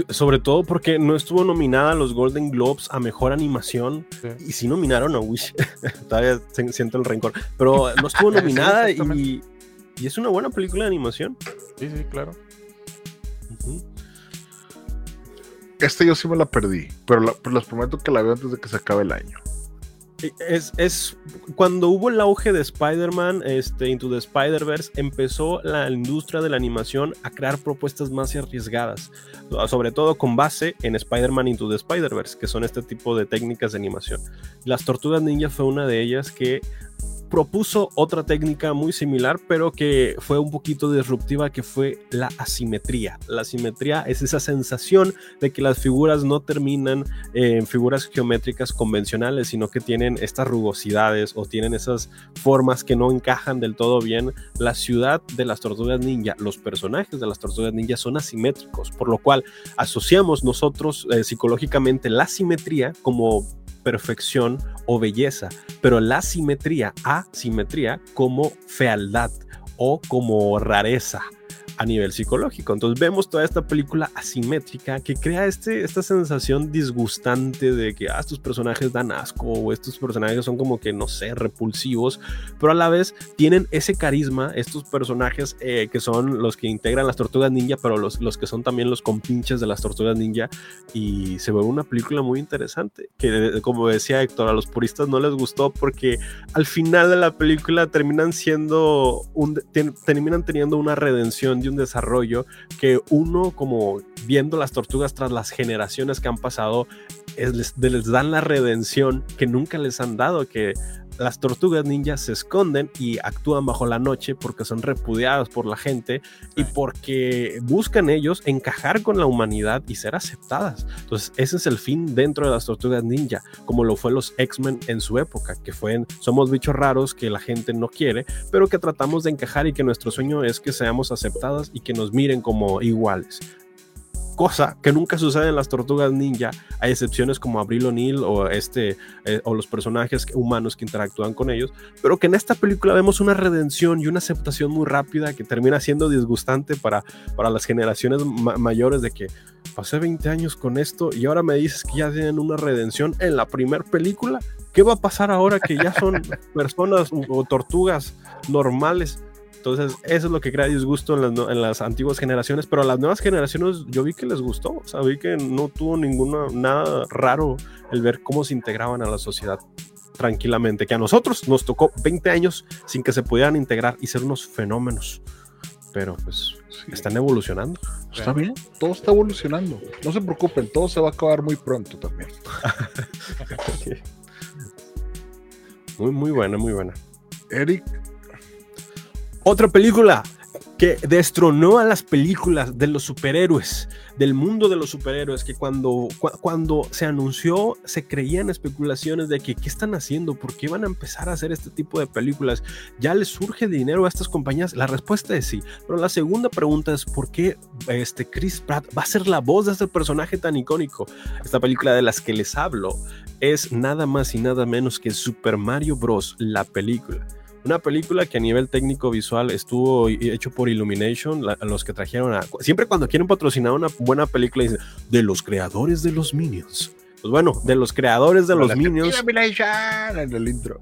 sobre todo porque no estuvo nominada a los Golden Globes a mejor animación y sí nominaron a Wish. Todavía siento el rencor, pero no estuvo nominada y, y, es una buena película de animación. Sí, sí, claro. Este yo sí me la perdí, pero, pero les prometo que la veo antes de que se acabe el año. Es, cuando hubo el auge de Spider-Man, este, Into the Spider-Verse, empezó la industria de la animación a crear propuestas más arriesgadas, sobre todo con base en Spider-Man Into the Spider-Verse, que son este tipo de técnicas de animación. Las Tortugas Ninja fue una de ellas que propuso otra técnica muy similar, pero que fue un poquito disruptiva, que fue la asimetría. La asimetría es esa sensación de que las figuras no terminan en figuras geométricas convencionales, sino que tienen estas rugosidades o tienen esas formas que no encajan del todo bien. La ciudad de las tortugas ninja, los personajes de las tortugas ninja son asimétricos, por lo cual asociamos nosotros eh, psicológicamente la simetría como perfección o belleza, pero la simetría, asimetría, como fealdad o como rareza a nivel psicológico. Entonces vemos toda esta película asimétrica que crea este, esta sensación disgustante de que ah, estos personajes dan asco o estos personajes son como que, no sé, repulsivos, pero a la vez tienen ese carisma, estos personajes eh, que son los que integran las tortugas ninja, pero los, los que son también los compinches de las tortugas ninja y se ve una película muy interesante que como decía Héctor, a los puristas no les gustó porque al final de la película terminan siendo un, terminan teniendo una redención de un desarrollo que uno como viendo las tortugas tras las generaciones que han pasado, les, les dan la redención que nunca les han dado, que las tortugas ninjas se esconden y actúan bajo la noche porque son repudiadas por la gente y porque buscan ellos encajar con la humanidad y ser aceptadas. Entonces, ese es el fin dentro de las tortugas ninja, como lo fue los X-Men en su época, que fue somos bichos raros que la gente no quiere, pero que tratamos de encajar y que nuestro sueño es que seamos aceptadas y que nos miren como iguales cosa que nunca sucede en las tortugas ninja. Hay excepciones como Abril O'Neill o, este, eh, o los personajes humanos que interactúan con ellos, pero que en esta película vemos una redención y una aceptación muy rápida que termina siendo disgustante para, para las generaciones mayores de que pasé 20 años con esto y ahora me dices que ya tienen una redención en la primera película. ¿Qué va a pasar ahora que ya son personas o tortugas normales? Entonces, eso es lo que crea disgusto en las, en las, antiguas generaciones, pero a las nuevas generaciones yo vi que les gustó, o sea, vi que no tuvo ninguna, nada raro el ver cómo se integraban a la sociedad tranquilamente, que a nosotros nos tocó 20 años sin que se pudieran integrar y ser unos fenómenos, pero pues están evolucionando. Está bien, todo está evolucionando, no se preocupen, todo se va a acabar muy pronto también. Muy, muy buena, muy buena. Eric, otra película que destronó a las películas de los superhéroes, del mundo de los superhéroes, que cuando, cuando se anunció se creían especulaciones de que qué están haciendo, por qué van a empezar a hacer este tipo de películas, ya les surge dinero a estas compañías. La respuesta es sí, pero la segunda pregunta es por qué este Chris Pratt va a ser la voz de este personaje tan icónico. Esta película de las que les hablo es nada más y nada menos que Super Mario Bros. la película. Una película que a nivel técnico visual estuvo hecho por Illumination, los que trajeron a... Siempre cuando quieren patrocinar una buena película dicen, de los creadores de los Minions. Pues bueno, de los creadores de los Minions... En el intro.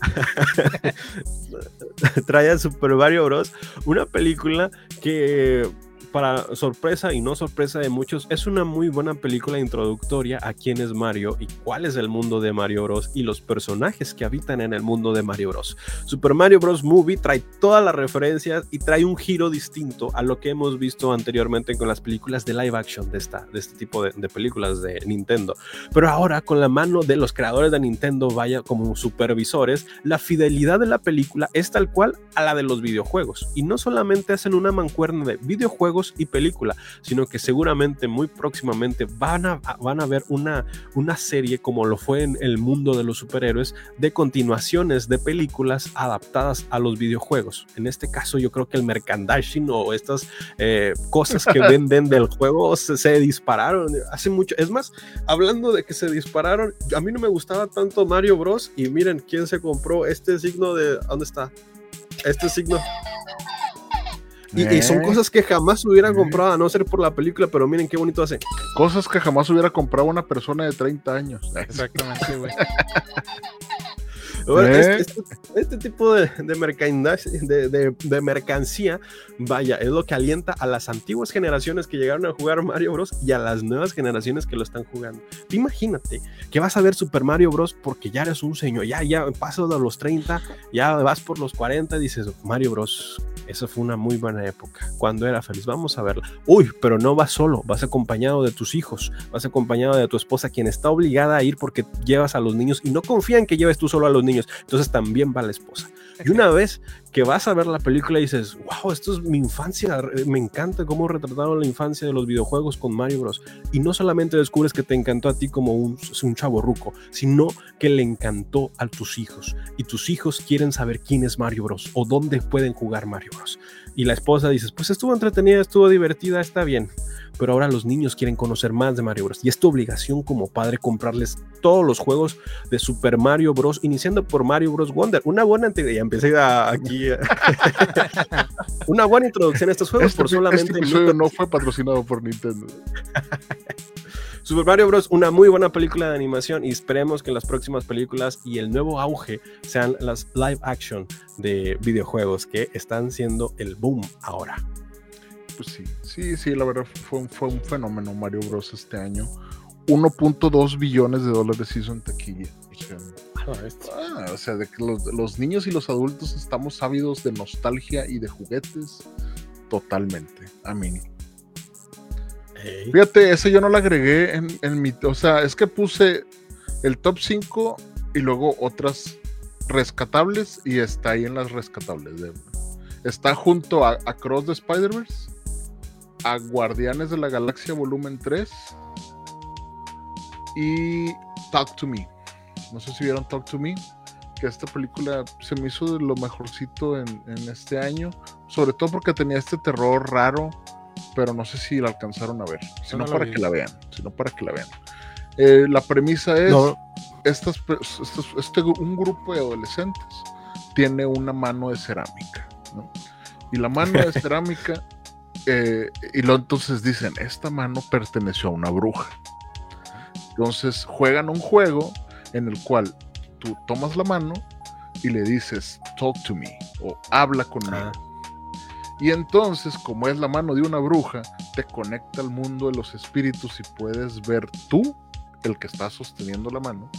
trae a Super Mario Bros. Una película que para sorpresa y no sorpresa de muchos, es una muy buena película introductoria a quién es Mario y cuál es el mundo de Mario Bros. y los personajes que habitan en el mundo de Mario Bros. Super Mario Bros. Movie trae todas las referencias y trae un giro distinto a lo que hemos visto anteriormente con las películas de live action de, esta, de este tipo de, de películas de Nintendo. Pero ahora con la mano de los creadores de Nintendo, vaya como supervisores, la fidelidad de la película es tal cual a la de los videojuegos. Y no solamente hacen una mancuerna de videojuegos, y película, sino que seguramente muy próximamente van a, van a ver una, una serie como lo fue en el mundo de los superhéroes de continuaciones de películas adaptadas a los videojuegos. En este caso yo creo que el merchandising o estas eh, cosas que venden del juego se, se, dispararon hace mucho. Es más, hablando de que se dispararon, a mí no me gustaba tanto Mario Bros. Y miren quién se compró este signo de... ¿Dónde está? Este signo y, y, son cosas que jamás hubiera comprado, a no ser por la película, pero miren qué bonito hace. Cosas que jamás hubiera comprado una persona de 30 años. Exactamente, güey. Este, este, este, tipo de, de, de, de, mercancía, vaya, es lo que alienta a las antiguas generaciones que llegaron a jugar Mario Bros. y a las nuevas generaciones que lo están jugando. Imagínate que vas a ver Super Mario Bros. porque ya eres un señor, ya, ya pasas de los 30, ya vas por los 40 y dices, Mario Bros. Esa fue una muy buena época, cuando era feliz. Vamos a verla. Uy, pero no vas solo, vas acompañado de tus hijos, vas acompañado de tu esposa, quien está obligada a ir porque llevas a los niños y no confía en que lleves tú solo a los niños. Entonces también va la esposa. Y una vez que vas a ver la película dices, wow, esto es mi infancia, me encanta cómo retrataron la infancia de los videojuegos con Mario Bros. Y no solamente descubres que te encantó a ti como un, un chavo ruco, sino que le encantó a tus hijos. Y tus hijos quieren saber quién es Mario Bros. o dónde pueden jugar Mario Bros. Y la esposa dices, pues estuvo entretenida, estuvo divertida, está bien pero ahora los niños quieren conocer más de Mario Bros. Y es tu obligación como padre comprarles todos los juegos de Super Mario Bros. Iniciando por Mario Bros. Wonder. Una buena ya empecé aquí. una buena introducción a estos juegos este, por solamente. Este episodio no fue patrocinado por Nintendo. Super Mario Bros. una muy buena película de animación y esperemos que las próximas películas y el nuevo auge sean las live action de videojuegos que están siendo el boom ahora pues sí, sí, sí, la verdad fue un, fue un fenómeno Mario Bros. este año. 1.2 billones de dólares hizo en taquilla. O sea, ah, o sea de que los, los, niños y los adultos estamos ávidos de nostalgia y de juguetes. Totalmente. A mí. Fíjate, ese yo no lo agregué en, en, mi. O sea, es que puse el top 5 y luego otras rescatables y está ahí en las rescatables. De, está junto a, Cross the Spider-Verse a Guardianes de la Galaxia Volumen 3 y Talk to Me. No sé si vieron Talk to Me, que esta película se me hizo de lo mejorcito en este año, sobre todo porque tenía este terror raro, pero no sé si la alcanzaron a ver, sino no para vi. que la vean, sino para que la vean. Eh, la premisa es, no. estas, estos, este, un grupo de adolescentes tiene una mano de cerámica, ¿no? Y la mano de cerámica eh, y lo entonces dicen, esta mano perteneció a una bruja. Entonces juegan un juego en el cual tú tomas la mano y le dices, talk to me, o habla conmigo. Ah. Y entonces, como es la mano de una bruja, te conecta al mundo de los espíritus y puedes ver tú, el que está sosteniendo la mano,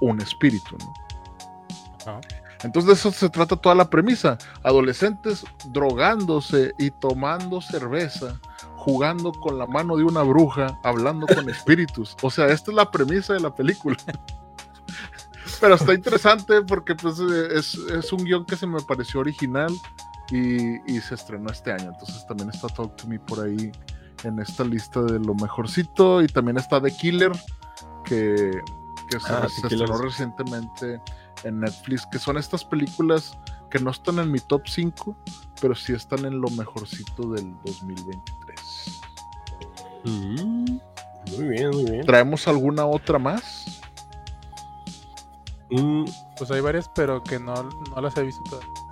un espíritu, ¿no? Entonces de eso se trata toda la premisa. Adolescentes drogándose y tomando cerveza, jugando con la mano de una bruja, hablando con espíritus. O sea, esta es la premisa de la película. Pero está interesante porque pues, es, es un guion que se me pareció original y, y, se estrenó este año. Entonces también está Talk to Me por ahí en esta lista de lo mejorcito. Y también está The Killer, que, que ah, se, se estrenó recientemente en Netflix, que son estas películas que no están en mi top 5, pero sí están en lo mejorcito del 2023. Mm, muy bien, muy bien. ¿Traemos alguna otra más? Mm, pues hay varias, pero que no, no las he visto todas.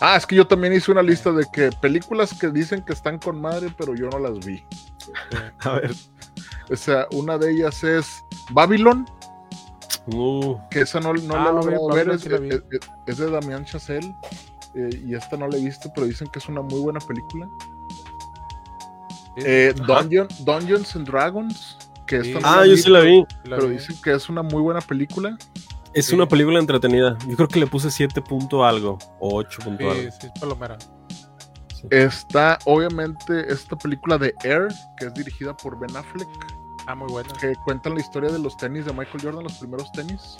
Ah, es que yo también hice una lista de que películas que dicen que están con madre, pero yo no las vi. A ver. O sea, una de ellas es Babylon. Uh. Que esa no, no ah, la logrado ver, es, es, es, de Damián Chazelle. Eh, y esta no la he visto, pero dicen que es una muy buena película. Eh. Dungeon- Dungeons and Dragons, que esta Sí. no Ah, yo sí la vi. La pero vi. dicen que es una muy buena película. Es Sí. una película entretenida. Yo creo que le puse 7 punto algo o 8 punto Sí, algo. sí, es palomera. Está, obviamente, esta película de Air, que es dirigida por Ben Affleck, Ah, muy buena. que cuentan la historia de los tenis de Michael Jordan, los primeros tenis.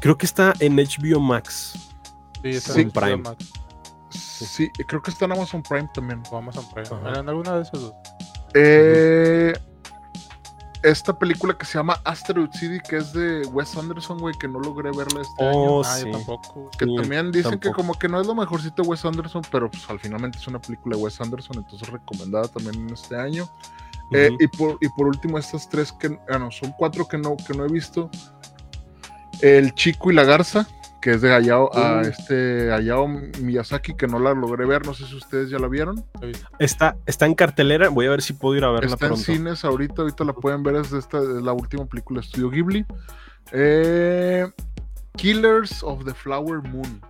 Creo que está en HBO Max. Sí, está Sí. en Prime. Max Sí, creo que está en Amazon Prime también. o Amazon Prime. Ajá. En alguna de esas dos. Eh, esta película que se llama Asteroid City, que es de Wes Anderson, güey, que no logré verla este año. Oh, ah, sí. yo tampoco. Que Sí, también dicen que como que no es lo mejorcito de Wes Anderson, pero pues al finalmente es una película de Wes Anderson, entonces recomendada también en este año. Eh, y, por, y por último, estas tres que, ah, no, son cuatro que no, que no he visto. El Chico y la Garza, que es de Hayao, a este Hayao Miyazaki, que no la logré ver, no sé si ustedes ya la vieron. Está, está en cartelera. Voy a ver si puedo ir a verla Está en cines ahorita, ahorita la pueden ver, es, de esta, es la última película de Estudio Ghibli. Eh, Killers of the Flower Moon.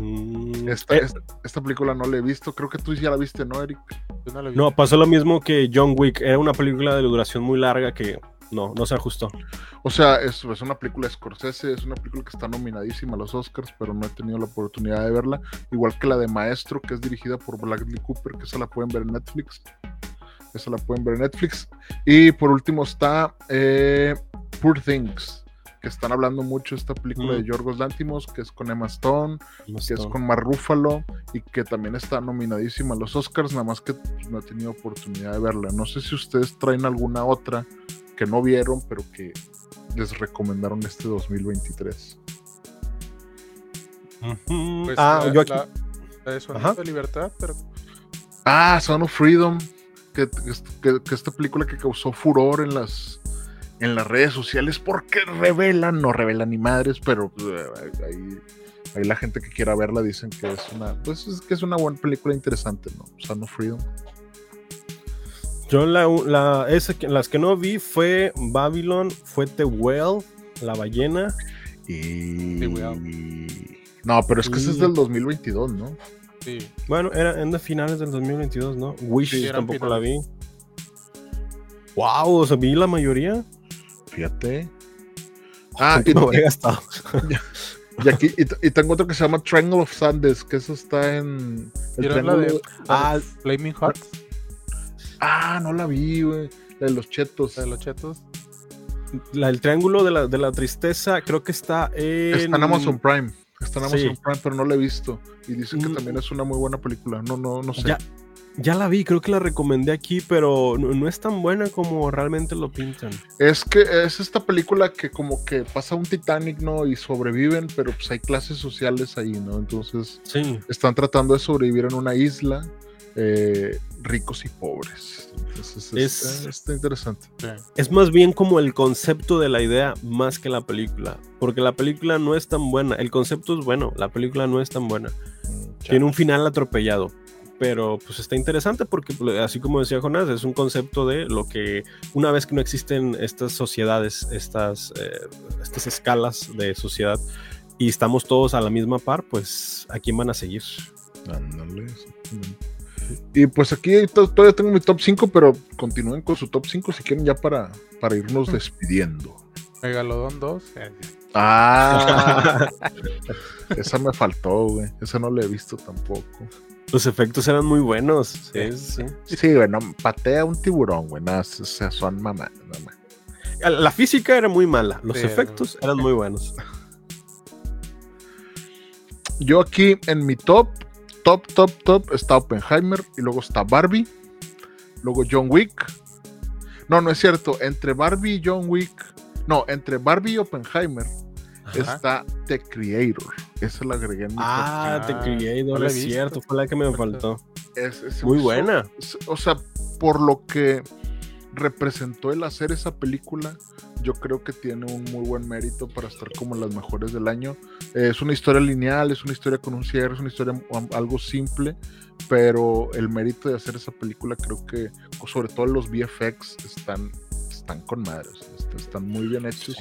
Mm, Esta, eh, esta, esta película no la he visto, creo que tú ya la viste, ¿no, Eric? Yo no la vi. no, pasó lo mismo que John Wick. Era una película de duración muy larga que no, no se ajustó. O sea, es, es una película de Scorsese, es una película que está nominadísima a los Oscars, pero no he tenido la oportunidad de verla. Igual que la de Maestro, que es dirigida por Bradley Cooper, que esa la pueden ver en Netflix. Esa la pueden ver en Netflix. Y por último está eh, Poor Things, que están hablando mucho de esta película Mm. de Yorgos Lantimos, que es con Emma Stone, que es con Mark Ruffalo y que también está nominadísima a los Oscars, nada más que no he tenido oportunidad de verla. No sé si ustedes traen alguna otra que no vieron, pero que les recomendaron este 2023. Ujú. Pues, ah, la, yo aquí. La, la de Sonido Ajá. de Libertad, pero Ah, Son of Freedom, que, que- que esta película que causó furor en las en las redes sociales porque revelan, no revelan ni madres, pero eh, ahí, ahí la gente que quiera verla dicen que es una, pues es que es una buena película interesante, ¿no? Son of Freedom. Yo la, la- esa que- las que no vi fue Babylon, fue The Whale, La Ballena. Y... No, pero es que ese es del 2022, ¿no? sí. Bueno, era en de finales del 2022, ¿no? Wish Sí, tampoco la vi. Wow, o sea, vi la mayoría. Fíjate. Ah, ¿Cuánto y, me habría gastado? y aquí y, tengo otro que se llama Triangle of Sandes, que eso está en el ¿Vieron la triángulo- de Ah, Flaming Hot? Ah, no la vi, güey. La de los chetos. La de los chetos. la, el triángulo de la, de la tristeza, creo que está en. Está en Amazon Prime. Está en Sí. Amazon Prime, pero no la he visto. Y dicen que Mm. también es una muy buena película. No, no, no sé. Ya, ya la vi, creo que la recomendé aquí, pero no, no es tan buena como realmente lo pintan. Es que es esta película que como que pasa un Titanic, ¿no? Y sobreviven, pero pues hay clases sociales ahí, ¿no? Entonces Sí. están tratando de sobrevivir en una isla, eh, ricos y pobres. Entonces Es- está, está interesante. Es más bien como el concepto de la idea más que la película. Porque la película no es tan buena. El concepto es bueno, la película no es tan buena. Mm, Tiene un final atropellado. Pero pues está interesante porque pues, así como decía Jonás, es un concepto de lo que una vez que no existen estas sociedades, estas, eh, estas escalas de sociedad y estamos todos a la misma par, pues a quién van a seguir. Ándale, exactamente. Y pues aquí to- todavía tengo mi top 5, pero continúen con su top 5 si quieren ya para, para irnos despidiendo. Megalodon 2. eh, Ah, esa me faltó, güey. Esa no la he visto tampoco. Los efectos eran muy buenos. Sí, sí. Sí, güey, no, patea un tiburón, güey. Nada, o sea, son mamá, mamá. La física era muy mala, los Sí, efectos eran muy buenos. Yo aquí en mi top, top, top, top está Oppenheimer y luego está Barbie, luego John Wick. No, no es cierto. Entre Barbie y John Wick, no, entre Barbie y Oppenheimer Ajá. está The Creator. Esa la agregué en mi Ah, Ah, The Creator, es cierto, fue la que me faltó. Es- es- Muy es- buena. O sea, por lo que representó el hacer esa película, yo creo que tiene un muy buen mérito para estar como las mejores del año. Eh, es una historia lineal, es una historia con un cierre, es una historia algo simple, pero el mérito de hacer esa película creo que, sobre todo los VFX, están, están con madres, est- están muy bien hechos.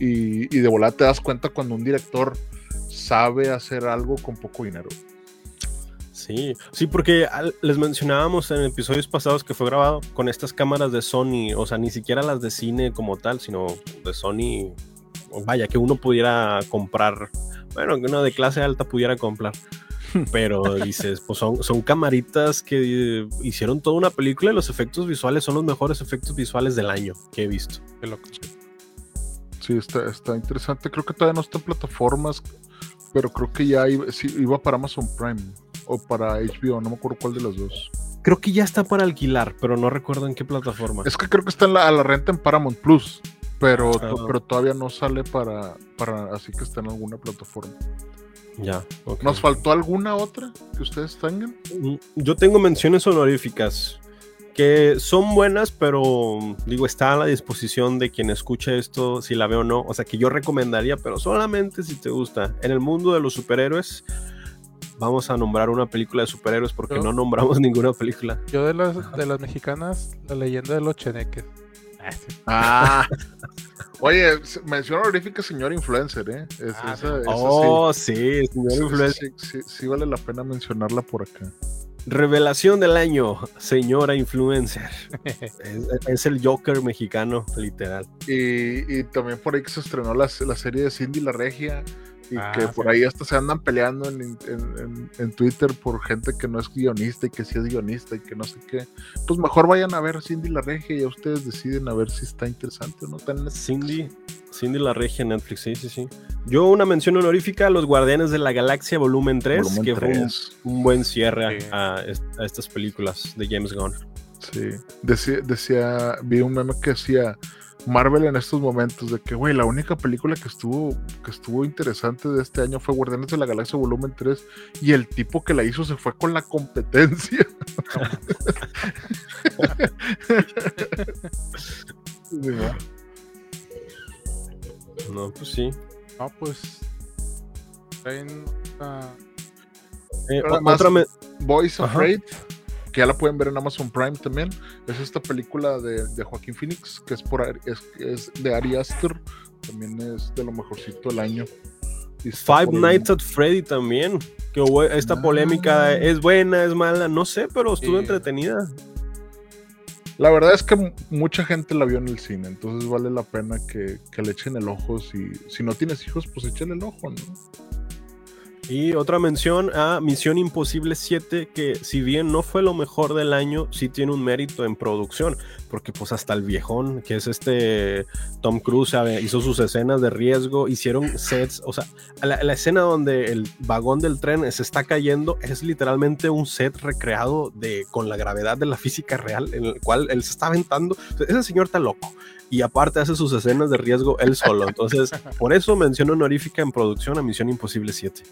Y, y de volada te das cuenta cuando un director sabe hacer algo con poco dinero. Sí, sí, porque al- les mencionábamos en episodios pasados que fue grabado con estas cámaras de Sony, o sea, ni siquiera las de cine como tal, sino de Sony, vaya, que uno pudiera comprar, bueno, que uno de clase alta pudiera comprar. Pero dices, pues son, son camaritas que eh, hicieron toda una película y los efectos visuales son los mejores efectos visuales del año que he visto. Qué loco. Sí, está, está interesante. Creo que todavía no está en plataformas, pero creo que ya iba, sí, iba para Amazon Prime o para HBO, no me acuerdo cuál de las dos. Creo que ya está para alquilar, pero no recuerdo en qué plataforma. Es que creo que está en la, a la renta en Paramount Plus, pero, Ah. pero todavía no sale para, para, así que está en alguna plataforma. Ya. ¿Nos faltó alguna otra que ustedes tengan? Mm, Yo tengo menciones honoríficas que son buenas, pero digo, está a la disposición de quien escuche esto, si la ve o no. O sea, que yo recomendaría, pero solamente si te gusta. En el mundo de los superhéroes, vamos a nombrar una película de superhéroes porque Yo- no nombramos ninguna película. Yo de las, de las mexicanas, la leyenda de los cheneques. Ah, sí. Ah, oye, mención honorífica señor influencer, ¿eh? Es- Ah, esa- esa Oh, sí, sí. señor Sí, influencer. sí, sí, sí vale la pena mencionarla por acá. Revelación del año, señora influencer. es, es el Joker mexicano, literal. Y, y también por ahí que se estrenó la, la serie de Cindy la Regia. Y Ah, que por sí. ahí hasta se andan peleando en, en- en- en Twitter por gente que no es guionista y que sí es guionista y que no sé qué. Pues mejor vayan a ver Cindy la Regia y ya ustedes deciden a ver si está interesante o no. Tan Cindy, Cindy la regia en Netflix, sí, sí, sí. Yo una mención honorífica a Los Guardianes de la Galaxia volumen 3, Volumen que fue un, buen cierre Sí. a, a estas películas de James Gunn. Sí. Decía, decía, vi un meme que decía Marvel en estos momentos de que, güey, la única película que estuvo, que estuvo interesante de este año fue Guardianes de la Galaxia Volumen 3 y el tipo que la hizo se fue con la competencia. No, pues sí. No, pues. Una- Eh, otra me- Boys Ajá. Que ya la pueden ver en Amazon Prime también. Es esta película de, de Joaquín Phoenix, que es, por, es, es de Ari Aster. También es de lo mejorcito del año. Five. Nights at Freddy también. Que esta Ah. polémica es buena, es mala, no sé, pero estuvo Sí. entretenida. La verdad es que mucha gente la vio en el cine, entonces vale la pena que, que le echen el ojo. Si, si no tienes hijos, pues échale el ojo, ¿no? Y otra mención a Misión Imposible 7, que si bien no fue lo mejor del año, sí tiene un mérito en producción, porque pues hasta el viejón, que es este Tom Cruise, hizo sus escenas de riesgo, hicieron sets, o sea, la, escena donde el vagón del tren se está cayendo es literalmente un set recreado de, con la gravedad de la física real, en el cual él se está aventando. Ese señor está loco. Y aparte hace sus escenas de riesgo él solo. Entonces, por eso menciono honorífica en producción a Misión Imposible 7.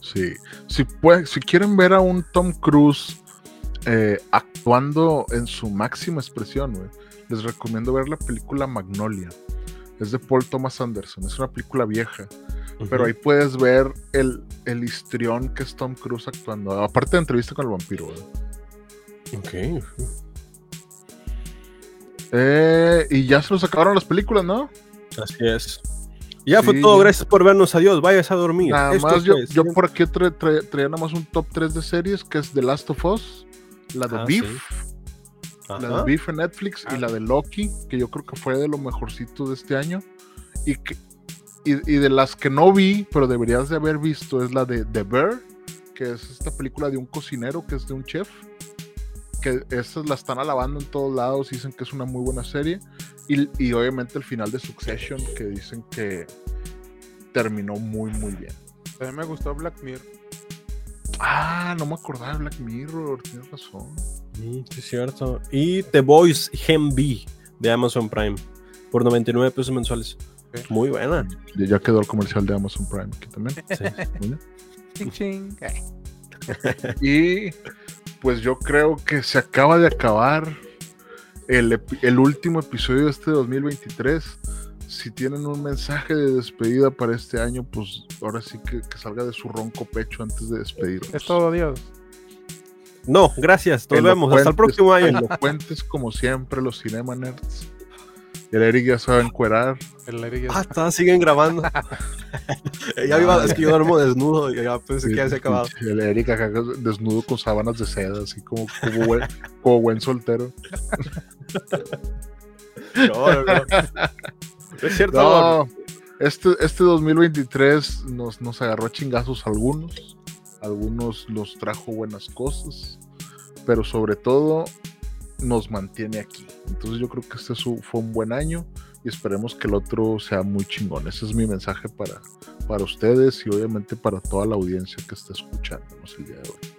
Sí. Si, puede- si quieren ver a un Tom Cruise eh, actuando en su máxima expresión, güey, les recomiendo ver la película Magnolia. Es de Paul Thomas Anderson. Es una película vieja. Pero ahí puedes ver el, el histrión que es Tom Cruise actuando. Aparte de entrevista con el vampiro. güey. Ok. Eh, y ya se nos acabaron las películas, ¿no? Así es. Ya fue todo. Gracias por vernos. Adiós. Vayas a dormir. Nada Esto más yo, yo por aquí tra- tra- traía nada más un top 3 de series que es The Last of Us, la de Ah, Beef, sí. la de. Beef en Netflix y Ah. la de Loki, que yo creo que fue de lo mejorcito de este año. Y, que, y, y de las que no vi, pero deberías de haber visto, es la de The Bear, que es esta película de un cocinero que es de un chef. Que esas la están alabando en todos lados, dicen que es una muy buena serie. Y, y obviamente el final de Succession, que dicen que terminó muy, muy bien. A mí me gustó Black Mirror. Ah, no me acordaba de Black Mirror, tienes razón. Sí, es cierto. Y The Voice Gen B de Amazon Prime por 99 pesos mensuales. Muy buena. Ya, ya quedó el comercial de Amazon Prime aquí también. Sí. Y pues yo creo que se acaba de acabar el, último episodio de este 2023. Si tienen un mensaje de despedida para este año, pues ahora sí que, que salga de su ronco pecho antes de despedirnos. Es todo, adiós. No, gracias. Nos vemos. Hasta el próximo año. Elocuentes como siempre los Cinema Nerds. El Eric ya sabe encuerar. El aire ya- Ah, está, siguen grabando. Ya iba, es que yo duermo desnudo y ya pensé que ya se ha acabado. El Eric acá desnudo con sábanas de seda, así como, como, buen, como buen soltero. No, no, no. Es cierto. No, este, este 2023 nos, nos agarró a chingazos algunos. Algunos los trajo buenas cosas. Pero sobre todo nos mantiene aquí. Entonces yo creo que este fue un buen año y esperemos que el otro sea muy chingón. Ese es mi mensaje para, para ustedes y obviamente para toda la audiencia que está escuchándonos el día de hoy.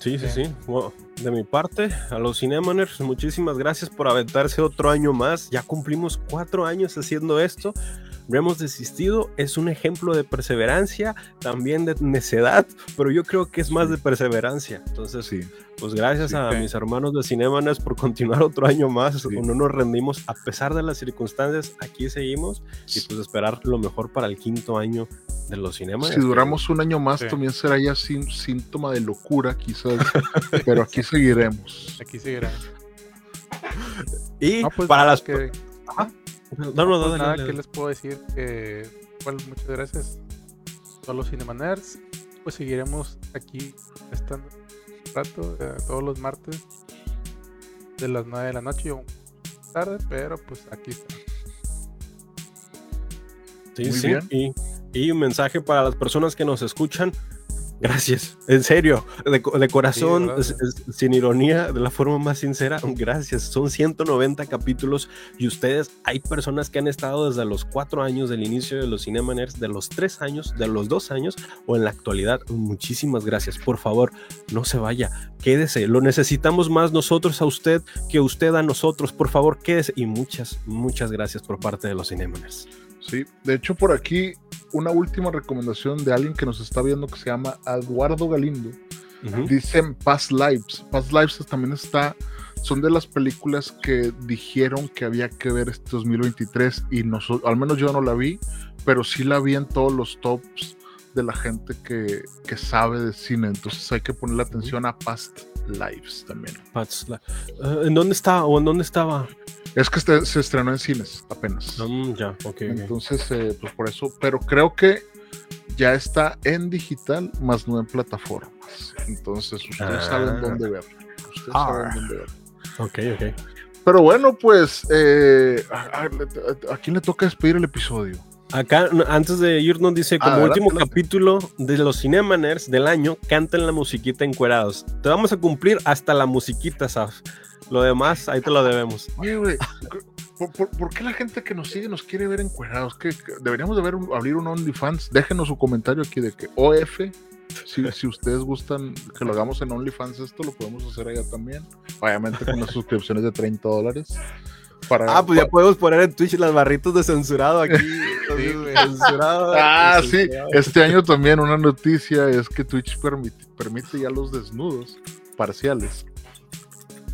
Sí, sí, sí. Bueno, de mi parte, a los Cinemaners, muchísimas gracias por aventarse otro año más. Ya cumplimos cuatro años haciendo esto. No hemos desistido. Es un ejemplo de perseverancia, también de necedad, pero yo creo que es más de perseverancia. Entonces, Sí, pues gracias Sí, a mis hermanos de Cinemaners por continuar otro año más. Sí. No nos rendimos a pesar de las circunstancias. Aquí seguimos y pues esperar lo mejor para el quinto año de los Cinemaners. si duramos un año más Sí. también será ya sin síntoma de locura quizás, pero aquí seguiremos. Aquí seguirá. Y No, pues para las... que, No, no, no, nada que les puedo decir que igual muchas gracias a todos los Cinema Nerds. Pues seguiremos aquí estando un rato, eh, todos los martes de las 9 de la noche o tarde, pero pues aquí está. Sí, Muy sí. bien. Y, y un mensaje para las personas que nos escuchan. Gracias, en serio, de, co- de corazón, sin ironía, de la forma más sincera, gracias. Son 190 capítulos y ustedes, hay personas que han estado desde los cuatro años del inicio de los Cinemaners, de los tres años, de los dos años o en la actualidad. Muchísimas gracias. Por favor, no se vaya, quédese. Lo necesitamos más nosotros a usted que usted a nosotros. Por favor, quédese. Y muchas, muchas gracias por parte de los Cinemaners. Sí, de hecho por aquí una última recomendación de alguien que nos está viendo que se llama Eduardo Galindo. Ujú. Dicen Past Lives. Past Lives también está, son de las películas que dijeron que había que ver este 2023 y nosotros, al menos yo no la vi, pero sí la vi en todos los tops de la gente que, que sabe de cine. Entonces hay que ponerle atención a Past Lives también. Pats, la- eh, ¿En dónde está o en dónde estaba? Es que este- se estrenó en cines apenas. Mm, ya, ok. Entonces, eh, pues por eso, pero creo que ya está en digital, más no en plataformas. Entonces, ustedes Ah. saben dónde ver. Ustedes Ah. saben dónde ver. Ok, ok. Pero bueno, pues, eh, a, a- a quién le toca despedir el episodio? Acá, antes de irnos, dice como adelante, último adelante. capítulo de los Cinemaners del año, canten la musiquita encuerados. Te vamos a cumplir hasta la musiquita, Saf. Lo demás, ahí te lo debemos. Oye, güey, ¿por, por, por qué la gente que nos sigue nos quiere ver encuerados? ¿Qué, qué- deberíamos de ver un- abrir un OnlyFans. Déjenos su comentario aquí de que OF, si, si ustedes gustan que lo hagamos en OnlyFans, esto lo podemos hacer allá también. Obviamente con las suscripciones de 30 dólares. Para, Ah, pues ya podemos poner en Twitch las barritos de censurado aquí. Sí, güey. Censurado, Ah, sí. Este año también una noticia es que Twitch permite, permite ya los desnudos parciales.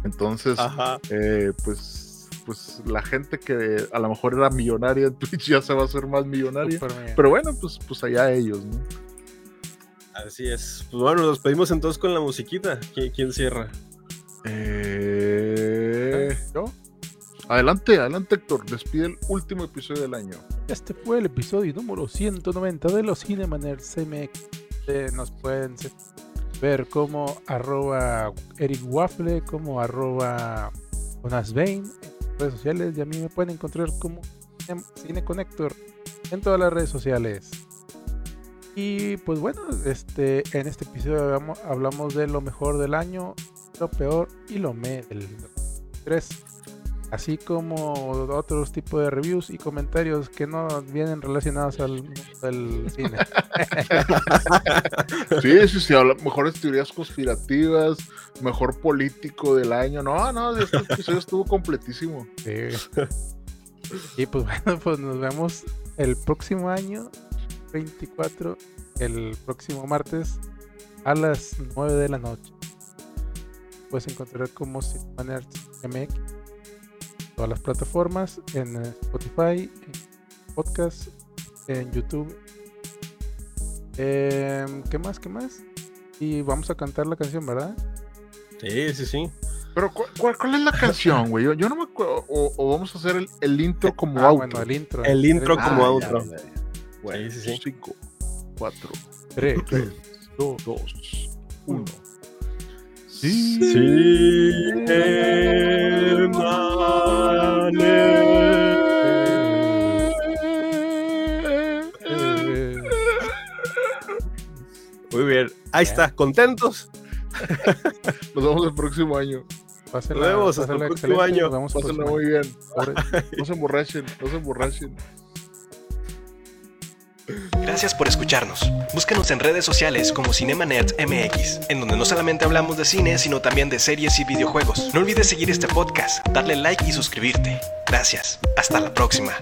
Entonces, Ajá. eh, pues, pues la gente que a lo mejor era millonaria en Twitch ya se va a hacer más millonaria. Pero bueno, pues, pues allá ellos, ¿no? Así es. Pues bueno, nos pedimos entonces con la musiquita. ¿Qui- ¿Quién cierra? Eh, ¿Yo? adelante, adelante Héctor, despide el último episodio del año. Este fue el episodio número 190 de los Cinemaners CMX. Eh, nos pueden ver como arroba Eric Waffle, como arroba Jonas Bain en redes sociales y a mí me pueden encontrar como Cine- Connector en todas las redes sociales. Y pues bueno, este, en este episodio hablamos, de lo mejor del año, lo peor y lo me del 3 así como otros tipos de reviews y comentarios que no vienen relacionados al mundo del cine. Sí, sí, sí, habla- mejores teorías conspirativas, mejor político del año. No, no, este episodio estuvo completísimo. Sí. Y pues bueno, pues nos vemos el próximo año, 24, el próximo martes a las 9 de la noche. Puedes encontrar como Cinemaners MX todas las plataformas, en eh, Spotify, en podcast, en YouTube. Em, ¿Qué más? ¿Qué más? Y vamos a cantar la canción, ¿verdad? Sí, sí, sí. Pero, ¿cu- ¿cuál, cuál es la canción, güey? Yo, yo no me acuerdo. O, o vamos a hacer el, el intro como Ah, auto. bueno, el intro. El intro como Ah, outro. ya, ya, ya. Bueno, Sí, sí, sí. 5, 4, 3, 2, 1. Muy bien. Ahí está. ¿Contentos? Nos vemos el próximo año. Pásenla, Nos vemos hasta el próximo año. nos vemos el Pásenla muy bien. año. No se emborrachen, no se emborrachen. Gracias por escucharnos. Búscanos en redes sociales como Cinema Nerds MX, en donde no solamente hablamos de cine, sino también de series y videojuegos. No olvides seguir este podcast, darle like y suscribirte. Gracias. Hasta la próxima.